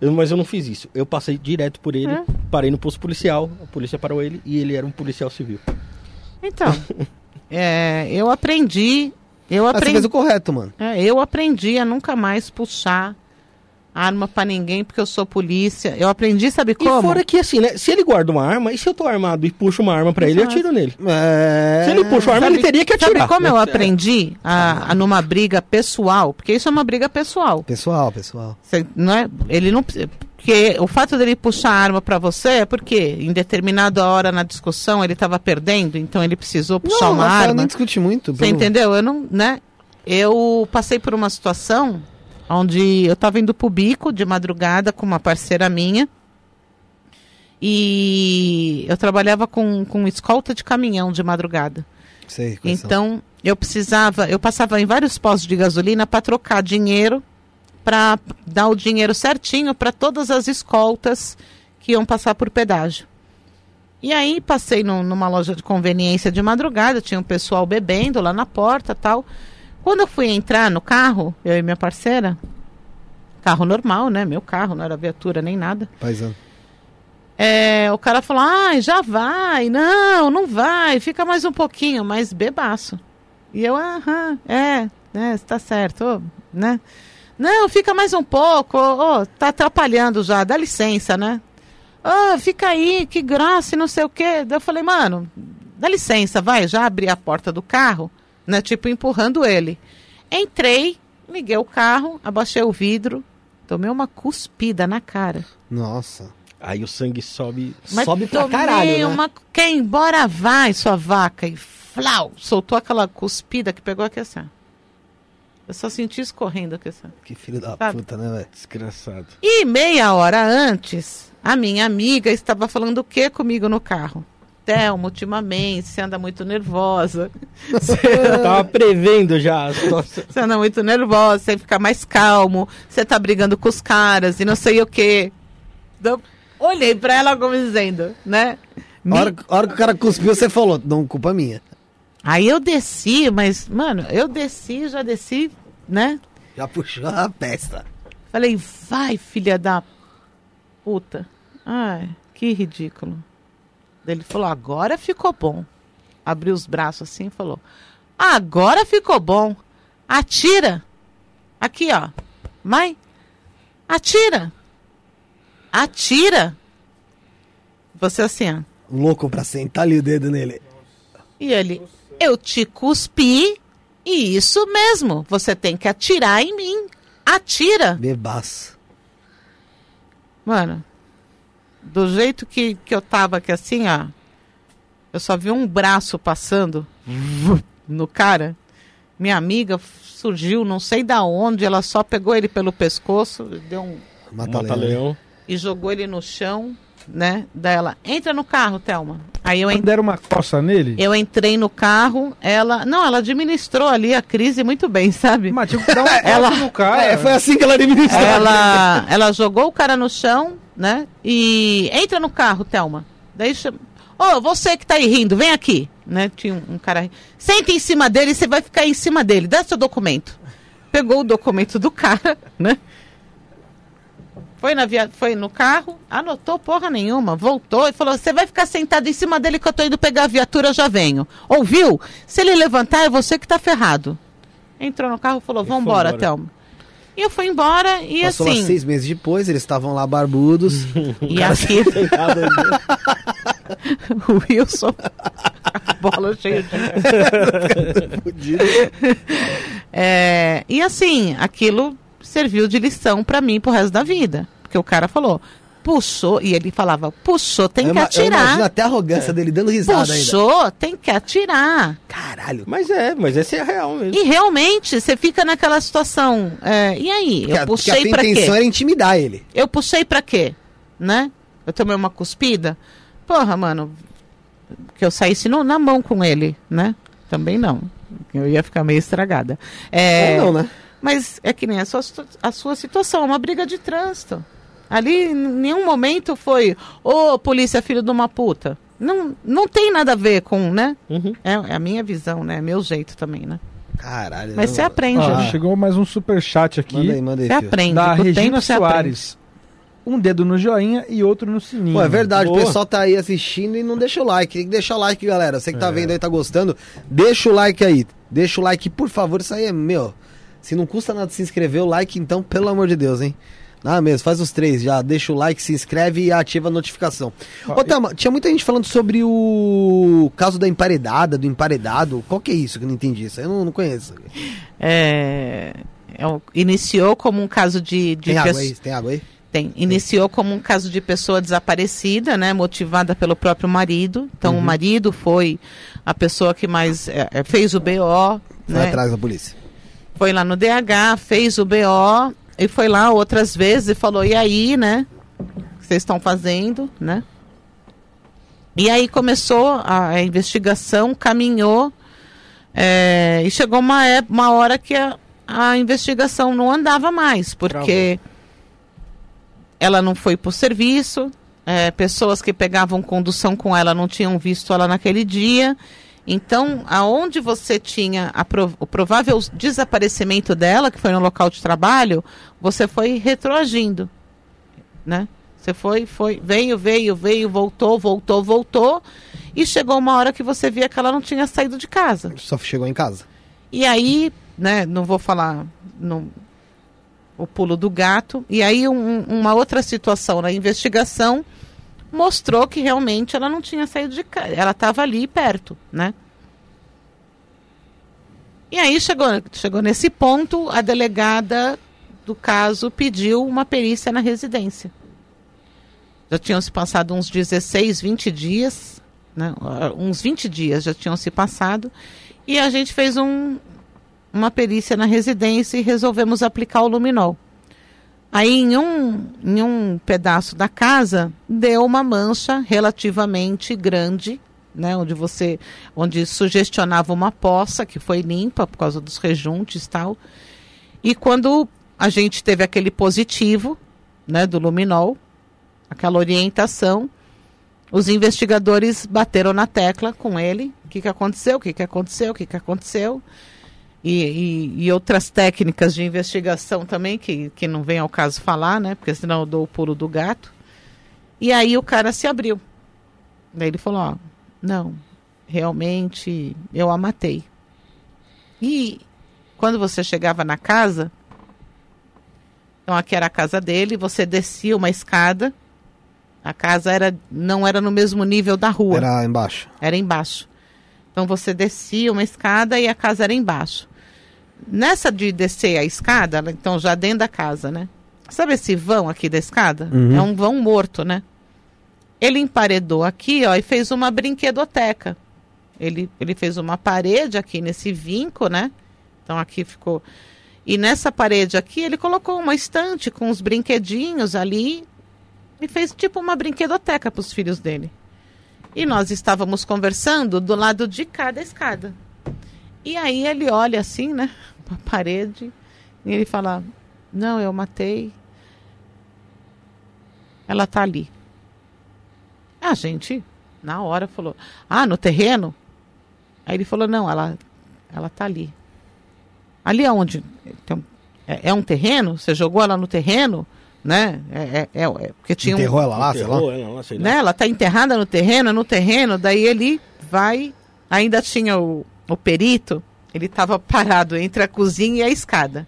Eu- mas eu não fiz isso. Eu passei direto por ele, É? parei no posto policial, a polícia parou ele e ele era um policial civil. Então, é, eu aprendi. Eu Mas você aprendi. fez o correto, mano. É, eu aprendi a nunca mais puxar arma pra ninguém porque eu sou polícia. Eu aprendi, sabe E como? fora que assim, né? Se ele guarda uma arma, e se eu tô armado e puxo uma arma pra ele, eu atiro nele. É... Se ele puxa uma arma, Sabe- ele teria que atirar. Sabe como eu aprendi a, a numa briga pessoal? Porque isso é uma briga pessoal. Pessoal, pessoal. Você, não é, ele não porque o fato dele puxar a arma pra você é porque em determinada hora na discussão ele estava perdendo, então ele precisou puxar não, uma Rafael arma. nem discute muito. Você entendeu? Eu não, né? Eu passei por uma situação onde eu estava indo pro bico de madrugada com uma parceira minha. E eu trabalhava com, com escolta de caminhão de madrugada. Sei. Então, eu precisava, eu passava em vários postos de gasolina para trocar dinheiro, para dar o dinheiro certinho para todas as escoltas que iam passar por pedágio. E aí passei num- numa loja de conveniência de madrugada, tinha um pessoal bebendo lá na porta, tal. Quando eu fui entrar no carro, eu e minha parceira, carro normal, né? Meu carro, não era viatura nem nada. Paisano. É, o cara falou, ai, já vai, não, não vai, fica mais um pouquinho, mas bebaço. E eu, aham, é, é, tá certo, né? Não, fica mais um pouco, ô, ô, tá atrapalhando já, dá licença, né? Ô, fica aí, que graça e não sei o quê. Eu falei, mano, dá licença, vai, já abri a porta do carro, né, tipo, empurrando ele. Entrei, liguei o carro, abaixei o vidro, tomei uma cuspida na cara. Nossa. Aí o sangue sobe. Mas Sobe pra caralho, né? uma... Quem embora vai, sua vaca. E flau, soltou aquela cuspida que pegou aqui assim. Eu só senti escorrendo aqui assim. Que filho da Sabe? puta, né, velho? Desgraçado. E meia hora antes, a minha amiga estava falando o que comigo no carro? Thelma, ultimamente, você anda muito nervosa. Eu tava prevendo já a situação. Você anda muito nervosa, você fica mais calmo, você tá brigando com os caras e não sei o quê. Eu olhei pra ela como dizendo, né? A hora, a hora que o cara cuspiu, você falou, não, culpa minha. Aí eu desci, mas, mano, eu desci, já desci, né? Já puxou a peça. Falei, vai, filha da puta. Ai, que ridículo. Ele falou, agora ficou bom. Abriu os braços assim e falou, agora ficou bom. Atira. Aqui, ó. Mãe, atira. Atira. Você assim, ó. Louco pra sentar ali o dedo nele. E ele, eu te cuspi e isso mesmo, você tem que atirar em mim. Atira. Bebaço. Mano, do jeito que, que eu tava aqui assim, ó, eu só vi um braço passando no cara. Minha amiga surgiu, não sei da onde, ela só pegou ele pelo pescoço, deu um, Mata, Mata leão. leão. e jogou ele no chão. Né? Dela, entra no carro, Thelma. Aí eu, en- Deram uma coça nele? eu entrei no carro, ela. Não, ela administrou ali a crise muito bem, sabe? Mas tinha que dar uma Ela- no cara. É, foi assim que ela administrou. Ela, ela jogou o cara no chão, né? E entra no carro, Thelma. Daí chama. Ô, você que tá aí rindo, vem aqui. Né? Tinha um, um cara. Senta em cima dele e você vai ficar em cima dele. Dá seu documento. Pegou o documento do cara, né? Foi, na via... Foi no carro, anotou porra nenhuma, voltou e falou: Você vai ficar sentado em cima dele que eu tô indo pegar a viatura, já venho. Ouviu? Se ele levantar, é você que tá ferrado. Entrou no carro e falou: E foi Vambora, embora. Thelma. E eu fui embora e Passou lá assim. seis meses depois, eles estavam lá barbudos. E aqui, o Wilson, a bola cheia de. É, e assim, aquilo serviu de lição pra mim pro resto da vida. Porque o cara falou, puxou, e ele falava, puxou, tem eu, que ima- eu imagino atirar. até a arrogância dele dando risada ainda. Puxou, tem que atirar. Caralho. Mas é, mas essa é a real mesmo. E realmente, você fica naquela situação. é, e aí? Porque a- Eu a puxei tua pra quê? intenção era intimidar ele. Eu puxei pra quê? Né? Eu tomei uma cuspida? Porra, mano, que eu saísse no- na mão com ele, né? Também não. Eu ia ficar meio estragada. É, Ou não, né? Mas é que nem a sua, a sua situação, é uma briga de trânsito. Ali, em nenhum momento foi, ô, polícia, filho de uma puta. Não, não tem nada a ver com, né? Uhum. É, é a minha visão, né? É meu jeito também, né? Caralho. Mas não- você aprende, Ó, né? chegou mais um superchat aqui. Manda aí, manda aí. Você aprende. da Com Regina. Soares. Um dedo no joinha e outro no sininho. Pô, é verdade, Boa. o pessoal tá aí assistindo e não deixa o like. Tem que deixar o like, galera. Você que É. tá vendo aí, tá gostando, deixa o like aí. Deixa o like, por favor. Isso aí é meu. Se não custa nada se inscrever, o like, então, pelo amor de Deus, hein? Ah, mesmo, faz os três já. Deixa o like, se inscreve e ativa a notificação. Ó, Ô, Thelma, tinha muita gente falando sobre o caso da emparedada, do emparedado. Qual que é isso que eu não entendi? Isso aí eu não, não conheço. É, é iniciou como um caso de, de Tem água aí? Tem água aí? Tem. Iniciou como um caso de pessoa desaparecida, né? Motivada pelo próprio marido. Então, Uhum. o marido foi a pessoa que mais é, é, fez o BO, Vai né? atrás da polícia. Foi lá no DH, fez o BO e foi lá outras vezes e falou: e aí, né? O que vocês estão fazendo, né? E aí começou a, investigação, caminhou é, e chegou uma, ép- uma hora que a, a investigação não andava mais, porque ela não foi para o serviço, é, pessoas que pegavam condução com ela não tinham visto ela naquele dia. Então, aonde você tinha a pro- o provável desaparecimento dela, que foi no local de trabalho, você foi retroagindo, né? Você foi, foi, veio, veio, veio, voltou, voltou, voltou, e chegou uma hora que você via que ela não tinha saído de casa. Só chegou em casa. E aí, né, não vou falar no, o pulo do gato. E aí, um- uma outra situação na investigação mostrou que realmente ela não tinha saído de casa. Ela estava ali perto, né? E aí chegou, chegou nesse ponto, a delegada do caso pediu uma perícia na residência. Já tinham se passado uns 16, 20 dias, né? Uns 20 dias já tinham se passado. E a gente fez um, uma perícia na residência e resolvemos aplicar o luminol. Aí em um, em um pedaço da casa deu uma mancha relativamente grande, né, onde você, onde sugestionava uma poça que foi limpa por causa dos rejuntes e tal. E quando a gente teve aquele positivo, né, do luminol, aquela orientação, os investigadores bateram na tecla com ele. O que, que aconteceu? O que, que aconteceu? O que, que aconteceu? E, e- e outras técnicas de investigação também, que, que não vem ao caso falar, né? Porque senão eu dou o pulo do gato. E aí o cara se abriu. Daí ele falou, ó, não, realmente eu a matei. E quando você chegava na casa, então aqui era a casa dele, você descia uma escada, a casa era, não era no mesmo nível da rua Era embaixo. era embaixo. Então você descia uma escada e a casa era embaixo. Nessa de descer a escada, então já dentro da casa, né? Sabe esse vão aqui da escada? Uhum. É um vão morto, né? Ele emparedou aqui, ó, e fez uma brinquedoteca. Ele, ele fez uma parede aqui nesse vinco, né? Então aqui ficou. E nessa parede aqui ele colocou uma estante com os brinquedinhos ali e fez tipo uma brinquedoteca para os filhos dele. E nós estávamos conversando do lado de cada escada. E aí ele olha assim, né, para a parede, e ele fala: Não, eu matei. Ela tá ali. A gente, na hora, falou: Ah, no terreno? Aí ele falou: Não, ela, ela tá ali. Ali aonde? Tem, é, é um terreno? Você jogou ela no terreno? Né? É, é, é, é porque tinha Enterrou um, ela lá, sei lá. Enterrou ela lá, sei lá. né? Ela tá enterrada no terreno, é no terreno, daí ele vai, ainda tinha o, o perito, ele estava parado entre a cozinha e a escada.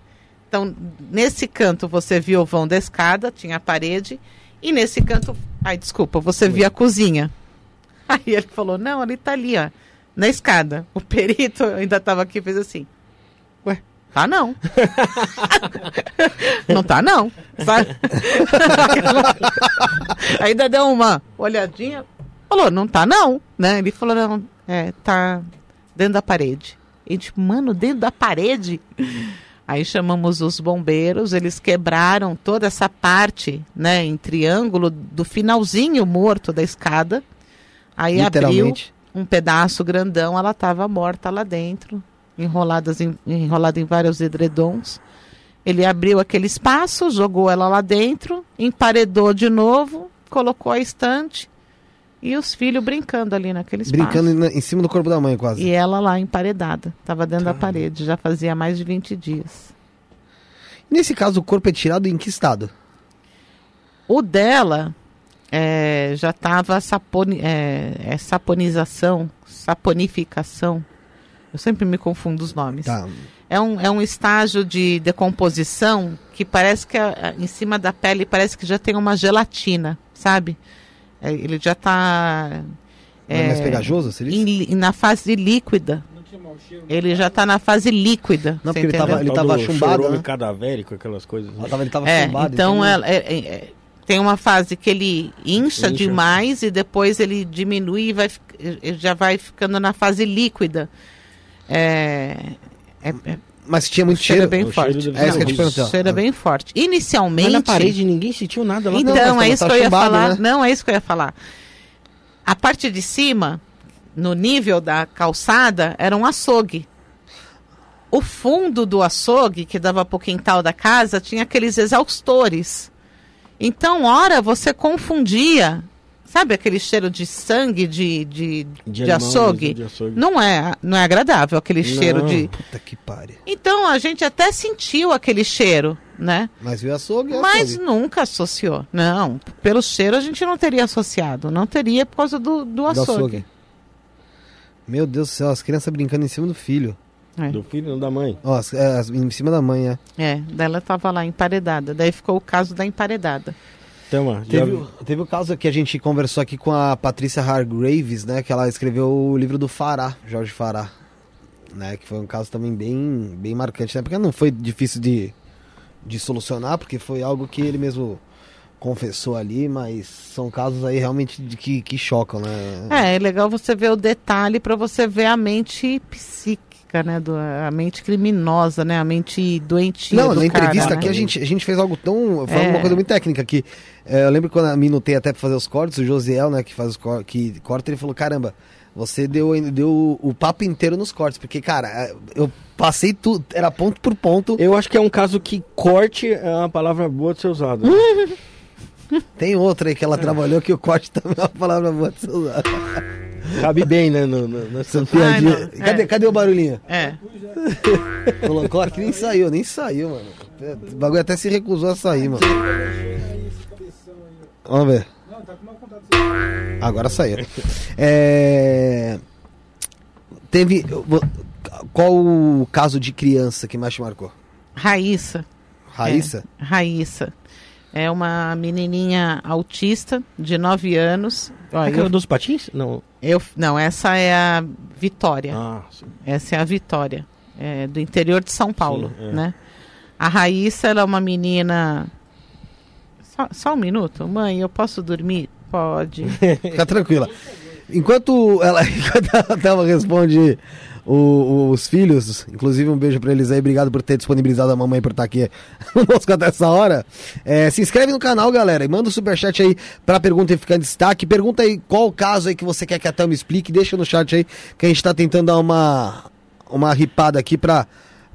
Então, nesse canto você via o vão da escada, tinha a parede, e nesse canto, ai, desculpa, você via a cozinha. Aí ele falou: "Não, ele tá ali, ó, na escada". O perito ainda estava aqui e fez assim: "Ué, tá não". não tá não. Sabe? Ainda deu uma olhadinha, falou, não tá não, né? Ele falou, não, é, tá dentro da parede. E gente, mano, dentro da parede? Aí chamamos os bombeiros, eles quebraram toda essa parte, né, em triângulo, do finalzinho morto da escada. Aí abriu um pedaço grandão, ela estava morta lá dentro, enroladas em, enrolada em vários edredons. Ele abriu aquele espaço, jogou ela lá dentro, emparedou de novo, colocou a estante e os filhos brincando ali naquele espaço. Brincando em cima do corpo da mãe, quase. E ela lá emparedada, estava dentro da parede, já fazia mais de 20 dias. Nesse caso, o corpo é tirado em que estado? O dela é, já estava saponi, é, é saponização, saponificação. Eu sempre me confundo os nomes. Tá. É um, é um estágio de decomposição que parece que em cima da pele parece que já tem uma gelatina, sabe? É, ele já está é mais pegajoso, você disse? na fase líquida. Ele já está na fase líquida. Não, você porque ele tava- entendeu? ele tava do chumbado, né? cadavérico, aquelas coisas. né? Tava, ele tava É, chumbado, então ela- é- é- é- tem uma fase que ele incha, Incha. demais e depois ele diminui e vai, já vai ficando na fase líquida. É, é, é, Mas tinha muito o cheiro é cheiro. bem O forte. cheiro deve É isso que eu te perguntei. Cheiro é bem forte. Inicialmente. Mas na parede ninguém sentiu nada lá. Então, é isso que eu ia chumbado, falar. né? Não, é isso que eu ia falar. A parte de cima, no nível da calçada, era um açougue. O fundo do açougue, que dava para o quintal da casa, tinha aqueles exaustores. Então, ora, você confundia. Sabe aquele cheiro de sangue de, de, de, animal açougue? mesmo, de açougue. Não é, não é agradável aquele Não. cheiro de. Puta que pariu. Então a gente até sentiu aquele cheiro, né? Mas viu açougue, é Mas açougue. nunca associou. Não, pelo cheiro a gente não teria associado. Não teria por causa do, do Do açougue. açougue. Meu Deus do céu, as crianças brincando em cima do filho. É. Do filho não da mãe. Ó, as- é, as- em cima da mãe, é. É, dela tava lá emparedada. Daí ficou o caso da emparedada. Teve, o- teve o caso que a gente conversou aqui com a Patrícia Hargraves, né? Que ela escreveu o livro do Fará, Jorge Fará. Né, que foi um caso também bem, bem marcante, né? Porque não foi difícil de, de solucionar, porque foi algo que ele mesmo confessou ali, mas são casos aí realmente de que, que chocam, né? É, é legal você ver o detalhe para você ver a mente psíquica, né? Do, a mente criminosa, né? A mente doentia. Não, do na entrevista cara, aqui né? a gente, a gente fez algo tão. Foi É. uma coisa muito técnica que. é, eu lembro quando a minutei até pra fazer os cortes, o Josiel, né, que faz os cor que corta, ele falou: caramba, você deu, deu o papo inteiro nos cortes, porque, cara, é, eu passei tudo, era ponto por ponto. Eu acho que é um caso que corte é uma palavra boa de ser usada. Tem outra aí que ela trabalhou que o corte também é uma palavra boa de ser usada. Cabe bem, né? No, no, nessa- piadinha. não, Cadê, é. cadê o barulhinho? É. Colocou aqui nem saiu, nem saiu, mano. O bagulho até se recusou a sair, mano. Vamos ver. Agora saiu. É... Teve. Qual o caso de criança que mais te marcou? Raíssa. Raíssa? É, Raíssa. É uma menininha autista de 9 anos. Ó, Aquela eu, dos patins? Não. Eu- não, essa é a Vitória. Ah. Essa é a Vitória, é, do interior de São Paulo, Sim, é. né? A Raíssa, ela é uma menina... Só, só um minuto. Mãe, eu posso dormir? Pode. Fica tranquila. Enquanto ela, enquanto a Thelma responde o- os filhos, inclusive um beijo pra eles aí, obrigado por ter disponibilizado a mamãe por estar aqui conosco até essa hora. É, se inscreve no canal, galera, e manda o superchat aí pra pergunta e ficar em destaque. Pergunta aí qual o caso aí que você quer que a Thelma explique, deixa no chat aí, que a gente tá tentando dar uma, uma ripada aqui pra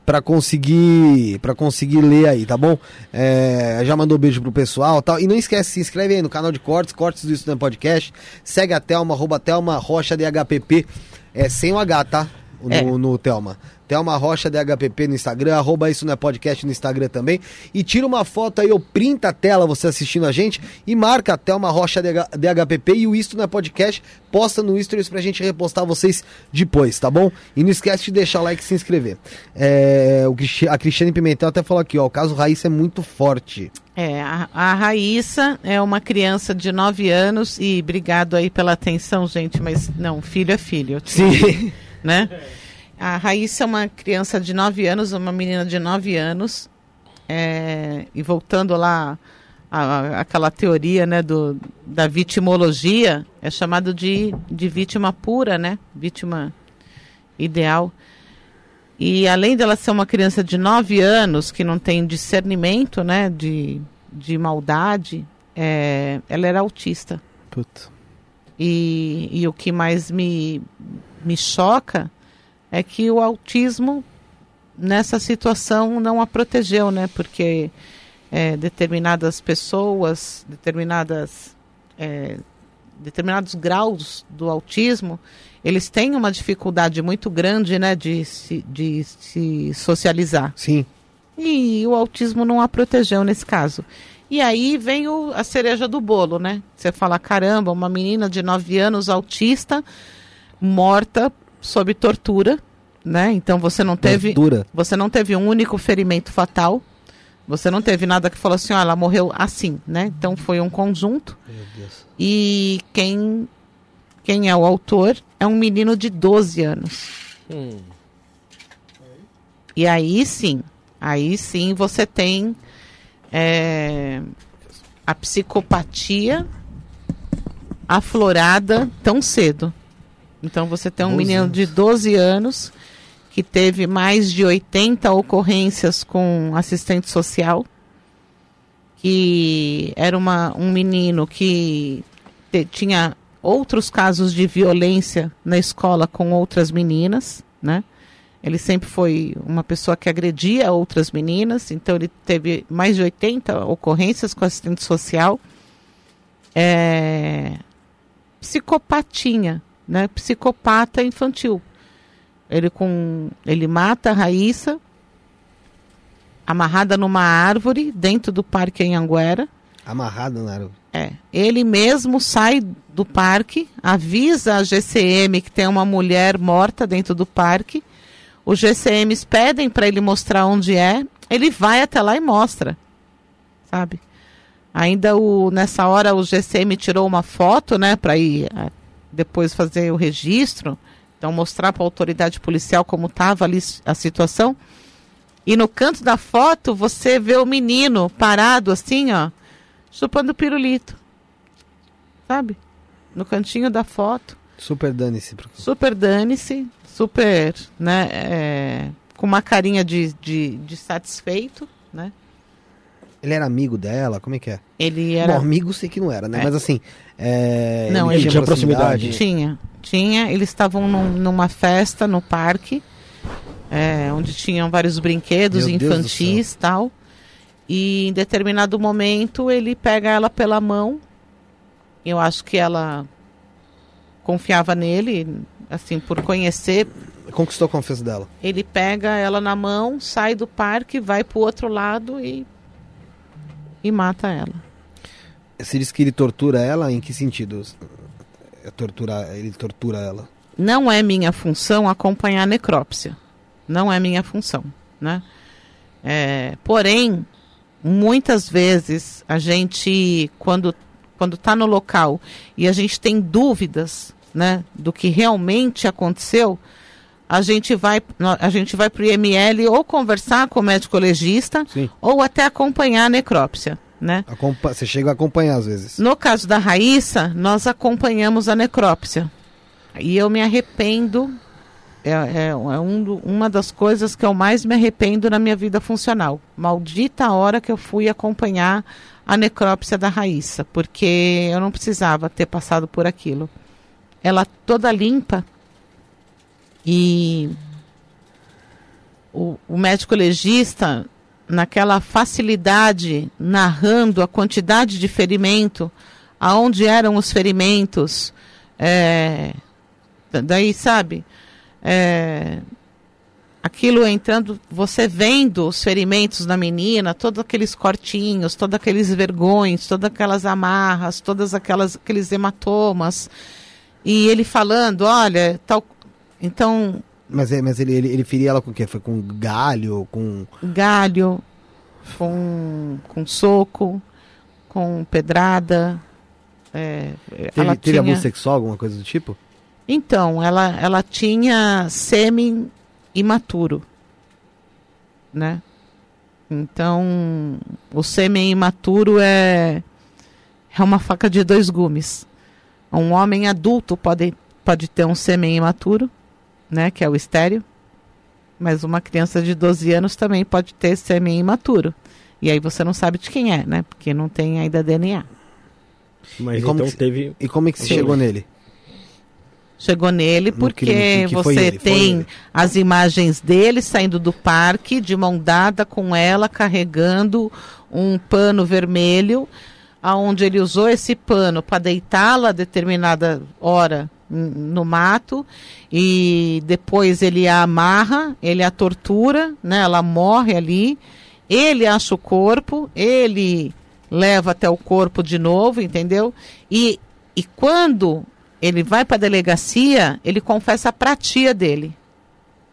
para conseguir para conseguir ler aí, tá bom? É, já mandou beijo pro pessoal tal. E não esquece, se inscreve aí no canal de cortes, cortes do Estudante Podcast. Segue a Thelma, arroba Thelma Rocha DHPP. É sem o H, tá? No, É. no Thelma. Thelma Rocha DHPP no Instagram, arroba isso não é podcast no Instagram também. E tira uma foto aí, ou printa a tela você assistindo a gente e marca a Thelma Rocha DH DHPP e o Isto não é podcast. Posta no Stories pra gente repostar vocês depois, tá bom? E não esquece de deixar o like e se inscrever. É, o a Cristiane Pimentel até falou aqui, ó, o caso Raíssa é muito forte. É, a, a Raíssa é uma criança de 9 anos e obrigado aí pela atenção, gente, mas não, filho é filho, Sim. né? A Raíssa é uma criança de 9 anos, uma menina de 9 anos, é, e voltando lá a- a- aquela teoria, né, do, da vitimologia, é chamado de, de vítima pura, né? Vítima ideal. E além dela ser uma criança de 9 anos, que não tem discernimento, né, de, de maldade, é, ela era autista. Puta. E, e o que mais me, me choca é que o autismo nessa situação não a protegeu, né? Porque é, determinadas pessoas, determinadas, é, determinados graus do autismo, eles têm uma dificuldade muito grande, né, de se, de se socializar. Sim. E o autismo não a protegeu nesse caso. E aí vem o- a cereja do bolo, né? Você fala, caramba, uma menina de 9 anos autista morta sob tortura, né? Então você não teve, Dura. você não teve um único ferimento fatal. Você não teve nada que falou assim, ó, ela morreu assim, né? Então foi um conjunto. E quem quem é o autor é um menino de 12 anos. Hum. E aí sim, aí sim você tem é, a psicopatia aflorada tão cedo. Então você tem um 12 menino anos. de 12 anos que teve mais de 80 ocorrências com assistente social, que era uma, um menino que te- tinha outros casos de violência na escola com outras meninas, né? Ele sempre foi uma pessoa que agredia outras meninas, então ele teve mais de 80 ocorrências com assistente social. É... Psicopatinha, né? Psicopata infantil. Ele com ele mata a Raíssa amarrada numa árvore dentro do parque em Anguera. Amarrado na árvore. É, ele mesmo sai do parque, avisa a GCM que tem uma mulher morta dentro do parque. Os GCMs pedem para ele mostrar onde é, ele vai até lá e mostra, sabe? Ainda o, nessa hora o GCM tirou uma foto, né, para ir ah, depois fazer o registro, então mostrar para a autoridade policial como estava ali a situação. E no canto da foto você vê o menino parado assim, ó, chupando pirulito. Sabe? No cantinho da foto. Super dane-se. Super dane-se, super, né? é, com uma carinha de, de, de satisfeito, né? Ele era amigo dela? Como é que é? Ele era. Bom, amigo sei que não era, né? É. Mas assim. É... Não, ele tinha proximidade. Tinha, tinha. Eles estavam num- numa festa no parque, é, onde tinham vários brinquedos Meu infantis e tal. E em determinado momento ele pega ela pela mão. Eu acho que ela confiava nele, assim, por conhecer. Conquistou a confiança dela. Ele pega ela na mão, sai do parque, vai pro outro lado e e mata ela. Você diz que ele tortura ela? Em que sentido? É torturar, ele tortura ela. não é minha função acompanhar a necrópsia. Não é minha função, né? É, porém, muitas vezes a gente, quando quando está no local e a gente tem dúvidas, né, do que realmente aconteceu, a gente vai a gente vai para o IML ou conversar com o médico legista Sim. ou até acompanhar a necrópsia, né? Acompa- Você chega a acompanhar às vezes. No caso da Raíssa, nós acompanhamos a necrópsia, e eu me arrependo. É, é, é um uma das coisas que eu mais me arrependo na minha vida funcional. Maldita a hora que eu fui acompanhar a necrópsia da Raíssa, porque eu não precisava ter passado por aquilo. Ela toda limpa e o, o médico legista, naquela facilidade, narrando a quantidade de ferimento, aonde eram os ferimentos, é, da- daí, sabe, é, aquilo entrando, você vendo os ferimentos da menina, todos aqueles cortinhos, todos aqueles vergões, todas aquelas amarras, todas aquelas aqueles hematomas, e ele falando, olha, tal, então Mas, é- mas ele, ele, ele feria ela com o quê? Foi com galho, com. galho, com, com soco, com pedrada. é, Teve, ela teve tinha... abuso sexual, alguma coisa do tipo? Então, ela, ela tinha sêmen imaturo, né? Então, o sêmen imaturo é, é uma faca de dois gumes. Um homem adulto pode, pode ter um sêmen imaturo, né? Que é o estéreo. Mas uma criança de 12 anos também pode ter sêmen imaturo. E aí você não sabe de quem é, né? Porque não tem ainda DNA. Mas E como então que- teve. E como é que você chegou nele? Chegou nele porque que- que você ele, tem as imagens dele saindo do parque, de mão dada com ela, carregando um pano vermelho, aonde ele usou esse pano para deitá-la a determinada hora no mato e depois ele a amarra, ele a tortura, né? Ela morre ali, ele acha o corpo, ele leva até o corpo de novo, entendeu? E, e quando ele vai para a delegacia, ele confessa para a tia dele.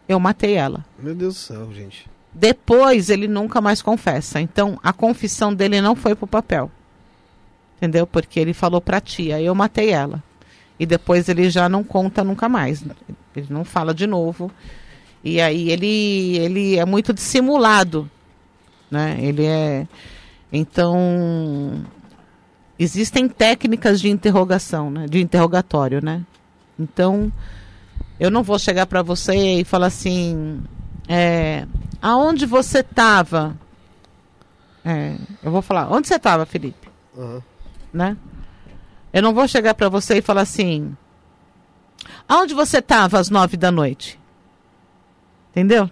Eu matei ela. Meu Deus do céu, gente. Depois ele nunca mais confessa. Então a confissão dele não foi pro papel. Entendeu? Porque ele falou pra tia, eu matei ela. E depois ele já não conta nunca mais. Ele não fala de novo. E aí ele ele é muito dissimulado, né? Ele é então existem técnicas de interrogação, né? De interrogatório, né? Então eu não vou chegar para você e falar assim, é, aonde você estava? eu vou falar, onde você estava, Felipe? Aham. Né? Eu não vou chegar para você e falar assim, aonde você estava às nove da noite? Entendeu?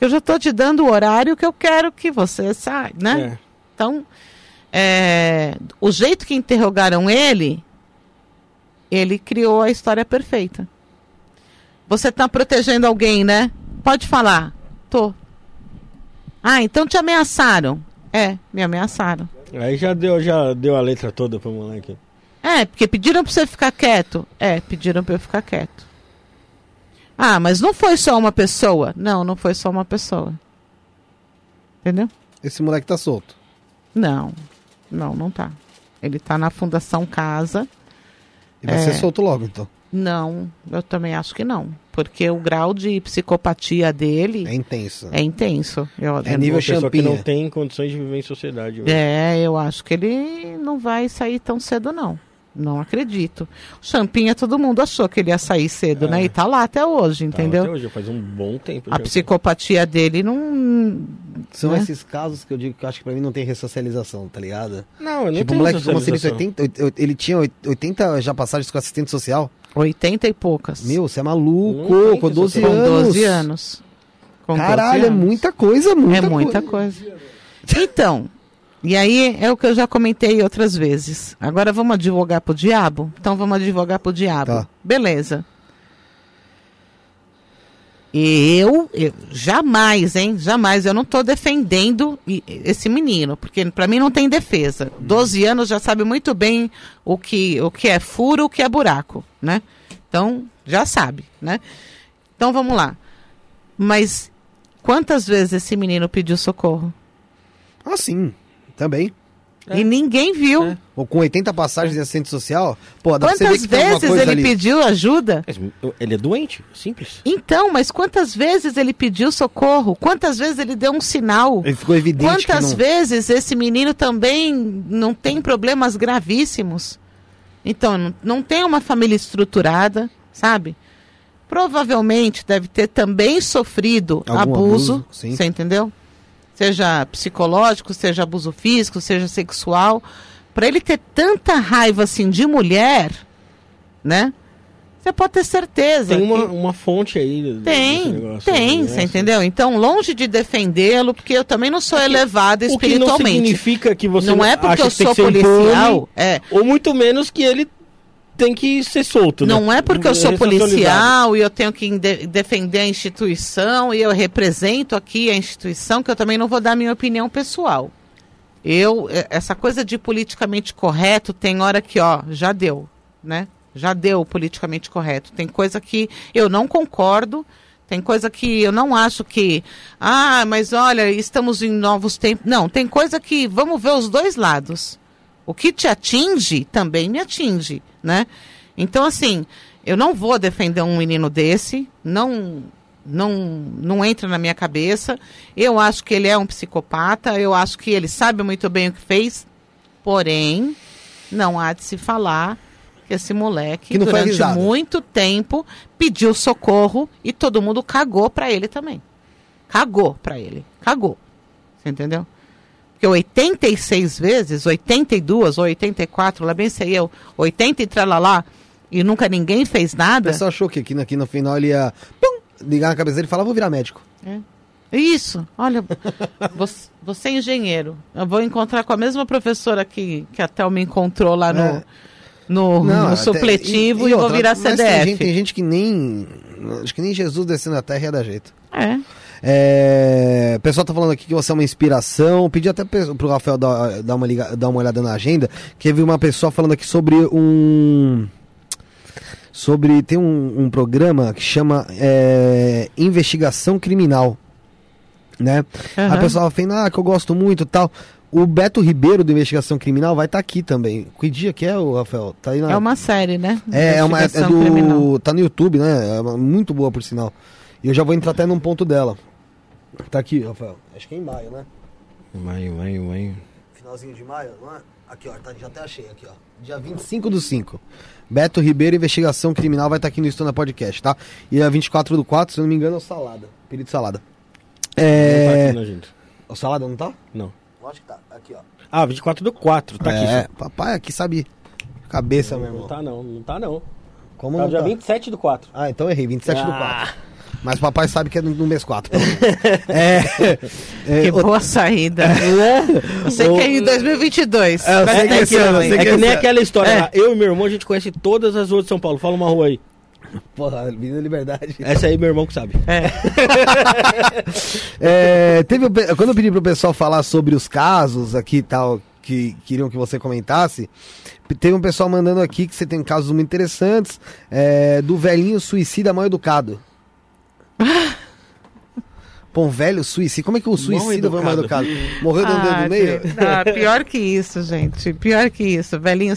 Eu já estou te dando o horário que eu quero que você saia, né? É. Então, é, o jeito que interrogaram ele, ele criou a história perfeita. Você está protegendo alguém, né? Pode falar. Tô. Ah, então te ameaçaram. É, me ameaçaram. Aí já deu, já deu a letra toda pro moleque. É, porque pediram para você ficar quieto. É, pediram para eu ficar quieto. Ah, mas não foi só uma pessoa. Não, não foi só uma pessoa. Entendeu? Esse moleque tá solto. Não, não, não tá. Ele tá na Fundação Casa. E vai É. ser solto logo, então. Não, eu também acho que não. Porque o grau de psicopatia dele É intenso. é, intenso. Eu, É eu- nível Uma pessoa que não tem condições de viver em sociedade. hoje. é, eu acho que ele não vai sair tão cedo, não. Não acredito. O Champinha, todo mundo achou que ele ia sair cedo, É. né? E tá lá até hoje, Tá, entendeu? Até hoje, faz um bom tempo. A já. psicopatia dele não. São né? esses casos que eu digo que eu acho que pra mim não tem ressocialização, tá ligado? Não, eu não tipo, o moleque como se ele, socialização. 80, oit- ele tinha oit- 80 já passagens com assistente social. 80 e poucas. Meu, você é maluco, com 12 Com anos. 12 anos. Com 12 Caralho, é anos. muita coisa, muita É muita coisa. coisa. Então, e aí é o que eu já comentei outras vezes. Agora vamos advogar pro diabo? Então vamos advogar pro diabo. Tá. Beleza. E eu, eu jamais, hein? Jamais. Eu não tô defendendo esse menino, porque pra mim não tem defesa. 12 anos já sabe muito bem o que, o que é furo, o que é buraco, né? Então, já sabe, né? Então vamos lá. Mas quantas vezes esse menino pediu socorro? Ah, sim. Também. É. E ninguém viu. É. Ou com 80 passagens de assistente social. Pô, dá pra você ver Quantas que vezes coisa ele ali. pediu ajuda? Ele é doente, simples. Então, mas quantas vezes ele pediu socorro? Quantas vezes ele deu um sinal? Ele ficou evidente que Quantas não... vezes esse menino também não tem problemas gravíssimos? Então, não, não tem uma família estruturada, sabe? Provavelmente deve ter também sofrido Algum abuso, abuso, sim. você entendeu? Seja psicológico, seja abuso físico, seja sexual. Para ele ter tanta raiva assim de mulher, né? Você pode ter certeza. Tem uma, que- uma fonte aí. tem, negócio, tem, né? você entendeu? Então, longe de defendê-lo, porque eu também não sou elevada O que não espiritualmente. significa que você não é porque acha eu sou policial, impune, é. ou muito menos que ele tem que ser solto, né? Não é porque eu sou policial e eu tenho que de- defender a instituição e eu represento aqui a instituição que eu também não vou dar minha opinião pessoal. Eu, eh, essa coisa de politicamente correto, tem hora que, ó, já deu, né? Já deu politicamente correto. Tem coisa que eu não concordo, tem coisa que eu não acho que, ah, mas olha, estamos em novos tempos. Não, tem coisa que vamos ver os dois lados. O que te atinge também me atinge, né? Então, assim, eu não vou defender um menino desse, não, não, não entra na minha cabeça. Eu acho que ele é um psicopata, eu acho que ele sabe muito bem o que fez, porém, não há de se falar que esse moleque, Que durante muito tempo, pediu socorro e todo mundo cagou pra ele também. Cagou pra ele. Cagou. Você entendeu? Porque 86 vezes, 82 ou 84, lá bem sei eu, 80 e tralalá, e nunca ninguém fez O nada. pessoal achou que aqui, aqui no final ele ia pum, ligar na cabeça dele e falar, vou virar médico. Isso, olha, você, você é engenheiro. Eu vou encontrar com a mesma professora que, que a Théo me encontrou lá no, É. no, no até- supletivo e, vou outra, virar mas Tem CDF. gente, tem gente que nem. Acho que nem Jesus descendo na terra ia dar jeito. É. É, o pessoal tá falando aqui que você é uma inspiração. Pedi até pro Rafael dar, dar, uma, liga, dar uma olhada na agenda. Que vi uma pessoa falando aqui sobre um. Sobre. Tem um, um programa que chama é, Investigação Criminal. Né? Aham. A pessoa fala, ah, que eu gosto muito tal. O Beto Ribeiro do Investigação Criminal vai estar aqui também. Que dia que é, o Rafael? Tá aí na... É uma série, né? É, é uma é criminal. do. Tá no YouTube, né? É muito boa, por sinal. E eu já vou entrar até num ponto dela. Tá aqui, Rafael. Acho que é em maio, né? Vai, vai, vai. Finalzinho de maio, não é? Aqui, ó, tá, já até achei aqui, ó. Dia 25 do 5. Beto Ribeiro, Investigação Criminal, vai estar aqui no Estúdio Podcast, tá? E a 24 do 4, se eu não me engano, é o Salada. Perito Salada. Não tá É. aqui, né, gente? O Salada não tá? Não. Lógico que tá. Aqui, ó. Ah, 24 do 4, tá aqui. é, papai aqui sabe cabeça, meu Não tá não, não tá não. Como Tá não dia tá? 27 do 4. Ah, então errei, 27 do Ah. 4. Mas papai sabe que é no, mês 4. pelo menos. é, é, Que boa saída. Eu sei que é em 2022. É, eu sei Presta que atenção, ano, É que nem aquela história É. lá. Eu e meu irmão, a gente conhece todas as ruas de São Paulo. Fala uma rua aí. Porra, Avenida Liberdade. Essa aí meu irmão que sabe. É, teve, o pe- quando eu pedi pro pessoal falar sobre os casos aqui e tal, que queriam que você comentasse, teve um pessoal mandando aqui que você tem casos muito interessantes, é, do velhinho suicida mal educado. Pô, um velho suicida. Como é que o suicida foi mal educado? Morreu dando dedo Ah, no meio? não, pior que isso, gente. Pior que isso. Velhinho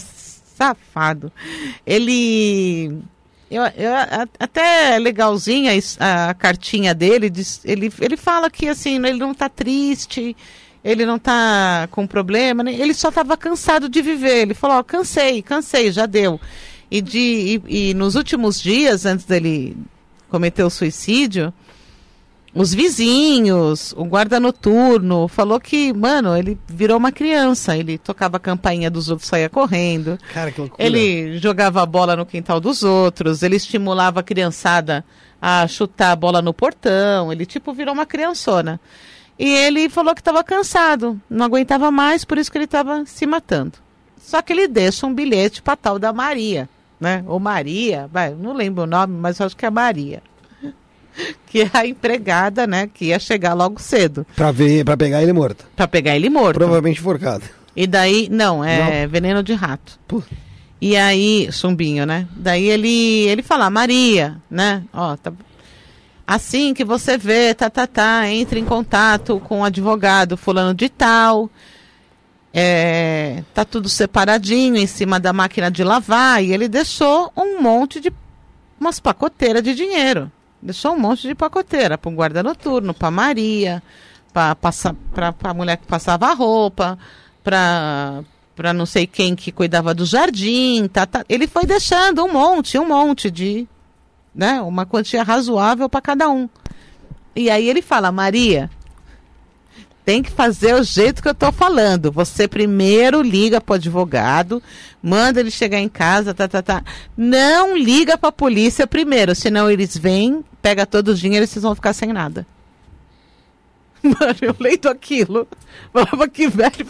safado. Ele. Eu, eu- até é legalzinha a, cartinha dele. diz- ele, ele fala que assim, ele não tá triste, ele não tá com problema, né? ele só tava cansado de viver. Ele falou, ó, cansei, cansei, já deu. E, de, e, e nos últimos dias, antes dele cometer o suicídio, os vizinhos, o guarda noturno, falou que, mano, ele virou uma criança. Ele tocava a campainha dos outros, saía correndo. Cara, que loucura. Ele jogava a bola no quintal dos outros, ele estimulava a criançada a chutar a bola no portão, ele tipo virou uma criançona. E ele falou que estava cansado, não aguentava mais, por isso que ele estava se matando. Só que ele deixa um bilhete para tal da Maria, né? Ou Maria, vai, não lembro o nome, mas acho que é Maria. Que é a empregada, né, que ia chegar logo cedo Pra, ver, pra pegar ele morto. para pegar ele morto. Provavelmente enforcado. E daí, não, é veneno de rato. Pô. E aí, chumbinho, né? Daí ele, ele fala, Maria, né? Ó, tá... Assim que você vê, tá, tá, tá, entre em contato com o advogado fulano de tal. É, tá tudo separadinho em cima da máquina de lavar. E ele deixou um monte de. umas pacoteiras de dinheiro. Deixou um monte de pacoteira para um guarda noturno, para Maria, para a mulher que passava a roupa, para para não sei quem que cuidava do jardim, tá, tá. Ele foi deixando um monte, um monte de, né, uma quantia razoável para cada um. E aí ele fala, Maria, tem que fazer o jeito que eu tô falando. Você primeiro liga pro advogado, manda ele chegar em casa, tá, tá, tá. Não liga pra polícia primeiro, senão eles vêm, pega todo o dinheiro e vocês vão ficar sem nada. Mano, eu leio aquilo. Falava que velho.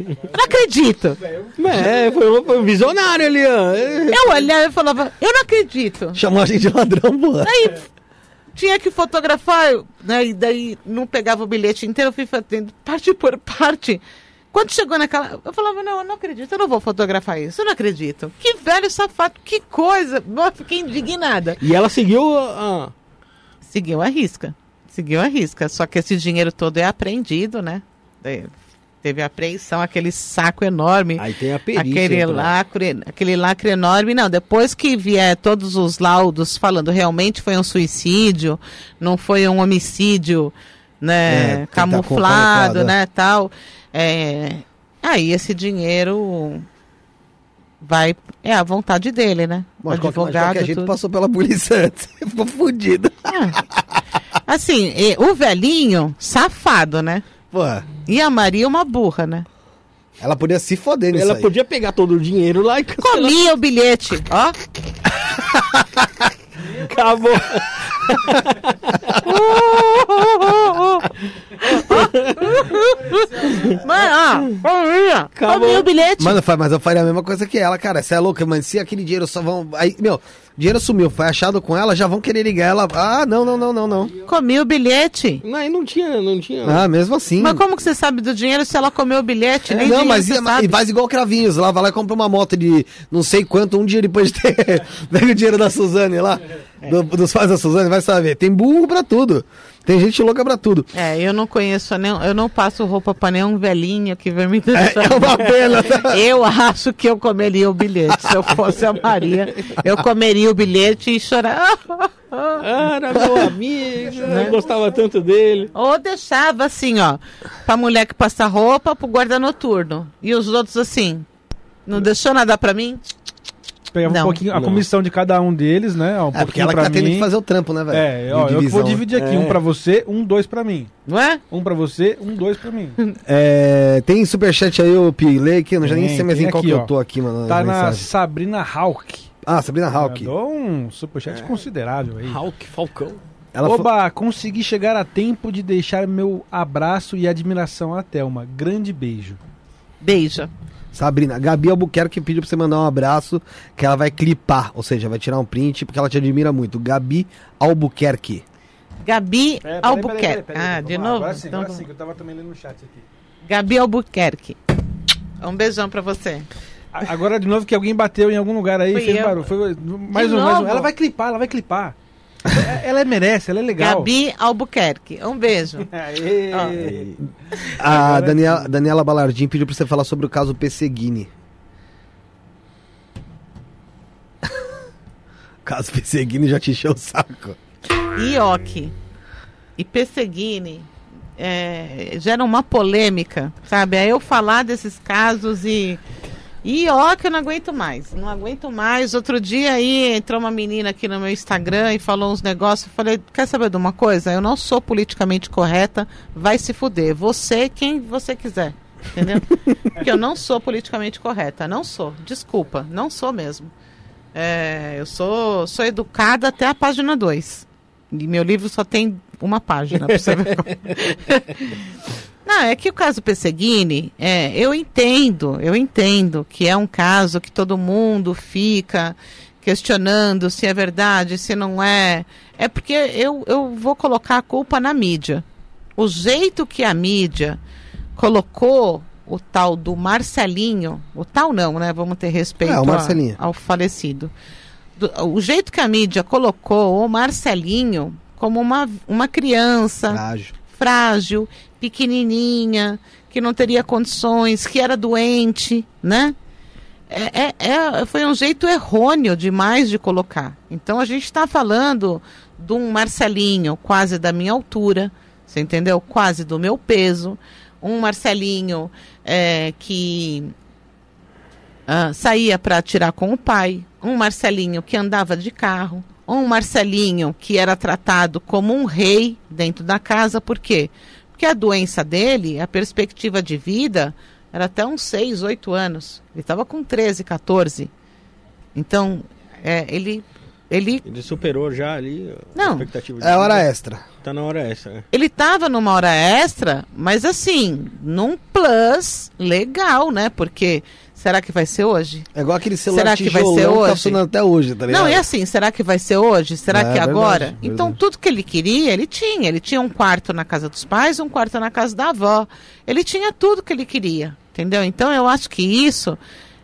Eu não acredito. É, foi, foi um visionário ali, ó. Eu olhava e falava, eu não acredito. Chamou a gente de ladrão, porra. Aí tinha que fotografar, né? E daí não pegava o bilhete inteiro, eu fui fazendo parte por parte. Quando chegou naquela. Eu falava, não, eu não acredito, eu não vou fotografar isso, eu não acredito. Que velho safado, que coisa. Eu fiquei indignada. E ela seguiu a. Seguiu a risca. Seguiu a risca. Só que esse dinheiro todo é apreendido, né? É, Teve apreensão, aquele saco enorme. Aí tem a perícia. Aquele lacre, aquele lacre enorme. Não, depois que vier todos os laudos falando realmente foi um suicídio, não foi um homicídio, É, né, tá camuflado, né, tal. É, aí esse dinheiro vai é a vontade dele, né? Bom, de qualquer, mas Advogado, qualquer jeito passou pela polícia antes. Ficou fudido. Assim, e o velhinho safado, né? Porra, E a Maria uma burra, né? ela podia se foder nisso Ela aí. podia pegar todo o dinheiro lá e cancelar. Comia o bilhete, ó. Acabou. Mano, ó. Acabou. Comia o bilhete. Mano, mas eu faria a mesma coisa que ela, cara. Você é louca, mano. Se aquele dinheiro só vão. Aí, meu, dinheiro sumiu, foi achado com ela, já vão querer ligar ela. Ah, não, não, não, não, não. Comia o bilhete. Não, aí não tinha, não tinha. Ah, mesmo assim. Mas como que você sabe do dinheiro se ela comeu o bilhete? Nem É, não, dinheiro mas você ia- sabe. e faz igual cravinhos. Lá vai lá e compra uma moto de não sei quanto, um dia depois de ter. Pega o dinheiro da Suzane lá. do- dos pais da Suzane, vai saber. Tem burro pra tudo. Tem gente louca pra tudo. É, eu não conheço nenhum, eu não passo roupa pra nenhum velhinho que vem me É, deixar. é uma pena. tá? Eu acho que eu comeria o bilhete. Se eu fosse a Maria, eu comeria o bilhete e chorar. Ah, era meu amigo, Né? eu gostava tanto dele. Ou deixava assim, ó, pra mulher que passa roupa pro guarda noturno. E os outros assim, não deixou nada pra mim? Pegava Não. um pouquinho, a Não. comissão de cada um deles, né? Um É, porque ela tá tendo mim. que fazer o trampo, né, velho? É, ó, eu vou dividir aqui. É. Um pra você, um, dois pra mim. Não é? Um pra você, um, dois pra mim. É, tem superchat aí, o Pilei, que eu não já nem sei mais em qual aqui, que ó. eu tô aqui, mano. Tá na. Sabrina Hawk. Ah, Sabrina Hawk. Mandou um superchat considerável aí. Hulk, Falcão. Ela fa- Oba, consegui chegar a tempo de deixar meu abraço e admiração à Thelma. Grande beijo. Beija. Sabrina, Gabi Albuquerque pediu pra você mandar um abraço, que ela vai clipar, ou seja, vai tirar um print, porque ela te admira muito. Gabi Albuquerque. Gabi Albuquerque. ah, de novo? Agora sim, Então, agora sim, que eu tava também lendo no chat aqui. Gabi Albuquerque. Um beijão pra você. Agora de novo que alguém bateu em algum lugar aí, Fui fez eu. barulho. Foi mais De um, mais um. novo? Ela vai clipar, ela vai clipar. É- ela merece, ela é legal. Gabi Albuquerque. Um beijo. Aê. A Daniela, Daniela Balardim pediu pra você falar sobre o caso Pesseguini. caso Pesseguini já te encheu o saco. Ioki e Pesseguini é, geram uma polêmica, sabe? Aí eu falar desses casos e. Ioki eu não aguento mais, não aguento mais. Outro dia aí entrou uma menina aqui no meu Instagram e falou uns negócios. Eu falei: quer saber de uma coisa? Eu não sou politicamente correta, vai se fuder. Você, quem você quiser. Entendeu? Porque eu não sou politicamente correta, não sou. Desculpa, não sou mesmo. É, eu sou, sou educada até a página 2. E meu livro só tem uma página pra você ver. Não, é que o caso Pesseguini, é, eu entendo, eu entendo que é um caso que todo mundo fica questionando se é verdade, se não é. É porque eu, eu vou colocar a culpa na mídia. O jeito que a mídia colocou o tal do Marcelinho, o tal não, né? Vamos ter respeito É, o a- Marcelinho. ao falecido. Do- o jeito que a mídia colocou o Marcelinho como uma, uma criança Frágil. Frágil, pequenininha, que não teria condições, que era doente, né? É, é- é- foi um jeito errôneo demais de colocar. Então a gente está falando de um Marcelinho quase da minha altura, você entendeu? Quase do meu peso. Um Marcelinho é, que ah, saía para atirar com o pai, um Marcelinho que andava de carro, um Marcelinho que era tratado como um rei dentro da casa, por quê? Porque a doença dele, a perspectiva de vida, era até uns 6, 8 anos. Ele estava com 13, 14. Então, é, ele, ele, Ele superou já ali a Não. expectativa de É hora vida. extra. Tá na hora essa, né? ele estava numa hora extra, mas assim, num plus legal, né? Porque será que vai ser hoje? É igual aquele celular Será que vai ser tá hoje? funcionando até hoje, tá ligado? Não, é assim, será que vai ser hoje? Será É, que verdade, agora? verdade. Então, tudo que ele queria, ele tinha. Ele tinha um quarto na casa dos pais, um quarto na casa da avó. Ele tinha tudo que ele queria, entendeu? Então, eu acho que isso,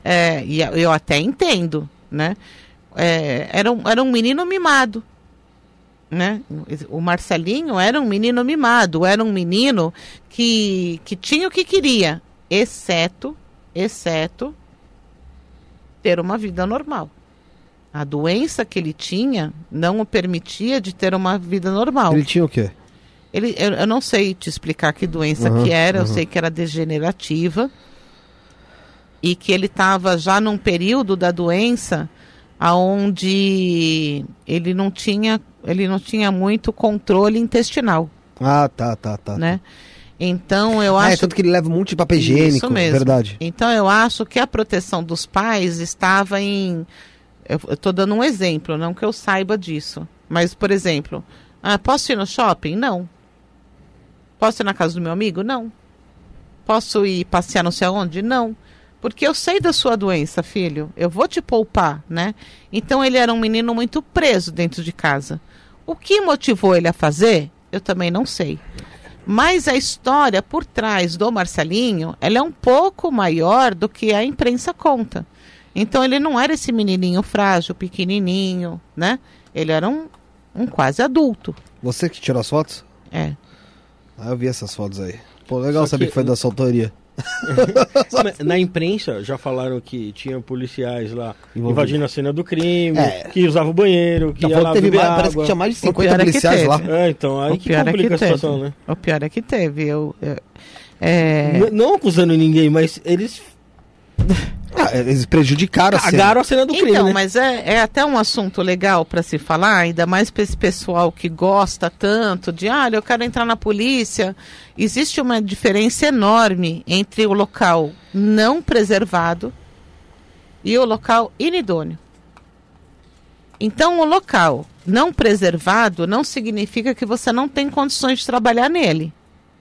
é, e eu até entendo, né? É, era, um, era um menino mimado, né? O Marcelinho era um menino mimado, era um menino que, que tinha o que queria, exceto, exceto ter uma vida normal. A doença que ele tinha não o permitia de ter uma vida normal. Ele tinha o quê? Ele, eu, eu não sei te explicar que doença Uhum, que era, eu uhum. sei que era degenerativa e que ele estava já num período da doença aonde ele não tinha ele não tinha muito controle intestinal, Ah, tá, tá, tá. né? Então eu Ah, é acho tanto que ele leva um monte de papel higiênico, Isso mesmo. verdade. Então eu acho que a proteção dos pais estava em. Eu estou dando um exemplo, não que eu saiba disso. Mas, por exemplo, ah, posso ir no shopping? Não. Posso ir na casa do meu amigo? Não. Posso ir passear não sei aonde? Não. Porque eu sei da sua doença, filho. Eu vou te poupar, né? Então ele era um menino muito preso dentro de casa. O que motivou ele a fazer? Eu também não sei. Mas a história por trás do Marcelinho, ela é um pouco maior do que a imprensa conta. Então ele não era esse menininho frágil, pequenininho, né? Ele era um, um quase adulto. Você que tirou as fotos? É. Ah, eu vi essas fotos aí. Pô, legal Só saber que- que foi da sua autoria. Mas Na imprensa já falaram que tinha policiais lá Envolvido. invadindo a cena do crime, É. que usava o banheiro, que que teve beber mais, parece que água. tinha mais de O 50 pior é policiais teve. lá. É, então, aí o que pior é complica que a teve. situação, né? O pior é que teve. Eu, eu- é, Não acusando ninguém, mas eles Ah, eles prejudicaram a cena. cagaram a cena do crime, Então, né? mas é, é até um assunto legal para se falar, ainda mais para esse pessoal que gosta tanto de, ah, eu quero entrar na polícia. Existe uma diferença enorme entre o local não preservado e o local inidôneo. Então, o local não preservado não significa que você não tem condições de trabalhar nele.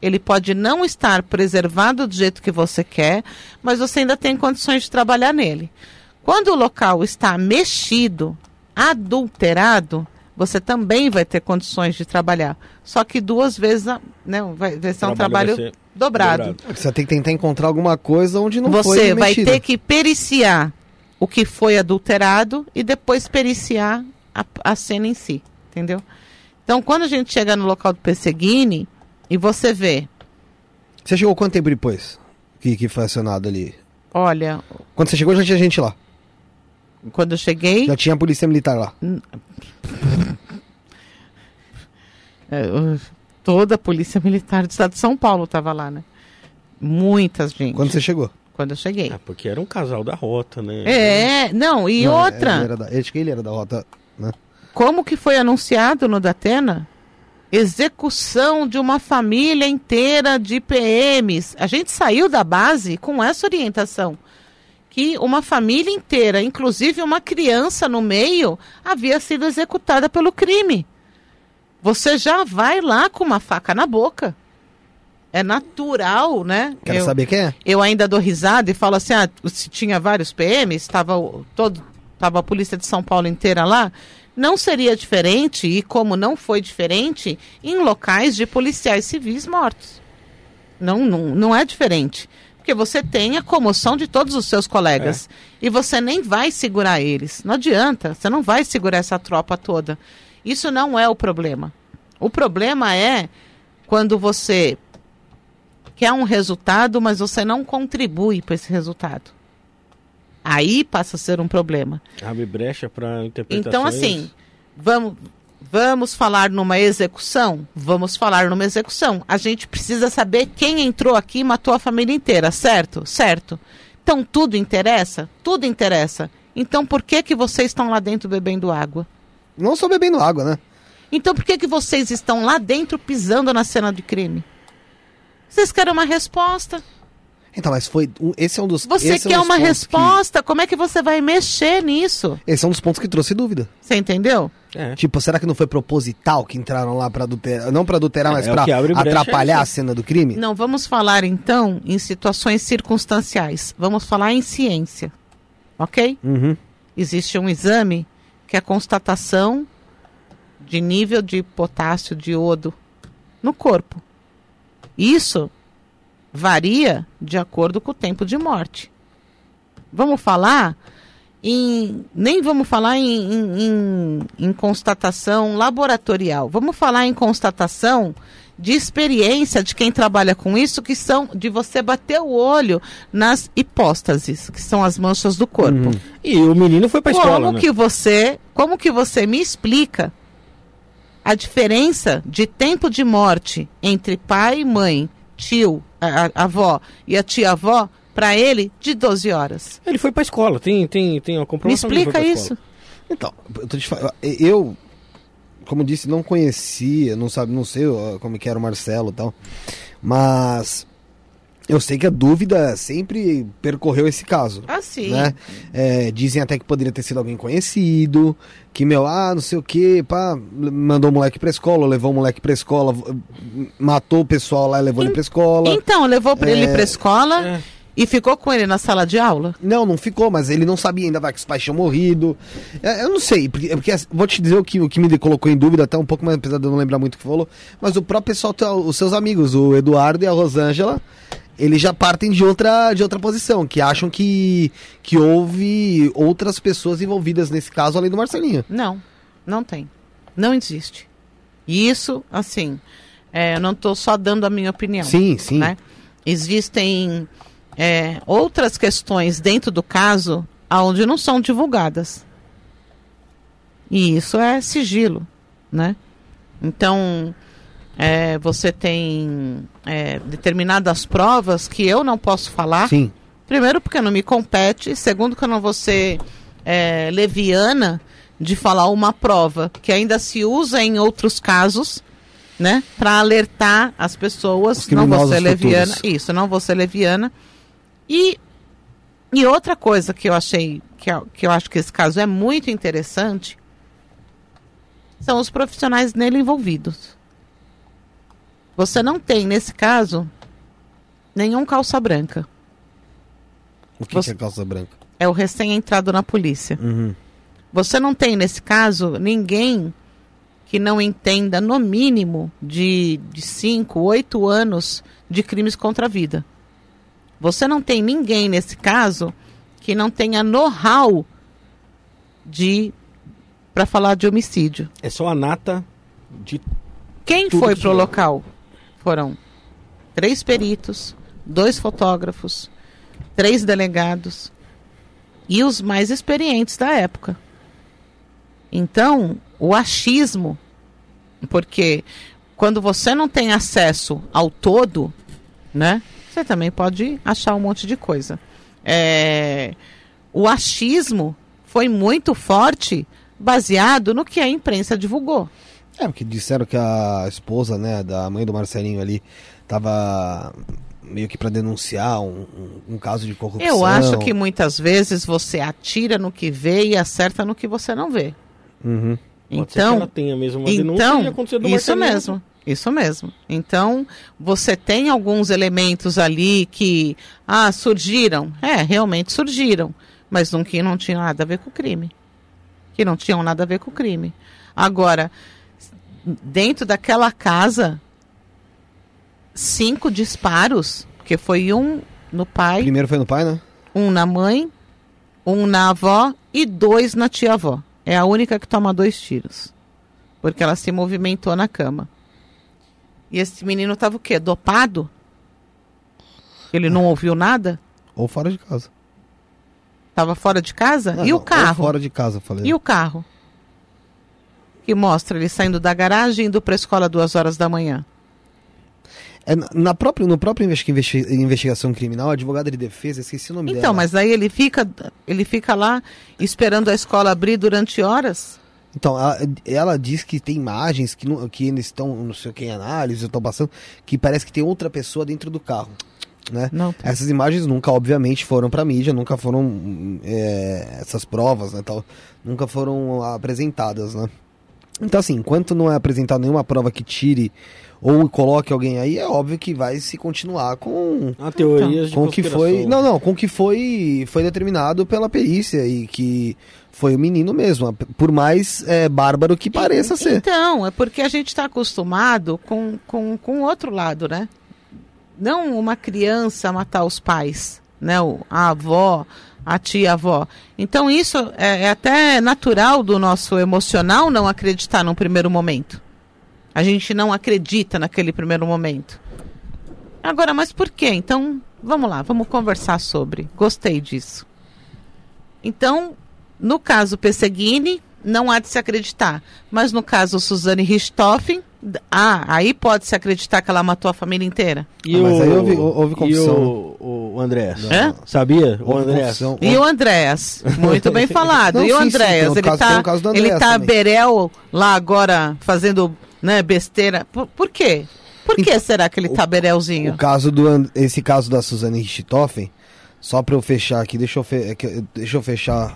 Ele pode não estar preservado do jeito que você quer, mas você ainda tem condições de trabalhar nele. Quando o local está mexido, adulterado, você também vai ter condições de trabalhar. Só que duas vezes, né, vai, vai ser um Trabalho ser dobrado. Você tem que tentar encontrar alguma coisa onde não foi Você vai mexida. ter que periciar o que foi adulterado e depois periciar a, a cena em si, entendeu? Então, quando a gente chega no local do Perseguini e você vê, Você chegou quanto tempo depois que, que foi acionado ali? olha, Quando você chegou já tinha gente lá. quando eu cheguei, Já tinha polícia militar lá. É, toda a polícia militar do estado de São Paulo estava lá, né? Muitas gente. Quando você chegou. Quando eu cheguei. Ah, porque era um casal da rota, né? É, não, e Não, outra, Ele era da, acho que ele era da rota. Né? como que foi anunciado no Datena? Execução de uma família inteira de PMs. A gente saiu da base com essa orientação. Que uma família inteira, inclusive uma criança no meio, havia sido executada pelo crime. Você já vai lá com uma faca na boca. É natural, né? Quero Eu- saber quem é. eu ainda dou risada e falo assim, ah, se tinha vários PMs, estava todo, estava a polícia de São Paulo inteira lá, não seria diferente e como não foi diferente em locais de policiais civis mortos. Não, não, não é diferente. Porque você tem a comoção de todos os seus colegas. E você nem vai segurar eles. Não adianta. Você não vai segurar essa tropa toda. Isso não é o problema. O problema é quando você quer um resultado, mas você não contribui para esse resultado. Aí passa a ser um problema. Abre brecha pra interpretações. Então, assim, vamos, vamos falar numa execução? Vamos falar numa execução. A gente precisa saber quem entrou aqui e matou a família inteira, certo? Certo. Então tudo interessa? Tudo interessa. Então por que que vocês estão lá dentro bebendo água? Não só bebendo água, né? Então por que que vocês estão lá dentro pisando na cena de crime? Vocês querem uma resposta? Então, mas foi. um- Esse é um dos. Você esse é um quer uma resposta? Como é que você vai mexer nisso? Que, esse é um dos pontos que trouxe dúvida. Você entendeu? É. Tipo, será que não foi proposital que entraram lá pra adulterar? Não pra adulterar, mas é que abre brecha, atrapalhar é a cena do crime? Não, vamos falar então em situações circunstanciais. Vamos falar em ciência. Ok? Uhum. Existe um exame que é a constatação de nível de potássio, de iodo no corpo. Isso varia de acordo com o tempo de morte. Vamos falar em. Nem vamos falar em, em- em- em constatação laboratorial. Vamos falar em constatação de experiência de quem trabalha com isso, que são de você bater o olho nas hipóstases, que são as manchas do corpo. E o menino foi pra escola, Como né? que você, como que você me explica a diferença de tempo de morte entre pai, mãe, tio, a, a- avó e a tia-avó para ele de 12 horas? Ele foi pra escola, tem, tem, tem a Me comprovação foi explica isso. Então, eu, tô te fal- eu, como disse, não conhecia, não sabe, não sei como que era o Marcelo e tal, mas eu sei que a dúvida sempre percorreu esse caso. Assim. Né? É, dizem até que poderia ter sido alguém conhecido, que, meu, ah, não sei o que, pá, mandou o moleque pra escola, levou o moleque pra escola, v- matou o pessoal lá e levou ele pra escola. Então, levou para ele É, para escola é. E ficou com ele na sala de aula? Não, não ficou, mas ele não sabia ainda vai que os pais tinham morrido. É, eu não sei, porque, porque assim, vou te dizer o que, o que me colocou em dúvida, até um pouco mais, apesar de eu não lembrar muito o que falou, mas o próprio pessoal, tá- os seus amigos, o Eduardo e a Rosângela, eles já partem de outra, de outra posição, que acham que, que houve outras pessoas envolvidas nesse caso além do Marcelinho. Não, não tem. Não existe. E isso, assim, é, eu não estou só dando a minha opinião. Sim, sim. né? Existem é, outras questões dentro do caso onde não são divulgadas. E isso é sigilo, né? Então, é, você tem é, determinadas provas que eu não posso falar. Sim. Primeiro, porque não me compete. Segundo, que eu não vou ser é, leviana de falar uma prova que ainda se usa em outros casos, né? Para alertar as pessoas. Não vou ser leviana. futuros. Isso, não vou ser leviana. E, e outra coisa que eu achei, que que eu acho que esse caso é muito interessante, são os profissionais nele envolvidos. Você não tem, nesse caso, nenhum calça branca. O que, Você- que é calça branca? É o recém-entrado na polícia. Uhum. Você não tem, nesse caso, ninguém que não entenda, no mínimo, de 5, 8 anos de crimes contra a vida. Você não tem ninguém, nesse caso, que não tenha know-how de para falar de homicídio. É só a nata de. Quem foi pro tiver. local? Foram três peritos, dois fotógrafos, três delegados e os mais experientes da época. Então, o achismo, porque quando você não tem acesso ao todo, né? Você também pode achar um monte de coisa. É, o achismo foi muito forte, baseado no que a imprensa divulgou. É, porque disseram que a esposa, né, da mãe do Marcelinho ali, tava meio que pra denunciar um, um- um caso de corrupção. Eu acho que muitas vezes você atira no que vê e acerta no que você não vê. Uhum. Pode ser que Então, ela tenha mesmo uma denúncia e então aconteceu do isso Marcelinho. mesmo, isso mesmo. Então, você tem alguns elementos ali que ah, surgiram. É, realmente surgiram, mas não que não tinham nada a ver com o crime. Que não tinham nada a ver com o crime. Agora, dentro daquela casa, cinco disparos, porque foi um no pai, Primeiro foi no pai, né? um na mãe, um na avó e dois na tia-avó. É a única que toma dois tiros. Porque ela se movimentou na cama. E esse menino tava o quê? Dopado? Ele não ouviu nada? Ou fora de casa. Tava fora de casa? Não, e não, o carro? Fora de casa, falei. E o carro? Que mostra ele saindo da garagem e indo pra escola duas horas da manhã. É, na- própria, no próprio investi- investi- investigação criminal, a advogada de defesa, esqueci o nome dela. Então, mas aí ele fica, ele fica lá esperando a escola abrir durante horas? Então, ela, ela diz que tem imagens que, não- que eles estão, não sei o que, em análise, estão passando, que parece que tem outra pessoa dentro do carro, né? Não. Essas imagens nunca, obviamente, foram pra mídia, nunca foram, é, essas provas, né, tal, nunca foram apresentadas, né? Então, assim, enquanto não é apresentada nenhuma prova que tire ou coloque alguém aí, é óbvio que vai se continuar com Há teorias de com o que foi não não com o que foi foi determinado pela perícia e que foi o menino mesmo por mais é, bárbaro que pareça ser Então, é porque a gente está acostumado com, com, com outro lado, né? Não uma criança matar os pais, né? A avó, a tia-avó. Então, isso é, é até natural do nosso emocional não acreditar num primeiro momento. A gente não acredita naquele primeiro momento. Agora, mas por quê? Então, vamos lá, vamos conversar sobre. Gostei disso. Então, no caso Pesseguini, não há de se acreditar. Mas no caso Suzane Richthofen, ah, aí pode se acreditar que ela matou a família inteira. E Ah, mas o, aí houve- houve E confusão. o, o Andrés? Hã? Sabia? O confusão. E o Andréas, muito bem falado. Não, e o Andréas, o ele caso- tem tá, o ele Andréas tá também. berel lá agora fazendo né, besteira. Por, por quê? Por que será que ele tá berelzinho? o caso do esse caso da Suzane Richthofen só pra eu fechar aqui deixa eu, fe- é deixa eu fechar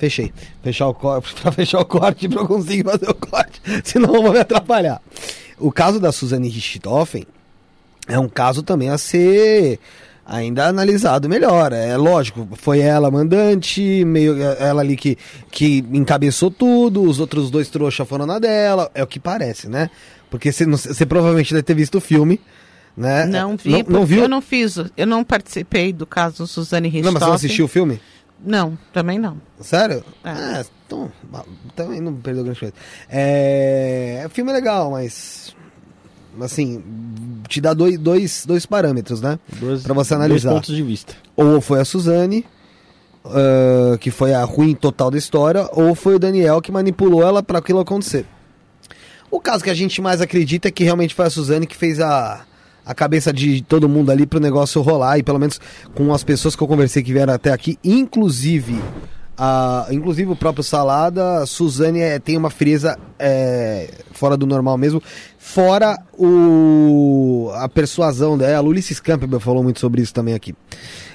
fechei fechar o corte para fechar o corte pra eu conseguir fazer o corte senão eu vou me atrapalhar o caso da Suzane Richthofen é um caso também a ser ainda analisado melhor. É lógico, foi ela mandante, meio ela ali que, que encabeçou tudo, os outros dois trouxas foram na dela, é o que parece, né? Porque você, não- provavelmente deve ter visto o filme, né? Não vi, Não, não viu? eu não fiz, eu não participei do caso Suzane Não, Richthofen. mas você não assistiu o filme? Não, também não. Sério? É. Ah, então, também não perdeu grande coisa. É, o filme é legal, mas assim, te dá dois, dois, dois parâmetros, né? Dois, Pra você analisar. Dois pontos de vista. Ou foi a Suzane, ah, que foi a ruim total da história, ou foi o Daniel que manipulou ela para aquilo acontecer. O caso que a gente mais acredita é que realmente foi a Suzane que fez a, a cabeça de todo mundo ali pro negócio rolar, e pelo menos com as pessoas que eu conversei que vieram até aqui, inclusive. A, inclusive o próprio Salada, Suzane é, tem uma frieza é, fora do normal mesmo, fora o, a persuasão dela. O Ulisses Campbell falou muito sobre isso também aqui.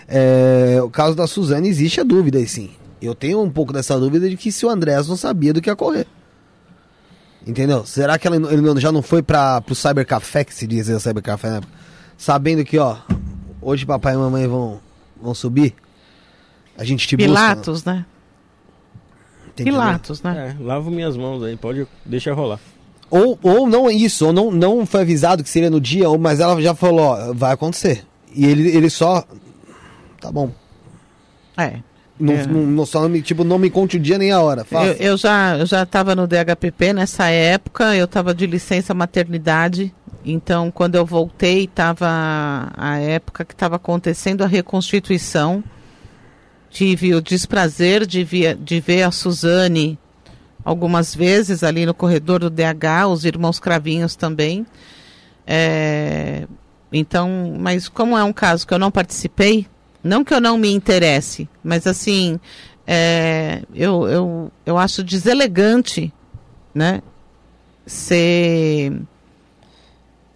É, o caso da Suzane existe a dúvida, e sim. Eu tenho um pouco dessa dúvida de que se o Andrés não sabia do que ia correr. Entendeu? Será que ela, ele não- já não foi para pro Cybercafé, que se dizia Cybercafé na época? Sabendo que, ó, hoje papai e mamãe vão, vão subir? A gente te busca. Pilatos, né? entendeu? Pilatos, né? É, lavo minhas mãos aí, pode deixar rolar. Ou, ou não é isso, ou não, não foi avisado que seria no dia, ou, mas ela já falou, ó, vai acontecer. E ele, ele só. Tá bom. É. Não, É. não, não- só tipo, não me conte o dia nem a hora. Eu, eu já eu já estava no DHPP nessa época, eu estava de licença maternidade, então quando eu voltei estava a época que estava acontecendo a reconstituição. Tive o desprazer de, via- de ver a Suzane algumas vezes ali no corredor do DH, os irmãos Cravinhos também. É, então, mas como é um caso que eu não participei, não que eu não me interesse, mas assim, é, eu, eu, eu acho deselegante, né, ser,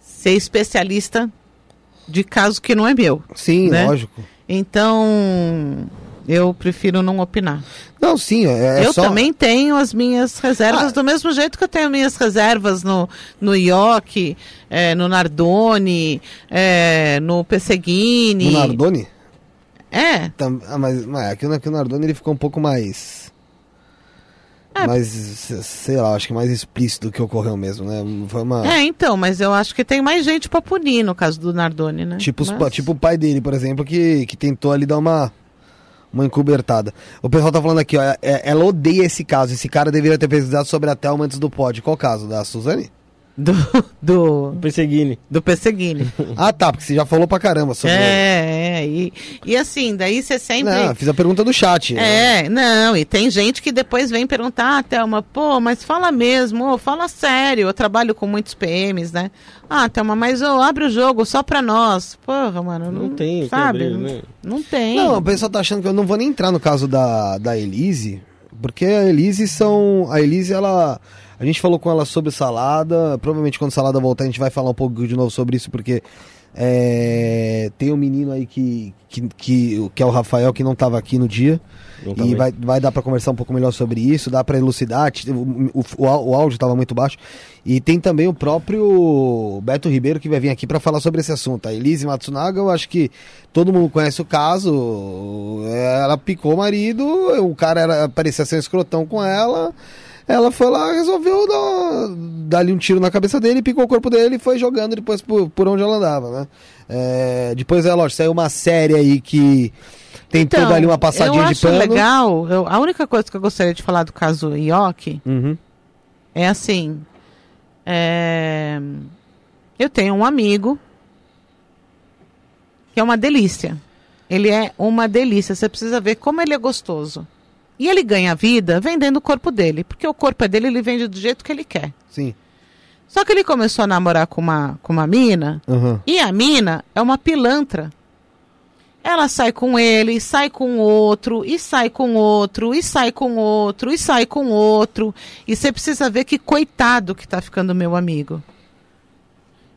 ser especialista de caso que não é meu. Sim, né? lógico. Então, eu prefiro não opinar. Não, sim, é, é eu só... também tenho as minhas reservas, Ah. do mesmo jeito que eu tenho minhas reservas no, no Ioki, é, no Nardoni, é, no Pesseguini. No Nardoni? É, Tam- ah, mas, mas aqui, aqui no Nardoni ele ficou um pouco mais. É. Mais, se- sei lá, acho que mais explícito do que ocorreu mesmo, né? Foi uma. é, então, mas eu acho que tem mais gente pra punir no caso do Nardoni, né? Tipo, os Mas- pa- tipo o pai dele, por exemplo, que, que tentou ali dar uma, uma encobertada. O pessoal tá falando aqui, ó, é- ela odeia esse caso. Esse cara deveria ter pesquisado sobre a Thelma antes do pod. Qual caso? Da Suzane? Do, do, Perseguine. do Pesseguini. Ah, tá, porque você já falou pra caramba sobre ele. É, é. E, e assim, daí você sempre. Não, fiz a pergunta do chat. É, não, e tem gente que depois vem perguntar, ah, Thelma, pô, mas fala mesmo, fala sério, eu trabalho com muitos PMs, né? Ah, Thelma, mas ô, abre o jogo só pra nós. Porra, mano, não, Não tem sabe? abrir, não, né? não tem. Não, o pessoal tá achando que eu não vou nem entrar no caso da, da Elise, porque a Elise são. A Elise, ela. A gente falou com ela sobre salada. Provavelmente quando salada voltar, a gente vai falar um pouco de novo sobre isso, porque é, tem um menino aí que, que, que, que é o Rafael, que não tava aqui no dia. Não e vai, vai dar pra conversar um pouco melhor sobre isso, dá pra elucidar. O, o, o, áudio tava muito baixo. E tem também o próprio Beto Ribeiro que vai vir aqui pra falar sobre esse assunto. A Elise Matsunaga, eu acho que todo mundo conhece o caso. Ela picou o marido, o cara era, parecia ser um escrotão com ela. Ela foi lá, resolveu dar, dar ali um tiro na cabeça dele, picou o corpo dele e foi jogando depois por, por onde ela andava, né? É, depois, é lógico, saiu uma série aí que tem toda ali uma passadinha Então, eu de acho pano. legal, eu- a única coisa que eu gostaria de falar do caso Ioki Uhum. é assim, é, eu tenho um amigo que é uma delícia. Ele é uma delícia, você precisa ver como ele é gostoso. E ele ganha vida vendendo o corpo dele, porque o corpo é dele, ele vende do jeito que ele quer. Sim. Só que ele começou a namorar com uma, com uma mina, Uhum. e a mina é uma pilantra. Ela sai com ele, sai com outro, e sai com outro, e sai com outro, e sai com outro. E você precisa ver que coitado que tá ficando meu amigo.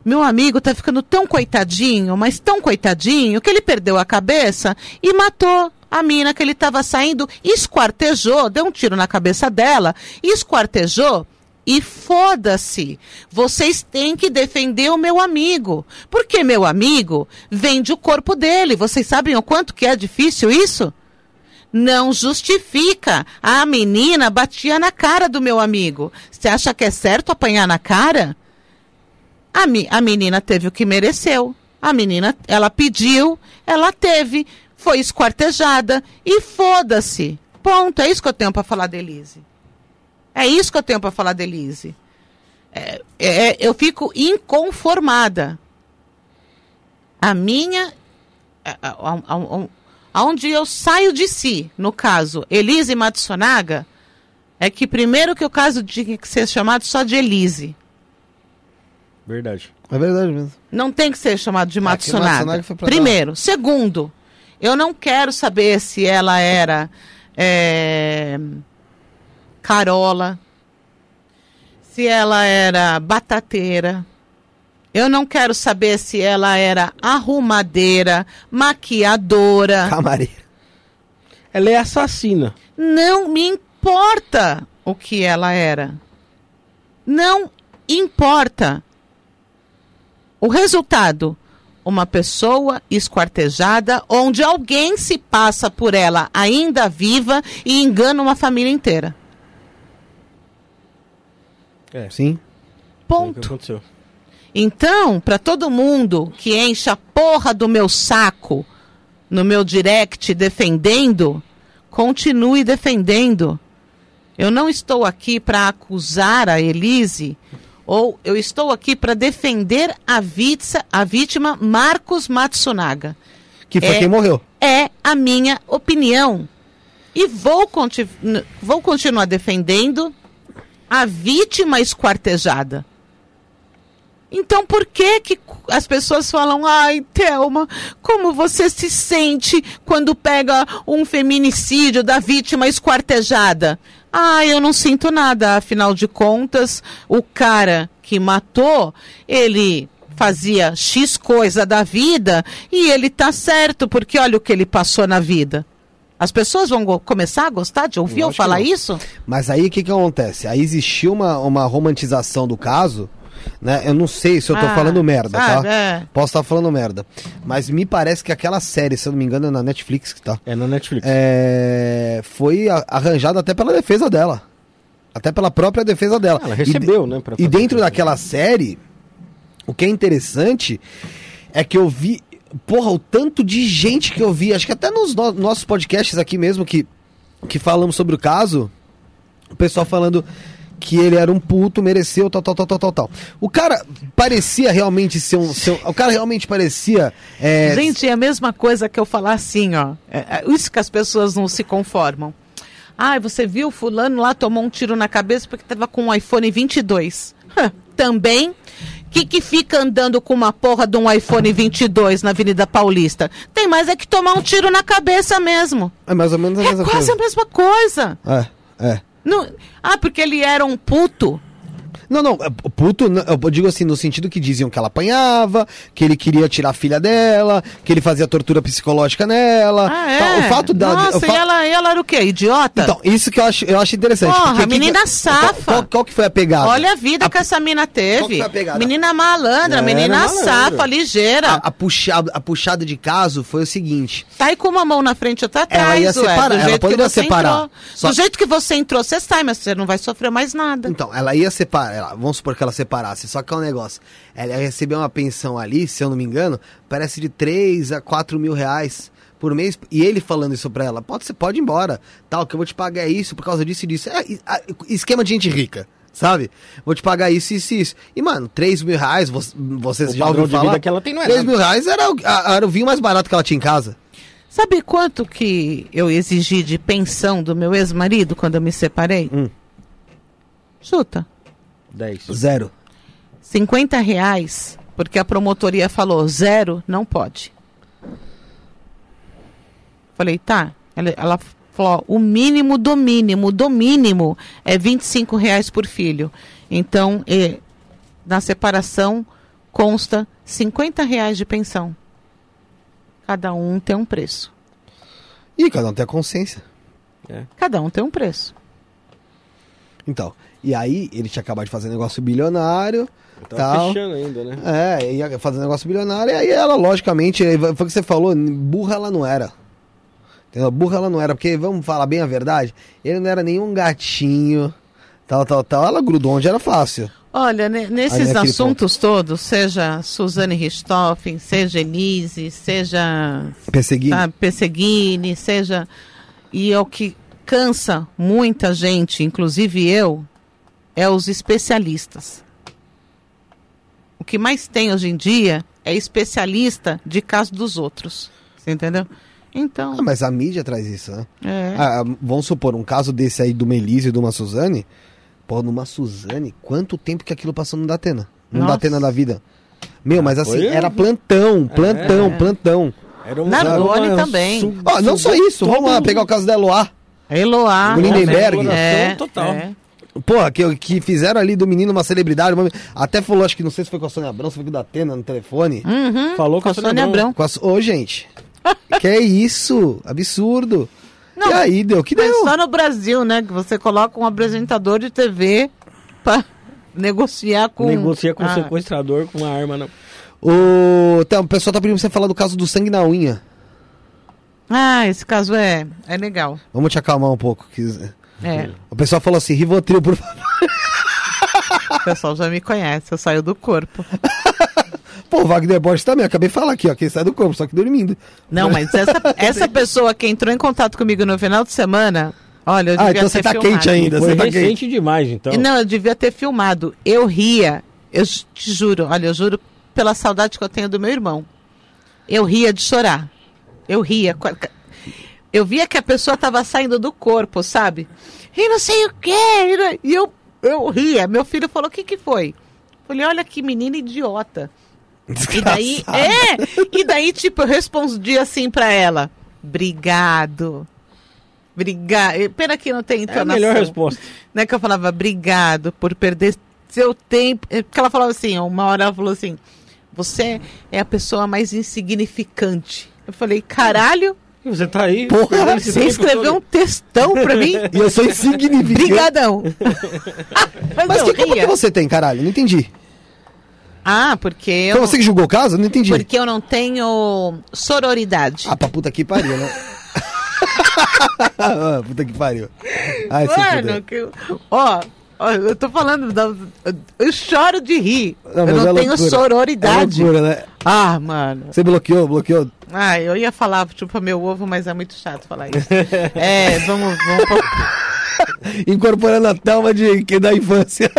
Meu amigo tá ficando tão coitadinho, mas tão coitadinho, que ele perdeu a cabeça e matou a mina que ele estava saindo, esquartejou, deu um tiro na cabeça dela, esquartejou e foda-se. Vocês têm que defender o meu amigo. Porque meu amigo vende o corpo dele. Vocês sabem o quanto que é difícil isso? Não justifica. A menina batia na cara do meu amigo. Você acha que é certo apanhar na cara? A, mi- a menina teve o que mereceu. A menina, ela pediu, ela teve, foi esquartejada e foda-se. Ponto. É isso que eu tenho para falar da Elise. É isso que eu tenho para falar da Elise. É, é, eu fico inconformada. A minha. Aonde eu saio de si, no caso, Elise Matsunaga, é que primeiro que o caso tinha que ser chamado só de Elise. Verdade. É verdade mesmo. Não tem que ser chamado de É, Matsunaga. Matsunaga foi pra Primeiro. Segundo, eu não quero saber se ela era é, Carola, se ela era batateira. Eu não quero saber se ela era arrumadeira, maquiadora. Camareira. Ela é assassina. Não me importa o que ela era. Não importa. O resultado: uma pessoa esquartejada, onde alguém se passa por ela ainda viva e engana uma família inteira. É. Sim. Ponto. aconteceu. Então, para todo mundo que enche a porra do meu saco no meu direct defendendo, continue defendendo. Eu não estou aqui para acusar a Elise, ou eu estou aqui para defender a, vitsa, a vítima Marcos Matsunaga. Que foi É. quem morreu. É a minha opinião. E vou, conti- vou continuar defendendo a vítima esquartejada. Então por que que as pessoas falam, ai, Thelma, como você se sente quando pega um feminicídio da vítima esquartejada? Ah, eu não sinto nada, afinal de contas, o cara que matou, ele fazia X coisa da vida e ele tá certo, porque olha o que ele passou na vida. As pessoas vão começar a gostar de ouvir Eu que falar isso? Mas aí o que, que acontece? Aí existiu uma, uma romantização do caso, né? Eu não sei se eu tô Ah, falando merda, sabe, tá? é. Posso estar falando merda. Mas me parece que aquela série, se eu não me engano, é na Netflix, tá? É na Netflix. É, foi arranjada até pela defesa dela. Até pela própria defesa dela. Ela E recebeu, né? pra E dentro isso. daquela série, o que é interessante é que eu vi, porra, o tanto de gente que eu vi, acho que até nos no- nossos podcasts aqui mesmo que, que falamos sobre o caso, o pessoal falando que ele era um puto, mereceu, tal, tal, tal, tal, tal, tal. O cara parecia realmente ser um. ser um- o cara realmente parecia. é, Gente, é a mesma coisa que eu falar assim, ó. É, é isso que as pessoas não se conformam. Ah, você viu fulano lá tomou um tiro na cabeça porque tava com um iPhone 22. Hã, Também. Que que fica andando com uma porra de um iPhone 22 na Avenida Paulista? Tem mais é que tomar um tiro na cabeça mesmo. é mais ou menos a É mesma quase coisa. a mesma coisa. É, é. Não- ah, porque ele era um puto. Não, não, é, puto, eu digo assim, no sentido que diziam que ela apanhava, que ele queria tirar a filha dela, que ele fazia tortura psicológica nela. Ah, é? tal. O fato dela. Nossa, fa- e ela, e ela era o quê? Idiota? Então, isso que eu acho, eu acho interessante. Porra, porque que menina que- safa. Qual, qual, qual que foi a pegada? Olha a vida que essa mina qual que teve. a? Menina malandra, Era menina malandra. safa, ligeira. A, a, puxada, a puxada de caso foi o seguinte. Tá aí com uma mão na frente e outra atrás, Ela ia ué, separar, do ela poderia separar. entrou. Só- Do jeito que você entrou, você sai, mas você não vai sofrer mais nada. Então, ela ia separar, ela- vamos supor que ela separasse, só que é um negócio. Ela ia receber uma pensão ali, se eu não me engano, parece de 3 a 4 mil reais por mês. E ele falando isso pra ela, pode, você pode ir embora, tal, que eu vou te pagar isso por causa disso e disso. É, esquema de gente rica. Sabe? Vou te pagar isso, isso e isso. E, mano, 3 mil reais, vo- vocês O já ouviram falar? vida que ela tem não é 3 nada. mil reais era, era o vinho mais barato que ela tinha em casa. Sabe quanto que eu exigi de pensão do meu ex-marido quando eu me separei? Hum. Chuta. 10. Zero. 50 reais, porque a promotoria falou zero, não pode. Falei, tá. Ela, ela falou, o mínimo do mínimo, do mínimo é 25 reais por filho. Então, eh, na separação consta 50 reais de pensão. Cada um tem um preço. E cada um tem a consciência. Cada um tem um preço. Então, e aí ele tinha acabado de fazer negócio bilionário. Tá Tal. fechando ainda, né? É, ia fazer negócio bilionário, e aí ela, logicamente, foi o que você falou, burra ela não era. Entendeu? Burra ela não era, porque, vamos falar bem a verdade, ele não era nenhum gatinho, tal, tal, tal. Ela grudou onde era fácil. Olha, nesses naquele assuntos todos, seja Suzane Richthofen, seja Elise, seja Perseguir. sabe, Pesseguini, seja. E é o que cansa muita gente, inclusive eu, é os especialistas. O que mais tem hoje em dia é especialista de caso dos outros. Você entendeu? Então, Ah, mas a mídia traz isso, né? é. Ah, ah, vamos supor, um caso desse aí do Melise e de uma Suzane. Pô, numa Suzane, quanto tempo que aquilo passou no Datena? No Nossa. Datena da vida. Meu, mas assim, Foi- era plantão, plantão, É. plantão. Era um Nardone era também. Ó, não só isso, vamos lá pegar o caso da Eloá. Eloá. O Lindenberg. É, total. é. Porra, que, que fizeram ali do menino uma celebridade. uma- até falou, acho que não sei se foi com a Sônia Abrão, se foi com o Datena no telefone. Uhum, Falou com a Sônia Sônia Abrão. Com a, Ô, gente. que é isso? Absurdo. Não, e aí, deu que Mas deu. só no Brasil, né? Que você coloca um apresentador de TV pra negociar com. Negocia com o Ah, sequestrador com uma arma na... O, tá, o pessoal tá pedindo pra você falar do caso do sangue na unha. Ah, esse caso é, é legal. Vamos te acalmar um pouco. que- É, O pessoal falou assim, Rivotril, por favor. o pessoal já me conhece, eu saio do corpo. Pô, o Wagner Borges também, acabei de falar aqui, ó, que ele sai do corpo, só que dormindo. Não, mas essa, essa pessoa que entrou em contato comigo no final de semana, olha, eu devia Ah, então ter você tá filmado. quente ainda, Foi você tá quente. demais, então. Não, eu devia ter filmado. Eu ria, eu te juro, olha, eu juro pela saudade que eu tenho do meu irmão. Eu ria de chorar. Eu ria. Eu via que a pessoa estava saindo do corpo, sabe? E não sei o quê. e eu, eu ria. Meu filho falou: o que, que foi? Falei, olha que menina idiota. E daí, é, e daí, tipo, eu respondi assim pra ela: Obrigado. Obrigado. Pena que não tem É a entonação. melhor resposta. Né, que eu falava, obrigado por perder seu tempo. É, Porque ela falava assim, uma hora ela falou assim, você é a pessoa mais insignificante. Eu falei, caralho, E você tá aí... Porra, você escreveu um todo. textão pra mim? E eu sou insignificante. Brigadão. Mas, Mas eu que culpa que você tem, caralho? Não entendi. Ah, porque eu, Foi você que julgou o caso? Não entendi. porque eu não tenho sororidade. Ah, pra puta que pariu, né? ah, puta que pariu. Ai, Mano, que, ó, eu tô falando, eu choro de rir. Não, eu não é tenho loucura. sororidade. É loucura, né? Ah, mano. Você bloqueou, bloqueou. Ah, eu ia falar chupa meu ovo, mas é muito chato falar isso. é, vamos, vamos. Incorporando a Thelma de, que da infância.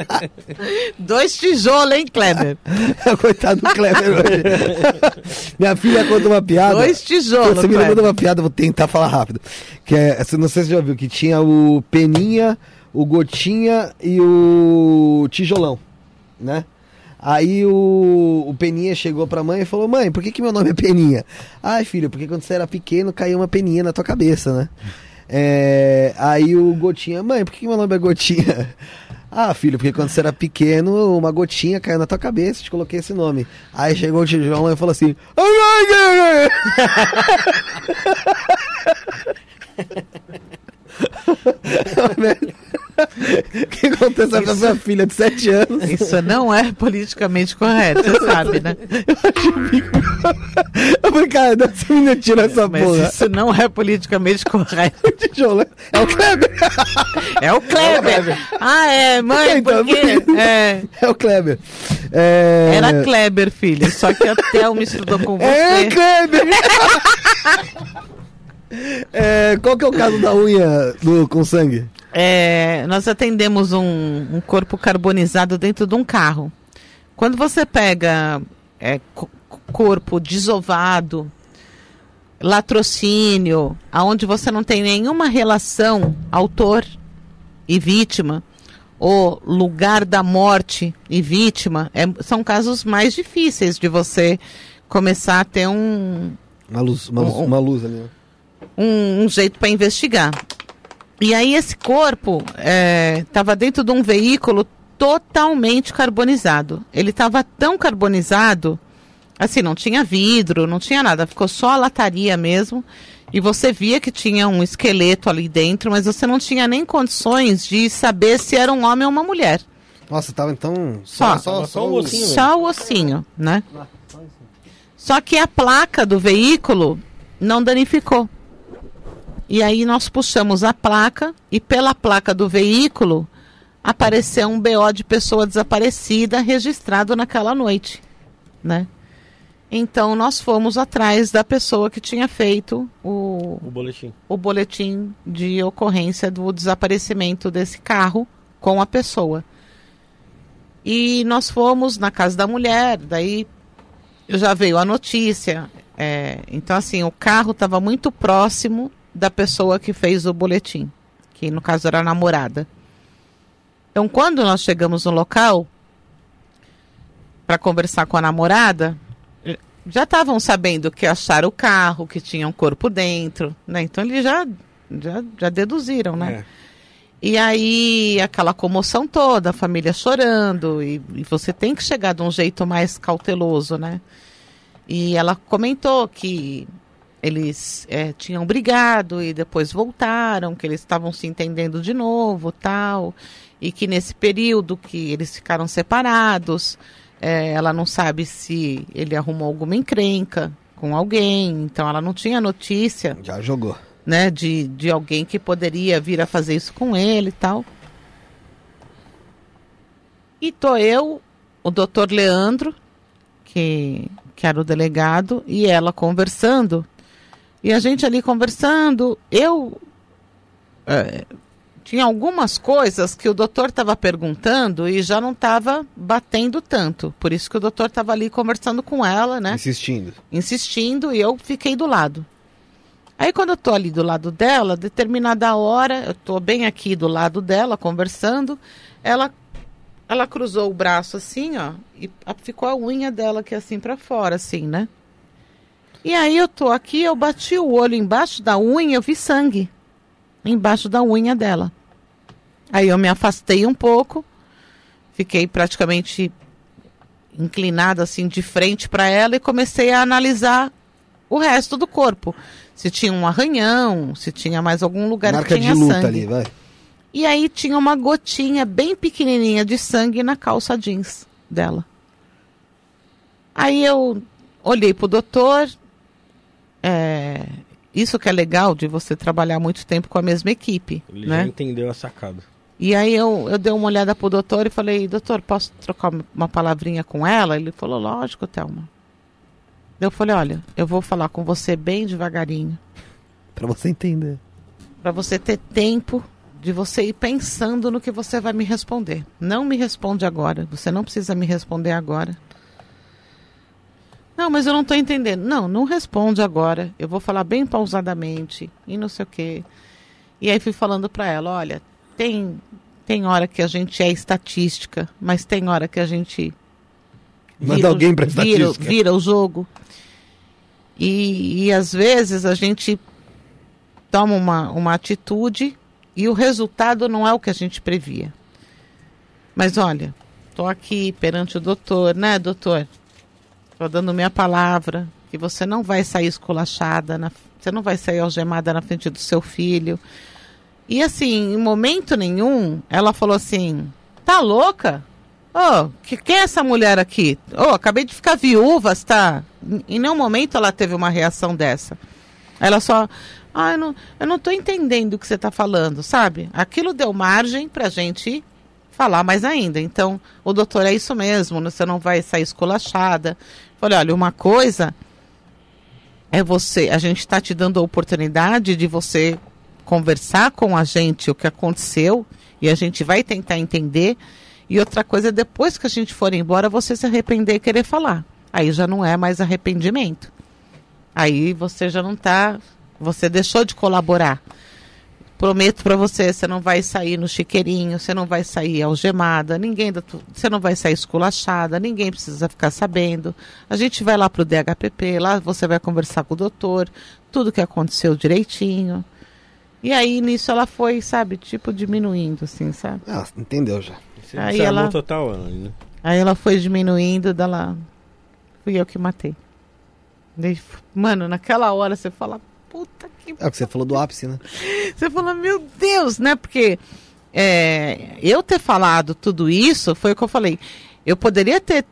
Dois tijolos, hein, Kleber? Coitado do Kleber hoje. Minha filha conta uma piada. Dois tijolos, Você me de uma piada, vou tentar falar rápido. Que é, não sei se você já viu, que tinha o Peninha, o Gotinha e o Tijolão, né? Aí o, o Peninha chegou pra mãe e falou: Mãe, por que, que meu nome é Peninha? Ai, filho, porque quando você era pequeno caiu uma peninha na tua cabeça, né? É, aí o Gotinha: Mãe, por que, que meu nome é Gotinha? Ah, filho, porque quando você era pequeno, uma gotinha caiu na tua cabeça, te coloquei esse nome. Aí chegou o tijolão e falou assim. O que aconteceu com a sua filha de 7 anos? Isso não é politicamente correto, você sabe, né? Eu falei, cara, dá essa menina tira essa Mas porra. isso não é politicamente correto. Tijolão é o Kleber. É o Kleber. Ah, é, mãe, Então, porque... É, É o Kleber. É... era Kleber, filho. Só que a Thelma estudou com você. É, Kleber! É, qual que é o caso da unha do, com sangue? É, nós atendemos um, um corpo carbonizado dentro de um carro. Quando você pega é, co- corpo desovado, latrocínio, aonde você não tem nenhuma relação autor e vítima, ou lugar da morte e vítima, é- são casos mais difíceis de você começar a ter um, Uma luz, uma luz, Um- uma luz ali. Um, um jeito para investigar. E aí esse corpo estava dentro de um veículo totalmente carbonizado. Ele estava tão carbonizado, assim, não tinha vidro, não tinha nada, ficou só a lataria mesmo. E você via que tinha um esqueleto ali dentro, mas você não tinha nem condições de saber se era um homem ou uma mulher. Nossa, tava então Só. só, Só o ossinho. Só o ossinho, né? Só que a placa do veículo não danificou. E aí nós puxamos a placa e pela placa do veículo apareceu um BO de pessoa desaparecida registrado naquela noite, né? Então nós fomos atrás da pessoa que tinha feito o, O boletim. o boletim de ocorrência do desaparecimento desse carro com a pessoa. E nós fomos na casa da mulher, daí já veio a notícia. é, então, assim, o carro estava muito próximo da pessoa que fez o boletim, que no caso era a namorada. Então, quando nós chegamos no local para conversar com a namorada, já estavam sabendo que acharam o carro, que tinha um corpo dentro, né? Então eles já, já, já deduziram, né? É. E aí aquela comoção toda, a família chorando, e, e você tem que chegar de um jeito mais cauteloso, né? E ela comentou que eles eh, tinham brigado e depois voltaram, que eles estavam se entendendo de novo, tal, e que nesse período que eles ficaram separados, eh, ela não sabe se ele arrumou alguma encrenca com alguém, então ela não tinha notícia Já jogou. né, de, de alguém que poderia vir a fazer isso com ele e tal. E tô eu, o doutor Leandro, que, que era o delegado, e ela conversando. E a gente ali conversando, eu eh, tinha algumas coisas que o doutor estava perguntando e já não estava batendo tanto. Por isso que o doutor estava ali conversando com ela, né? Insistindo. insistindo e eu fiquei do lado. Aí quando eu tô ali do lado dela, determinada hora, eu tô bem aqui do lado dela conversando, ela ela cruzou o braço assim, ó, e ficou a unha dela aqui assim pra fora assim, né? E aí eu tô aqui, eu bati o olho embaixo da unha, eu vi sangue embaixo da unha dela. Aí eu me afastei um pouco, fiquei praticamente inclinada assim de frente para ela e comecei a analisar o resto do corpo. Se tinha um arranhão, se tinha mais algum lugar Marca que de tinha luta sangue. ali, vai. E aí tinha uma gotinha bem pequenininha de sangue na calça jeans dela. Aí eu olhei pro doutor. É, isso que é legal de você trabalhar muito tempo com a mesma equipe, Ele né? já entendeu a sacada. E aí eu, eu dei uma olhada pro doutor e falei, doutor, posso trocar uma palavrinha com ela? Ele falou, lógico, Thelma. Eu falei, olha, eu vou falar com você bem devagarinho. Pra você entender. para você ter tempo de você ir pensando no que você vai me responder. Não me responde agora. Você não precisa me responder agora. Não, mas eu não estou entendendo. Não, não responde agora. Eu vou falar bem pausadamente e não sei o quê. E aí fui falando para ela, olha, tem tem hora que a gente é estatística, mas tem hora que a gente Manda alguém para vira, estatística. vira o jogo. E, e às vezes a gente toma uma, uma atitude e o resultado não é o que a gente previa. Mas olha, estou aqui perante o doutor, né, doutor? Dando minha palavra que você não vai sair esculachada, na, você não vai sair algemada na frente do seu filho. E assim, em momento nenhum, ela falou assim: tá louca? Ô, oh, que, quem é essa mulher aqui? Ô, oh, acabei de ficar viúva, está? Em nenhum momento ela teve uma reação dessa. Ela só, ah, eu não, eu não entendendo o que você está falando, sabe? Aquilo deu margem pra gente falar mais ainda. Então, o doutor, é isso mesmo, você não vai sair esculachada. Falei, olha, uma coisa é você, a gente está te dando a oportunidade de você conversar com a gente o que aconteceu e a gente vai tentar entender. E outra coisa, depois que a gente for embora, você se arrepender e querer falar. Aí já não é mais arrependimento. Aí você já não está, você deixou de colaborar. Prometo para você, você não vai sair no chiqueirinho, você não vai sair algemada, ninguém, você não vai sair esculachada, ninguém precisa ficar sabendo. A gente vai lá pro DHPP, lá você vai conversar com o doutor, tudo que aconteceu direitinho. E aí nisso ela foi, sabe, tipo diminuindo, assim, sabe? Ah, entendeu já. Você Aí ela- total ela, né? Aí ela foi diminuindo, dela. Fui eu que matei. Mano, naquela hora você fala, puta que. É o que você falou do ápice, né? Você fala, meu Deus, né? Porque é, eu ter falado tudo isso foi o que eu falei. Eu poderia ter,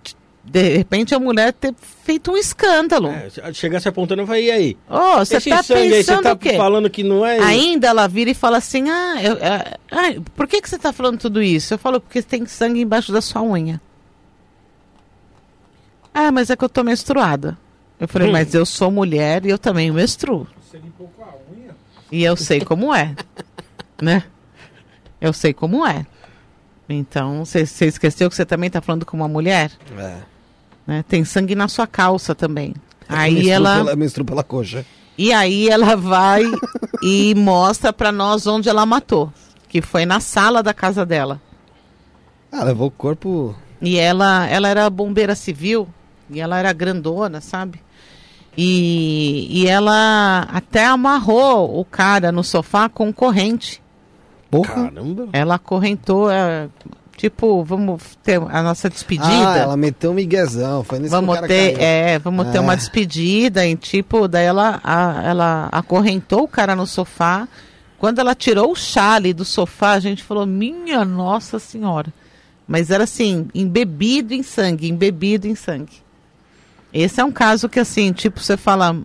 de repente, a mulher ter feito um escândalo. É, se- chegasse apontando, eu falei, e aí? Ô, você Esse tá sangue aí, você pensando tá o quê? falando que não é... Ainda ela vira e fala assim: ah, eu, ah, por que, que você está falando tudo isso? Eu falo, porque tem sangue embaixo da sua unha. Ah, mas é que eu tô menstruada. Eu falei, Hum. mas eu sou mulher e eu também menstruo. E eu sei como é. né? Eu sei como é. Então, você esqueceu que você também tá falando com uma mulher? É. Né? Tem sangue na sua calça também. Eu Aí menstruo ela. Pela, menstruo pela coxa. E aí ela vai e mostra pra nós onde ela matou, que foi na sala da casa dela. Ah, levou o corpo. E ela, ela era bombeira civil e ela era grandona, sabe? E, e ela até amarrou o cara no sofá com corrente. Porra. Caramba. Ela acorrentou, é, tipo, vamos ter a nossa despedida. Ah, ela meteu um miguezão. Foi nesse Vamos ter, caiu. é, vamos ter É. uma despedida em tipo, daí ela, a- ela acorrentou o cara no sofá. Quando ela tirou o chale do sofá, a gente falou, minha nossa senhora. Mas era assim, embebido em sangue, embebido em sangue. Esse é um caso que assim, tipo, você fala,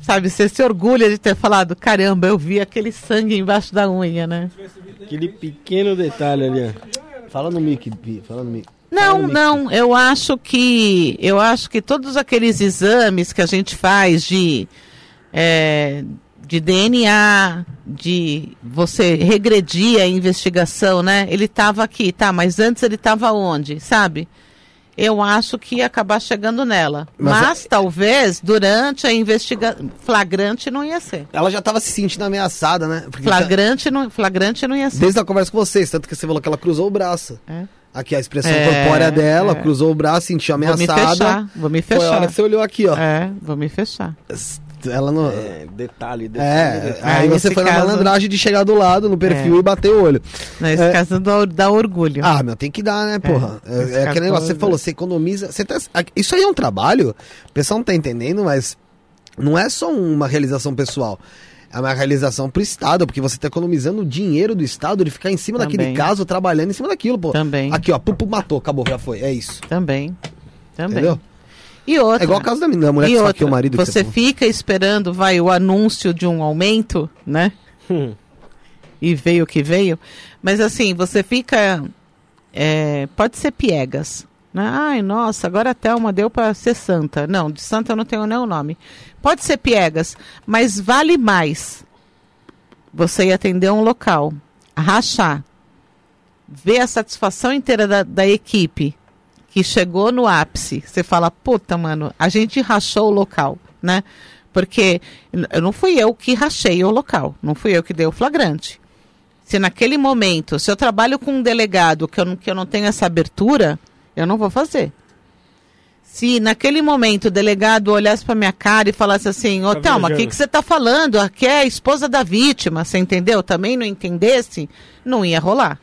sabe, você se orgulha de ter falado, caramba, eu vi aquele sangue embaixo da unha, né? Aquele pequeno detalhe ali, ó. Fala no mic, fala no mic. Não, não, eu acho que eu acho que todos aqueles exames que a gente faz de é, de DNA, de você regredir a investigação, né? Ele estava aqui, tá? Mas antes ele estava onde, sabe? Eu acho que ia acabar chegando nela. Mas Mas, talvez durante a investigação flagrante não ia ser. Ela já tava se sentindo ameaçada, né? Porque Flagrante não, flagrante não ia ser. Desde a conversa com vocês, tanto que você falou que ela cruzou o braço. É. Aqui a expressão É, corpórea dela, é. cruzou o braço, sentiu Vou me ameaçada. fechar, vou me Foi a hora fechar. que você olhou aqui, ó. É, vou me fechar. Ela não. É, detalhe, detalhe, É, detalhe. aí você foi na caso- malandragem de chegar do lado no perfil É. e bater o olho. Nesse É. caso dá, dá orgulho. Ah, meu, tem que dar, né, porra? É, esse é caso aquele negócio, você falou, você economiza. Você tá, isso aí é um trabalho, o pessoal não tá entendendo, mas não é só uma realização pessoal. É uma realização pro Estado, porque você tá economizando o dinheiro do Estado de ficar em cima daquele Também. caso, trabalhando em cima daquilo, pô. Também. Aqui, ó, pum, pum, matou, acabou, já foi. É isso. Também. Também. Entendeu? E outra. É igual o caso da, menina, da mulher e que outra, o marido. que você fica esperando, vai, o anúncio de um aumento, né? Hum. E veio o que veio. Mas assim, você fica. é, pode ser piegas. Né? Ai, nossa, agora a Thelma deu para ser santa. Não, de santa eu não tenho nem o nome. Pode ser piegas, mas vale mais você ir atender um local, rachar, ver a satisfação inteira da, da equipe que chegou no ápice, você fala, puta, mano, a gente rachou o local, né? Porque não fui eu que rachei o local, não fui eu que dei o flagrante. Se naquele momento, se eu trabalho com um delegado que eu não, que eu não tenho essa abertura, eu não vou fazer. Se naquele momento o delegado olhasse para minha cara e falasse assim, ô Tá Thelma, o que, que você está falando? Aqui é a esposa da vítima, você entendeu? Também não entendesse, não ia rolar.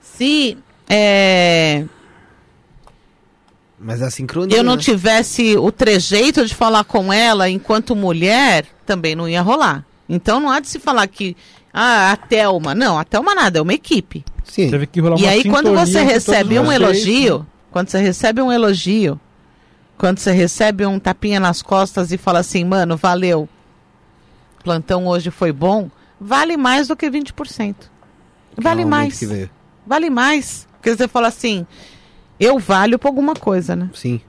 Se é, Mas a sincronia. eu não né? tivesse o trejeito de falar com ela enquanto mulher, também não ia rolar. Então não há de se falar que ah, a Thelma. Não, a Thelma nada, é uma equipe. Sim. Teve que rolar E uma aí, quando você recebe um vocês, elogio, né? quando você recebe um elogio, quando você recebe um tapinha nas costas e fala assim, mano, valeu, plantão hoje foi bom, vale mais do que 20%. Vale mais. Vale mais. Porque você fala assim, eu valho por alguma coisa, né? Sim.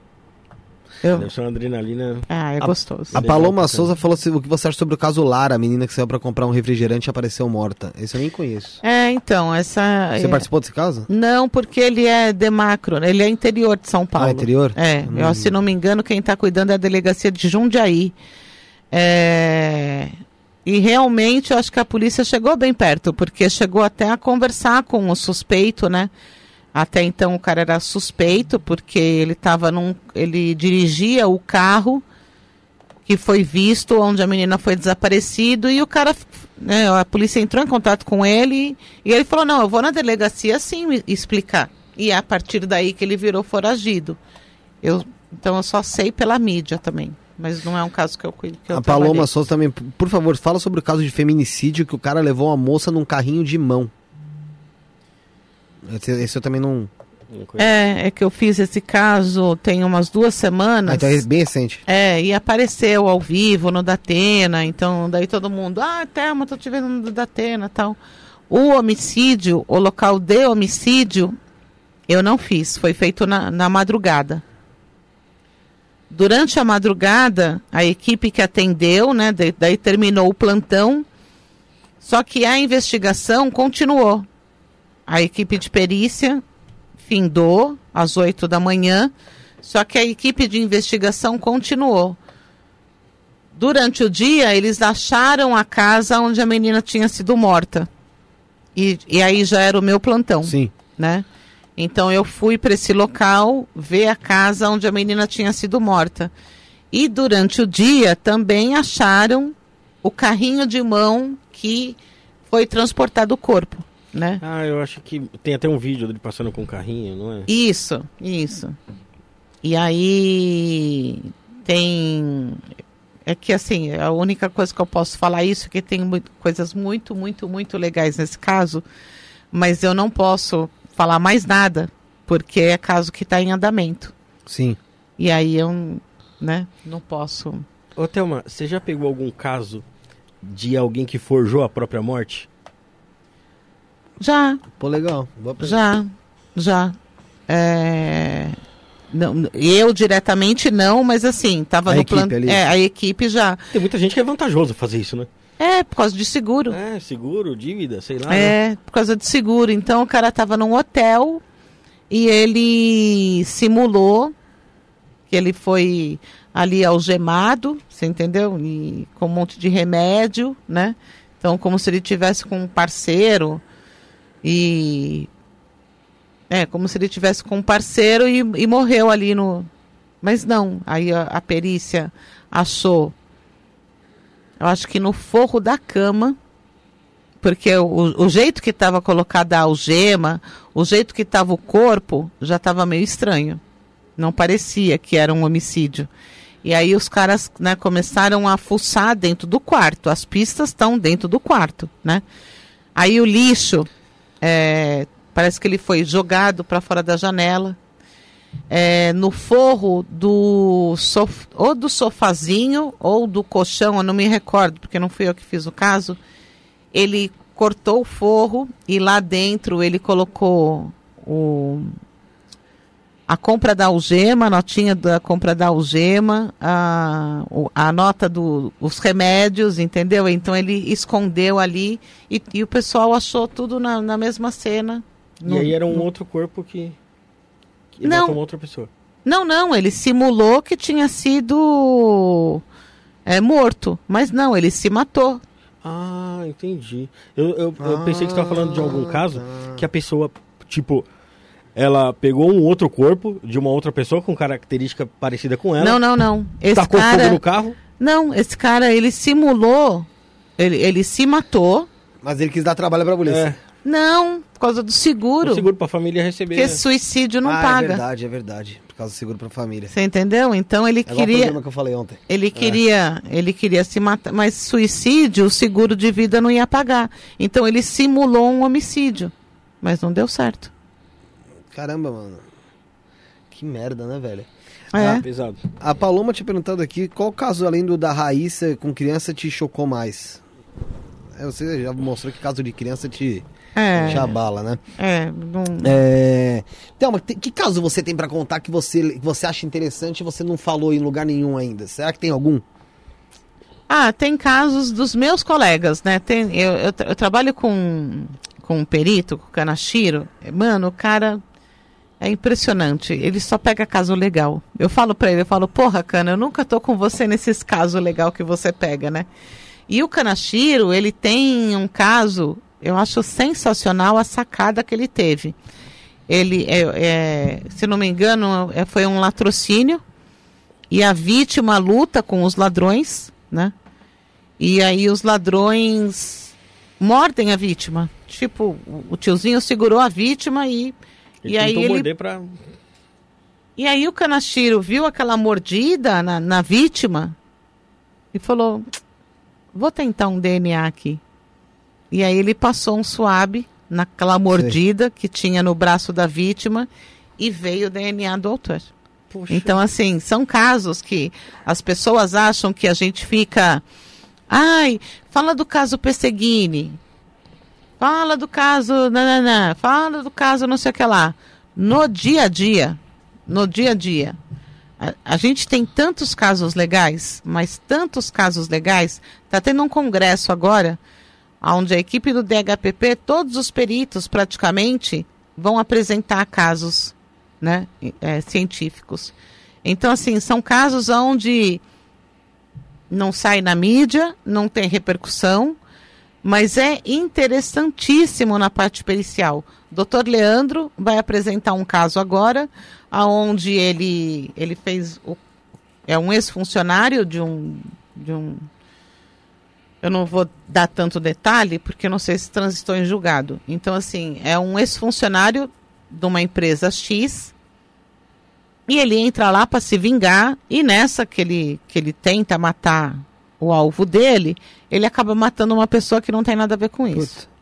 Eu... Deve ser uma adrenalina. Ah, é A- gostoso. A Paloma. Souza falou se- o que você acha sobre o caso Lara, a menina que saiu pra comprar um refrigerante e apareceu morta. Esse eu nem conheço. É, então, essa. Você é- participou desse caso? Não, porque ele é de macro, ele é interior de São Paulo. Ah, interior? É, Hum. eu, se não me engano, quem está cuidando é a delegacia de Jundiaí. É, E realmente eu acho que a polícia chegou bem perto, porque chegou até a conversar com o suspeito, né? Até então o cara era suspeito, porque ele estava num. ele dirigia o carro que foi visto onde a menina foi desaparecido e o cara, né, a polícia entrou em contato com ele e ele falou, não, eu vou na delegacia sim explicar. E é a partir daí que ele virou foragido. Eu, então eu só sei pela mídia também, mas não é um caso que eu cuido. Que eu a Paloma trabalhei. Souza também, por favor, fala sobre o caso de feminicídio que o cara levou uma moça num carrinho de mão. Esse, esse eu também não. É, é que eu fiz esse caso tem umas duas semanas. Ah, então é bem recente. É, e apareceu ao vivo no Datena, então daí todo mundo, ah, Thelma, tô te vendo no Datena tal. O homicídio, o local de homicídio, eu não fiz, foi feito na, na madrugada. Durante a madrugada, a equipe que atendeu, né, daí terminou o plantão, só que a investigação continuou. A equipe de perícia findou às 8 da manhã, só que a equipe de investigação continuou. Durante o dia, eles acharam a casa onde a menina tinha sido morta. E, e aí já era o meu plantão, Sim. né? Então eu fui para esse local ver a casa onde a menina tinha sido morta. E durante o dia também acharam o carrinho de mão que foi transportado o corpo, né? Ah, eu acho que tem até um vídeo dele passando com um carrinho, não é? Isso, isso. E aí tem. É que assim, a única coisa que eu posso falar é isso, que tem muito- coisas muito, muito, muito legais nesse caso, mas eu não posso falar mais nada, porque é caso que está em andamento. Sim. E aí eu né, não posso. Ô, Thelma, você já pegou algum caso de alguém que forjou a própria morte? Já, Pô, legal. Já, já. É, não, eu diretamente não, mas assim, estava A no equipe plano. ali. É, a equipe já. Tem muita gente que é vantajoso fazer isso, né? É, por causa de seguro. É, seguro, dívida, sei lá. né? É, por causa de seguro. Então o cara tava num hotel e ele simulou que ele foi ali algemado, você entendeu? E com um monte de remédio, né? Então, como se ele tivesse com um parceiro e. É, como se ele tivesse com um parceiro e, e morreu ali no. Mas não, aí a, a perícia achou. Eu acho que no forro da cama porque o, o jeito que estava colocada a algema, o jeito que estava o corpo, já estava meio estranho. Não parecia que era um homicídio. E aí os caras né, começaram a fuçar dentro do quarto. As pistas estão dentro do quarto, né? Aí o lixo, é, parece que ele foi jogado para fora da janela. É, no forro do sof ou do sofazinho ou do colchão, eu não me recordo, porque não fui eu que fiz o caso ele cortou o forro e lá dentro ele colocou o a compra da algema, a notinha da compra da algema, a, a nota dos os remédios, entendeu? Então ele escondeu ali e, e o pessoal achou tudo na, na mesma cena. E No- aí era um no- outro corpo que. que Não. matou uma outra pessoa. Não, não, ele simulou que tinha sido é, morto, mas não, ele se matou. Ah, entendi. Eu, eu, eu pensei que você estava falando de algum caso que a pessoa, tipo, ela pegou um outro corpo de uma outra pessoa com característica parecida com ela, Não, não, não. Esse tacou fogo cara, no carro. não, esse cara ele simulou, ele, ele se matou. Mas ele quis dar trabalho pra polícia. É, Não, por causa do seguro. o seguro pra família receber. Porque né? suicídio não ah, é paga. verdade, é verdade. Por causa do seguro pra família. Você entendeu? Então ele É o queria, programa que eu falei ontem. ele queria, ele queria se matar, mas suicídio, o seguro de vida não ia pagar. Então ele simulou um homicídio, mas não deu certo. Caramba, mano. Que merda, né, velho? É. Ah, pesado. A Paloma te perguntando aqui, qual caso além do da Raíssa com criança te chocou mais? É, você já mostrou que caso de criança te, É, te abala, né? é, não, É... Thelma, te- que caso você tem pra contar que você, que você acha interessante e você não falou em lugar nenhum ainda? Será que tem algum? Ah, tem casos dos meus colegas, né? Tem, eu, eu, eu trabalho com, com um perito, com o Kanashiro. Mano, o cara é impressionante. Ele só pega caso legal. Eu falo pra ele, eu falo, porra, Kana, eu nunca tô com você nesses casos legal que você pega, né? E o Kanashiro, ele tem um caso, eu acho sensacional a sacada que ele teve. Ele, é, é, se não me engano, é, foi um latrocínio e a vítima luta com os ladrões, né? E aí os ladrões mordem a vítima. Tipo, o tiozinho segurou a vítima e Ele e aí tentou ele morder pra... e aí o Kanashiro viu aquela mordida na, na vítima e falou: vou tentar um DNA aqui. E aí ele passou um suave naquela mordida que tinha no braço da vítima e veio o DNA do autor. Poxa. Então, assim, são casos que as pessoas acham que a gente fica. Ai, fala do caso Pesseguini. Fala do caso. Nananã, fala do caso não sei o que lá. No dia a dia, no dia a dia, a, a gente tem tantos casos legais, mas tantos casos legais. Está tendo um congresso agora, onde a equipe do DHPP, todos os peritos praticamente, vão apresentar casos né, é, científicos. Então, assim, são casos onde não sai na mídia, não tem repercussão, mas é interessantíssimo na parte pericial. Dr. Leandro vai apresentar um caso agora, aonde ele, ele fez o, é um ex-funcionário de um, de um eu não vou dar tanto detalhe, porque eu não sei se transitou em julgado. Então, assim, é um ex-funcionário de uma empresa X e ele entra lá para se vingar e nessa que ele, que ele tenta matar o alvo dele, ele acaba matando uma pessoa que não tem nada a ver com isso. Puta.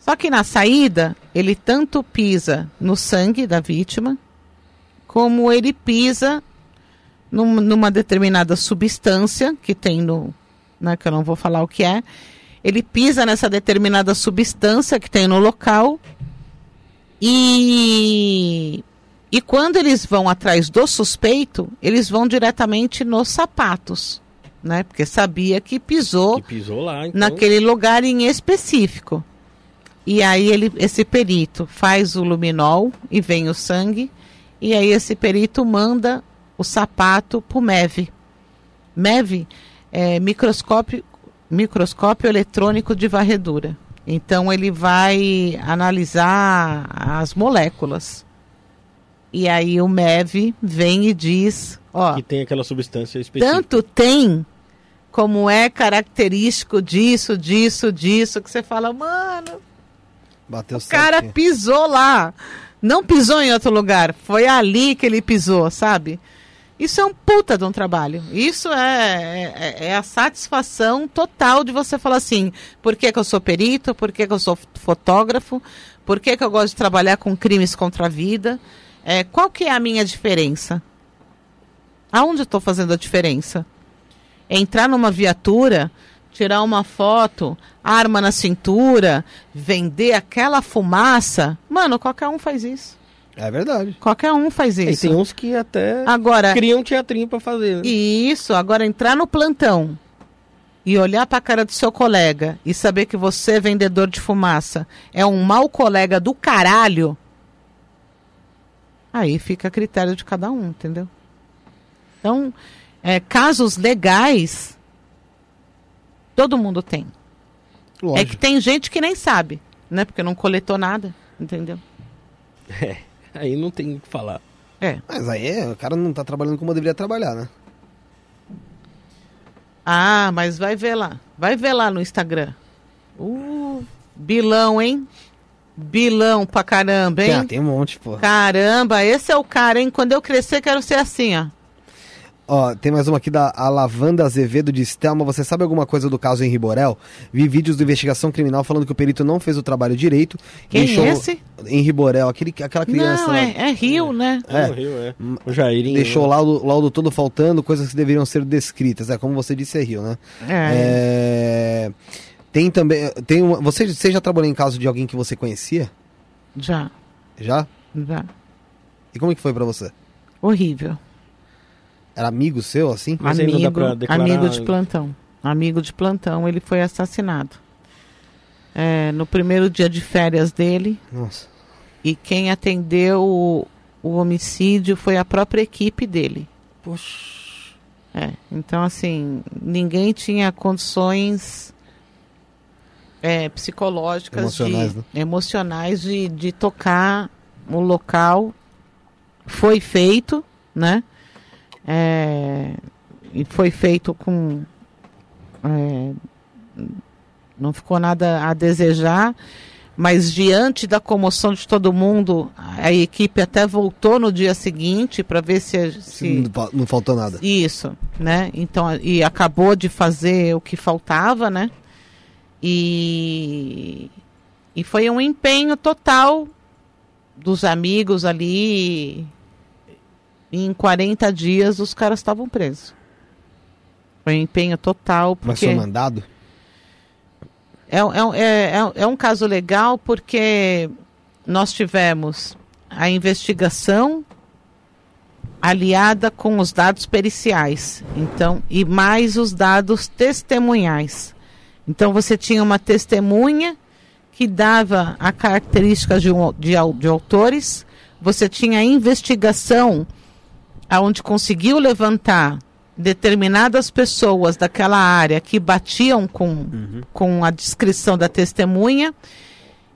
Só que na saída, ele tanto pisa no sangue da vítima, como ele pisa num- numa determinada substância que tem no. Né, que eu não vou falar o que é. Ele pisa nessa determinada substância que tem no local. E. E quando eles vão atrás do suspeito, eles vão diretamente nos sapatos. Né? Porque sabia que pisou Que pisou lá, então... naquele lugar em específico. E aí ele, esse perito faz o luminol e vem o sangue. E aí esse perito manda o sapato pro MEV. MEV é microscópio, microscópio eletrônico de varredura. Então ele vai analisar as moléculas. E aí o MEV vem e diz, ó, Que tem aquela substância específica. tanto tem como é característico disso, disso, disso, que você fala, mano, Bateu o cara certinho. pisou lá. Não pisou em outro lugar, foi ali que ele pisou, sabe? Isso é um puta de um trabalho. Isso é, é, é a satisfação total de você falar assim: por que, que eu sou perito, por que, que eu sou fotógrafo, por que, que eu gosto de trabalhar com crimes contra a vida. É, qual que é a minha diferença? Aonde eu estou fazendo a diferença? Entrar numa viatura, tirar uma foto, arma na cintura, vender aquela fumaça. Mano, qualquer um faz isso. É verdade. Qualquer um faz E isso. tem uns que até Agora, criam um teatrinho pra fazer. né? Isso, agora entrar no plantão e olhar pra cara do seu colega e saber que você, é vendedor de fumaça, é um mau colega do caralho, aí fica a critério de cada um, entendeu? Então, é, casos legais, todo mundo tem. É Lógico. que tem gente que nem sabe, né? Porque não coletou nada, entendeu? Aí não tem o que falar. É. Mas aí é, o cara não tá trabalhando como deveria trabalhar, né? Ah, mas vai ver lá. Vai ver lá no Instagram. Uh, bilão, hein? Bilão pra caramba, hein? Ah, tem um monte, pô. Caramba, esse é o cara, hein? Quando eu crescer, quero ser assim, ó. Ó, tem mais uma aqui da a Lavanda Azevedo de Stelma. Você sabe alguma coisa do caso Henri Borel? Vi vídeos de investigação criminal falando que o perito não fez o trabalho direito. Quem deixou é esse? Henri Borel, aquele, aquela criança Não, lá. é, é Rio, né? É. No Rio, é. O Jairinho. Deixou o né? laudo, laudo todo faltando, coisas que deveriam ser descritas. É como você disse, é Rio, né? É, É, Tem também. Tem uma, você, você já trabalhou em caso de alguém que você conhecia? já, Já? já. E como é que foi pra você? Horrível. Era amigo seu, assim? Mas amigo, amigo de plantão. Amigo de plantão, ele foi assassinado. É, no primeiro dia de férias dele, Nossa. e quem atendeu o, o homicídio foi a própria equipe dele. Poxa. É, então assim, ninguém tinha condições é, psicológicas, Emocionais, de, né? emocionais de, de tocar o local. Foi feito, né? É, e foi feito com. é, não ficou nada a desejar, mas diante da comoção de todo mundo, a equipe até voltou no dia seguinte para ver se, se Não, fa- não faltou nada. isso, né? Então, e acabou de fazer o que faltava, né? E, e foi um empenho total dos amigos ali. Em 40 dias os caras estavam presos. Foi um empenho total, Mas porque foi mandado? é, é, é, é, é um caso legal porque nós tivemos a investigação aliada com os dados periciais, então e mais os dados testemunhais. Então você tinha uma testemunha que dava a característica de, um, de, de autores, você tinha a investigação aonde conseguiu levantar determinadas pessoas daquela área que batiam com, com a descrição da testemunha.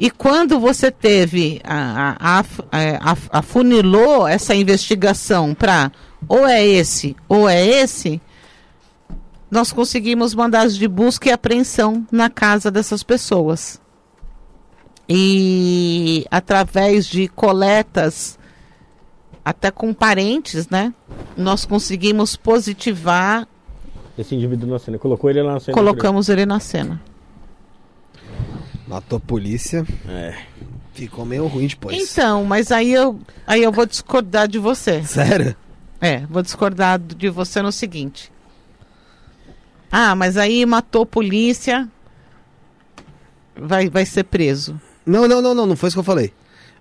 E quando você teve, a, a, a, a- afunilou essa investigação para ou é esse ou é esse, nós conseguimos mandados de busca e apreensão na casa dessas pessoas. E através de coletas, até com parentes, né? Nós conseguimos positivar, Esse indivíduo na cena. Colocou ele lá na cena. colocamos ele na cena. Matou a polícia. É. Ficou meio ruim depois. Então, mas aí eu, aí eu vou discordar de você. Sério? É, vou discordar de você no seguinte. Ah, mas aí matou polícia, vai, vai ser preso. Não, não, não, não, não foi isso que eu falei.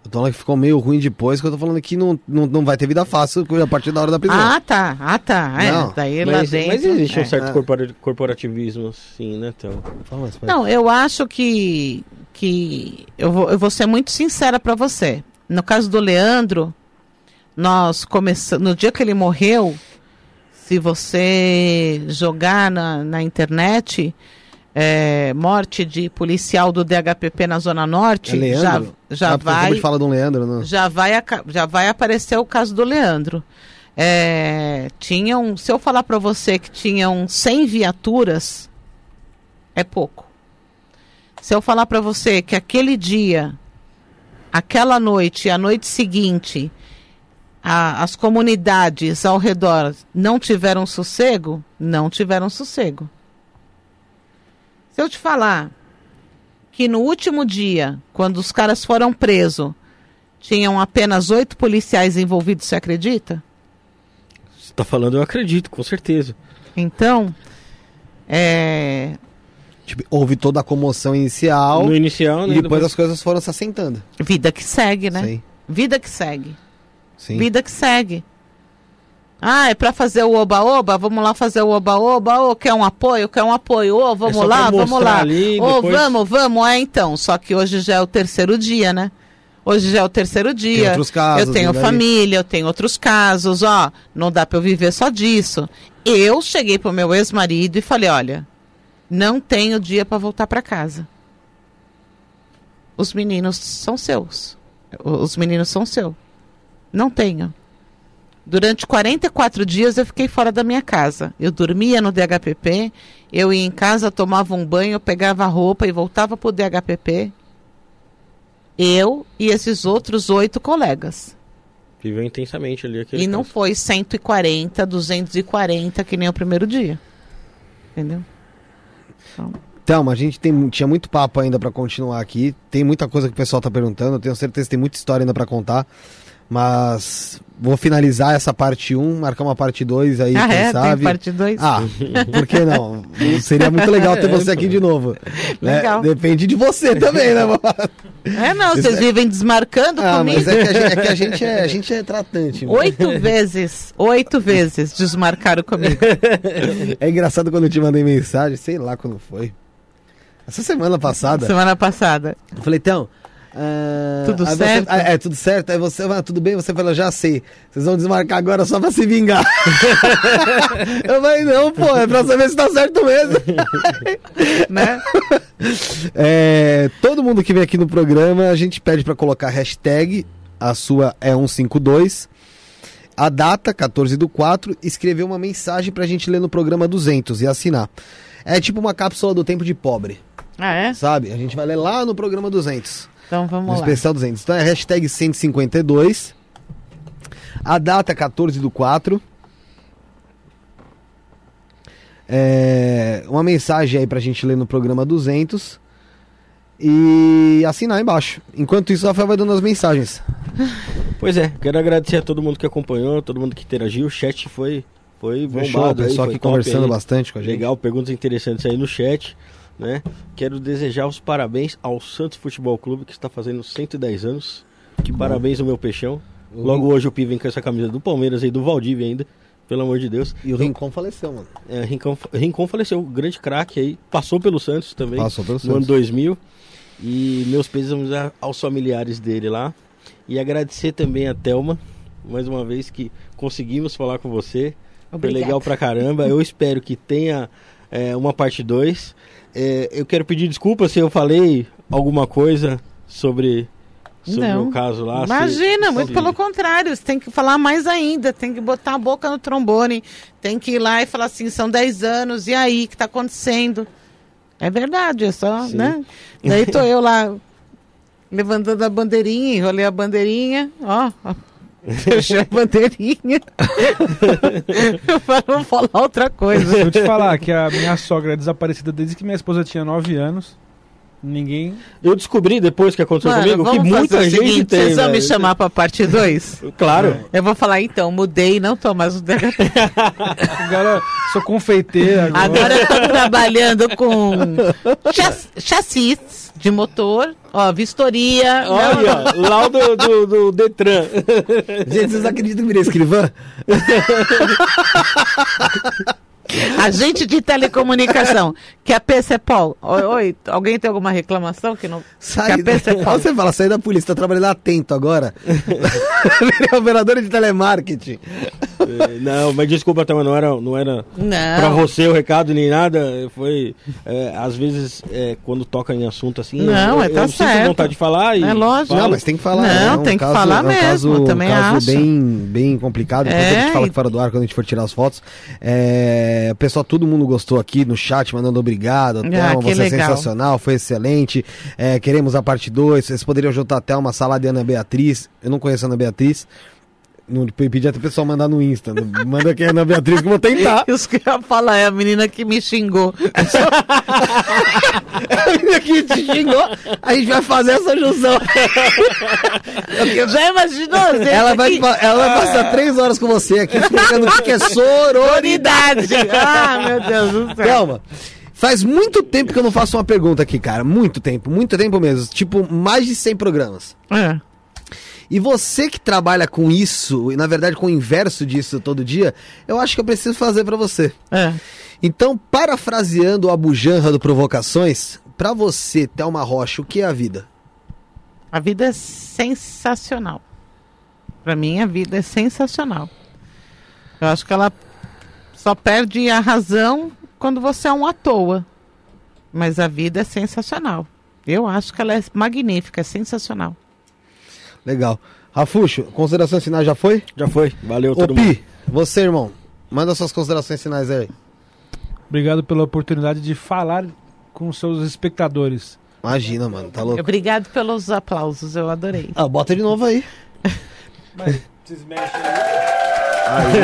Eu tô falando que ficou meio ruim depois, que eu tô falando que não, não, não vai ter vida fácil a partir da hora da prisão. Ah, tá. Ah, tá. É, Não, daí lá Mas, dentro. mas existe é. um certo É. corpora- corporativismo, sim, né, então. Fala mais, pai. Não, eu acho que que eu vou, eu vou ser muito sincera para você. No caso do Leandro, nós começamos no dia que ele morreu, se você jogar na, na internet é, morte de policial do DHPP na Zona Norte, É Leandro? já, já Ah, vai de um Leandro, não. já vai, já vai aparecer o caso do Leandro. É, tinham, se eu falar para você que tinham 100 viaturas, é pouco. Se eu falar para você que aquele dia, aquela noite e a noite seguinte, a- as comunidades ao redor não tiveram sossego, não tiveram sossego. Se eu te falar que no último dia, quando os caras foram presos, tinham apenas oito policiais envolvidos, você acredita? Você tá falando, eu acredito, com certeza. Então, é, Tipo, houve toda a comoção inicial No inicial, né? e depois as coisas foram se assentando. vida que segue, né? Sim. Vida que segue. Sim. Vida que segue. Ah, é pra fazer o oba-oba? Vamos lá fazer o oba-oba? Ô, quer um apoio? Quer um apoio? Ô, vamos É lá, vamos lá. ali, Ô, depois- vamos, vamos. É, então. Só que hoje já é o terceiro dia, né? Hoje já é o terceiro dia. outros casos, eu tenho família, eu tenho outros casos, ó. Não dá pra eu viver só disso. Eu cheguei pro meu ex-marido e falei, olha, não tenho dia pra voltar pra casa. Os meninos são seus. Os meninos são seus. Não tenho. Durante 44 dias eu fiquei fora da minha casa. Eu dormia no DHPP, eu ia em casa, tomava um banho, pegava a roupa e voltava pro DHPP. Eu e esses outros oito colegas. Viveu intensamente ali aquele E não caso. foi 140, 240 que nem o primeiro dia. Entendeu? Thelma, a gente tem, tinha muito papo ainda pra continuar aqui. Tem muita coisa que o pessoal tá perguntando. Eu tenho certeza que tem muita história ainda pra contar. Mas vou finalizar essa parte 1, marcar uma parte 2 aí, ah, quem é? sabe. Tem parte 2? Ah, por que não? Seria muito legal ter você aqui de novo. né? Legal. Depende de você também, né? é, não, Isso vocês é- vivem desmarcando Ah, comigo. mas é que a gente é, que a gente é, a gente é tratante. mano. Oito vezes, oito vezes desmarcaram comigo. É engraçado quando eu te mandei mensagem, sei lá quando foi. Essa semana passada. Semana passada. Eu falei, então. Ah, Tudo aí você- certo? ah, é, tudo certo. Aí você, ah, tudo bem? Você falou, já sei. Vocês vão desmarcar agora só pra se vingar. eu falei, não, pô, é pra saber se tá certo mesmo. Né? É, todo mundo que vem aqui no programa, a gente pede pra colocar hashtag, a sua é 152, a data, 14 do 4, escrever uma mensagem pra gente ler no programa 200 e assinar. É tipo uma cápsula do tempo de pobre, Ah, é? sabe? A gente vai ler lá no programa 200. Então No vamos lá. especial 200. Então é hashtag 152. A data é 14 do 4. É, uma mensagem aí pra gente ler no programa 200. E assinar embaixo. Enquanto isso, o Rafael vai dando as mensagens. Pois é, quero agradecer a todo mundo que acompanhou, todo mundo que interagiu. O chat foi, foi Fechou, o bombado. aí, pessoal foi aqui conversando aí. bastante com a gente. Legal, perguntas interessantes aí no chat. Né? Quero desejar os parabéns ao Santos Futebol Clube, que está fazendo 110 anos. Que parabéns ao meu peixão. Logo hoje o Pi vem com essa camisa do Palmeiras aí, do Valdívia ainda. Pelo amor de Deus. E o Rincon faleceu, mano. É, Rincon, Rincon faleceu, grande craque aí. Passou pelo Santos também. Passou pelo no ano Santos. 2000. E meus pêsames aos familiares dele lá. E agradecer também a Thelma, mais uma vez que conseguimos falar com você. Foi legal pra caramba. Eu espero que tenha é, uma parte 2. Eu quero pedir desculpa se eu falei alguma coisa sobre, sobre o Não. caso lá. se- Imagina, muito se- pelo contrário, você tem que falar mais ainda, tem que botar a boca no trombone, tem que ir lá e falar assim, são 10 anos, e aí, o que está acontecendo? É verdade, é só, Sim. né? Daí tô eu lá, levantando a bandeirinha, enrolei a bandeirinha, ó, ó, fechei a bandeirinha. eu falo, vou falar outra coisa. Vou te falar que a minha sogra é desaparecida desde que minha esposa tinha 9 anos. Ninguém. Eu descobri depois que aconteceu Mano, comigo que muita o gente seguinte, tem. vocês vão me chamar pra parte 2? Claro. Eu vou falar, então, mudei, não tô mais no DHP. Agora sou confeiteira. Agora. Agora eu tô trabalhando com chass- chassis de motor, ó, vistoria. Olha, lá do, do, do Detran. Gente, vocês acreditam que virei escrivã? Agente de telecomunicação, que a PCPOL. Oi, oi, alguém tem alguma reclamação que não. Sai, Que a PCPOL. você fala, sai da polícia, tá trabalhando atento agora. Operadora de telemarketing. É, não, mas desculpa, Thelma, não era, não era Não. pra você o recado nem nada. Foi, é, às vezes, é, quando toca em assunto assim, Não, eu, é, tá eu sinto certo. vontade de falar e É lógico. falo. Não, mas tem que falar. Não, é um tem que caso- falar é um mesmo, Caso, também um caso acho. bem, bem complicado. É, a gente fala e- fora do ar quando a gente for tirar as fotos. É, pessoal, todo mundo gostou aqui no chat, mandando obrigado. Thelma, que você é legal. sensacional, foi excelente. É, queremos a parte 2. Vocês poderiam juntar até uma sala de Ana Beatriz. Eu não conheço a Ana Beatriz. Não pedi até o pessoal mandar no Insta. Manda aqui a Ana Beatriz que eu vou tentar. Isso que eu ia falar é a menina que me xingou. A menina que te xingou, a gente vai fazer essa junção. Já imaginou? Ela vai, aqui? ela vai passar três horas com você aqui explicando o que é sororidade. Ah, meu Deus do céu. Thelma, faz muito tempo que eu não faço uma pergunta aqui, cara. Muito tempo, muito tempo mesmo. Tipo, mais de 100 programas. É. E você que trabalha com isso, e na verdade com o inverso disso todo dia, eu acho que eu preciso fazer pra você. É. Então, parafraseando a bujanra do Provocações, pra você, Thelma Rocha, o que é a vida? A vida é sensacional. Pra mim, a vida é sensacional. Eu acho que ela só perde a razão quando você é um à toa. Mas a vida é sensacional. Eu acho que ela é magnífica, é sensacional. Legal. Rafuxo, considerações finais já foi? Já foi. Valeu Ô todo mundo. Pi, você, irmão, manda suas considerações finais aí. Obrigado pela oportunidade de falar com seus espectadores. Imagina, mano, tá louco. Obrigado pelos aplausos, eu adorei. Ah, bota de novo aí. Aí,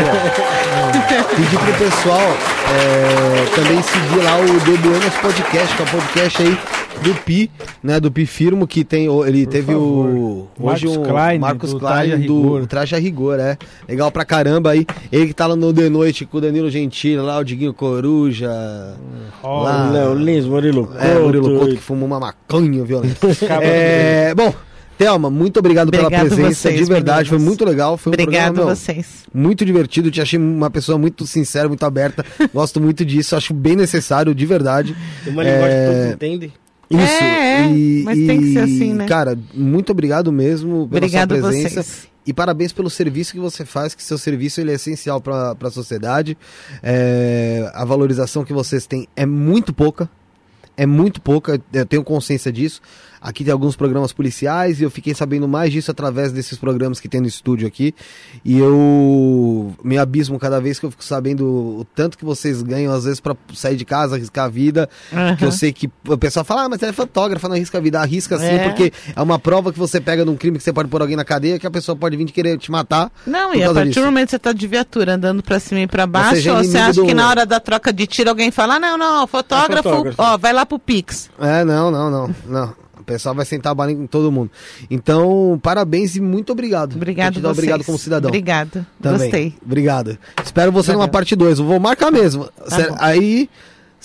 ó. Pedir pro pessoal é, também seguir lá o The Buenos Podcast, que é o podcast aí do Pi, né? Do Pi Firmo, que tem. o- Ele teve favor. o. Hoje Marcos um Klein, Marcos do Klein Traje a do Rigor. Traje a Rigor, é. Legal pra caramba aí. Ele que tá lá no The Noite com o Danilo Gentili, lá, o Diguinho Coruja. Ó, Lá. Léo Lins, Murilo É, o Murilo Couto. Couto que fumou uma maconha violenta. é, bom, Thelma, muito obrigado pela Obrigado presença, vocês, de verdade, foi muito legal. Foi um Obrigado programa, meu, vocês. muito divertido, te achei uma pessoa muito sincera, muito aberta. Gosto muito disso, acho bem necessário, de verdade. Tem uma linguagem que É, todos entendem. Isso. É, é, mas tem que ser assim, né? Cara, muito obrigado mesmo pela Obrigado sua presença. vocês. E parabéns pelo serviço que você faz, que seu serviço ele é essencial para a sociedade. É, a valorização que vocês têm é muito pouca. É muito pouca, eu tenho consciência disso. Aqui tem alguns programas policiais e eu fiquei sabendo mais disso através desses programas que tem no estúdio aqui. E eu me abismo cada vez que eu fico sabendo o tanto que vocês ganham, às vezes, para sair de casa, arriscar a vida. Que eu sei que o pessoal fala, ah, mas você é fotógrafo, não arrisca a vida. Arrisca sim, É. porque é uma prova que você pega num crime que você pode pôr alguém na cadeia, que a pessoa pode vir de querer te matar. Não, e a partir disso. do momento que você tá de viatura andando pra cima e pra baixo, é você inimigo acha do- que na hora da troca de tiro alguém fala, ah, não, não, fotógrafo, É fotógrafo. ó, vai lá pro Pix. É, não, não, não, não. O pessoal vai sentar a bala em todo mundo. Então, parabéns e muito obrigado. Obrigado vocês. obrigado como cidadão. Obrigado, Também. gostei. Obrigado. Espero você Valeu. numa parte 2. Eu vou marcar mesmo. Bom. aí.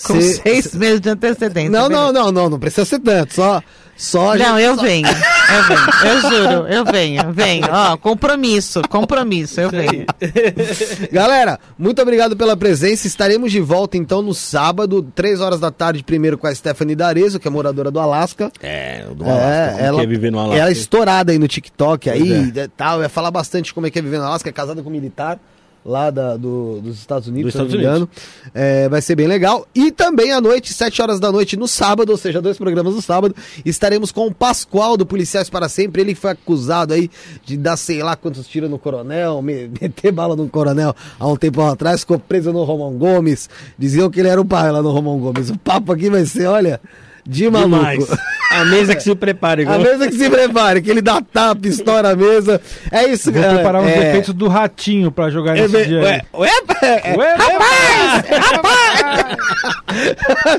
Com cê- seis meses de antecedência. Não, não, beleza. não, não, não precisa ser tanto. Só. Só a Não, gente- eu só- venho, eu venho, eu juro, eu venho, venho. Ó, compromisso, compromisso, eu venho. Galera, muito obrigado pela presença. Estaremos de volta então no sábado, 3 horas da tarde, primeiro com a Stephanie D'Arezzo, que é moradora do Alasca. É, o do É, Alasca. Como ela, que é viver no Alasca? ela é estourada aí no TikTok aí, Pois e tal, ia falar bastante como é que é viver no Alasca, é casada com um militar lá da- do- dos Estados Unidos, Dos se eu não me Estados engano. É, vai ser bem legal. E também à noite, 7 horas da noite no sábado, ou seja, dois programas no sábado, estaremos com o Pascoal do Policiais para Sempre, ele foi acusado aí de dar sei lá quantos tiros no coronel, me- meter bala no coronel há um tempo atrás, ficou preso no Romão Gomes, diziam que ele era o pai lá no Romão Gomes. O papo aqui vai ser, olha, de maluco. Demais. A mesa que se prepare. A igual- mesa que se prepare, que ele dá tapa, estoura a mesa. É isso, Vou galera. preparar uns é, defeitos do ratinho pra jogar é, nesse dia. ué, ué, é, Ué,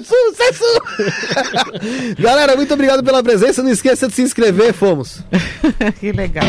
Sucesso! Galera, muito obrigado pela presença. Não esqueça de se inscrever. Fomos. que legal.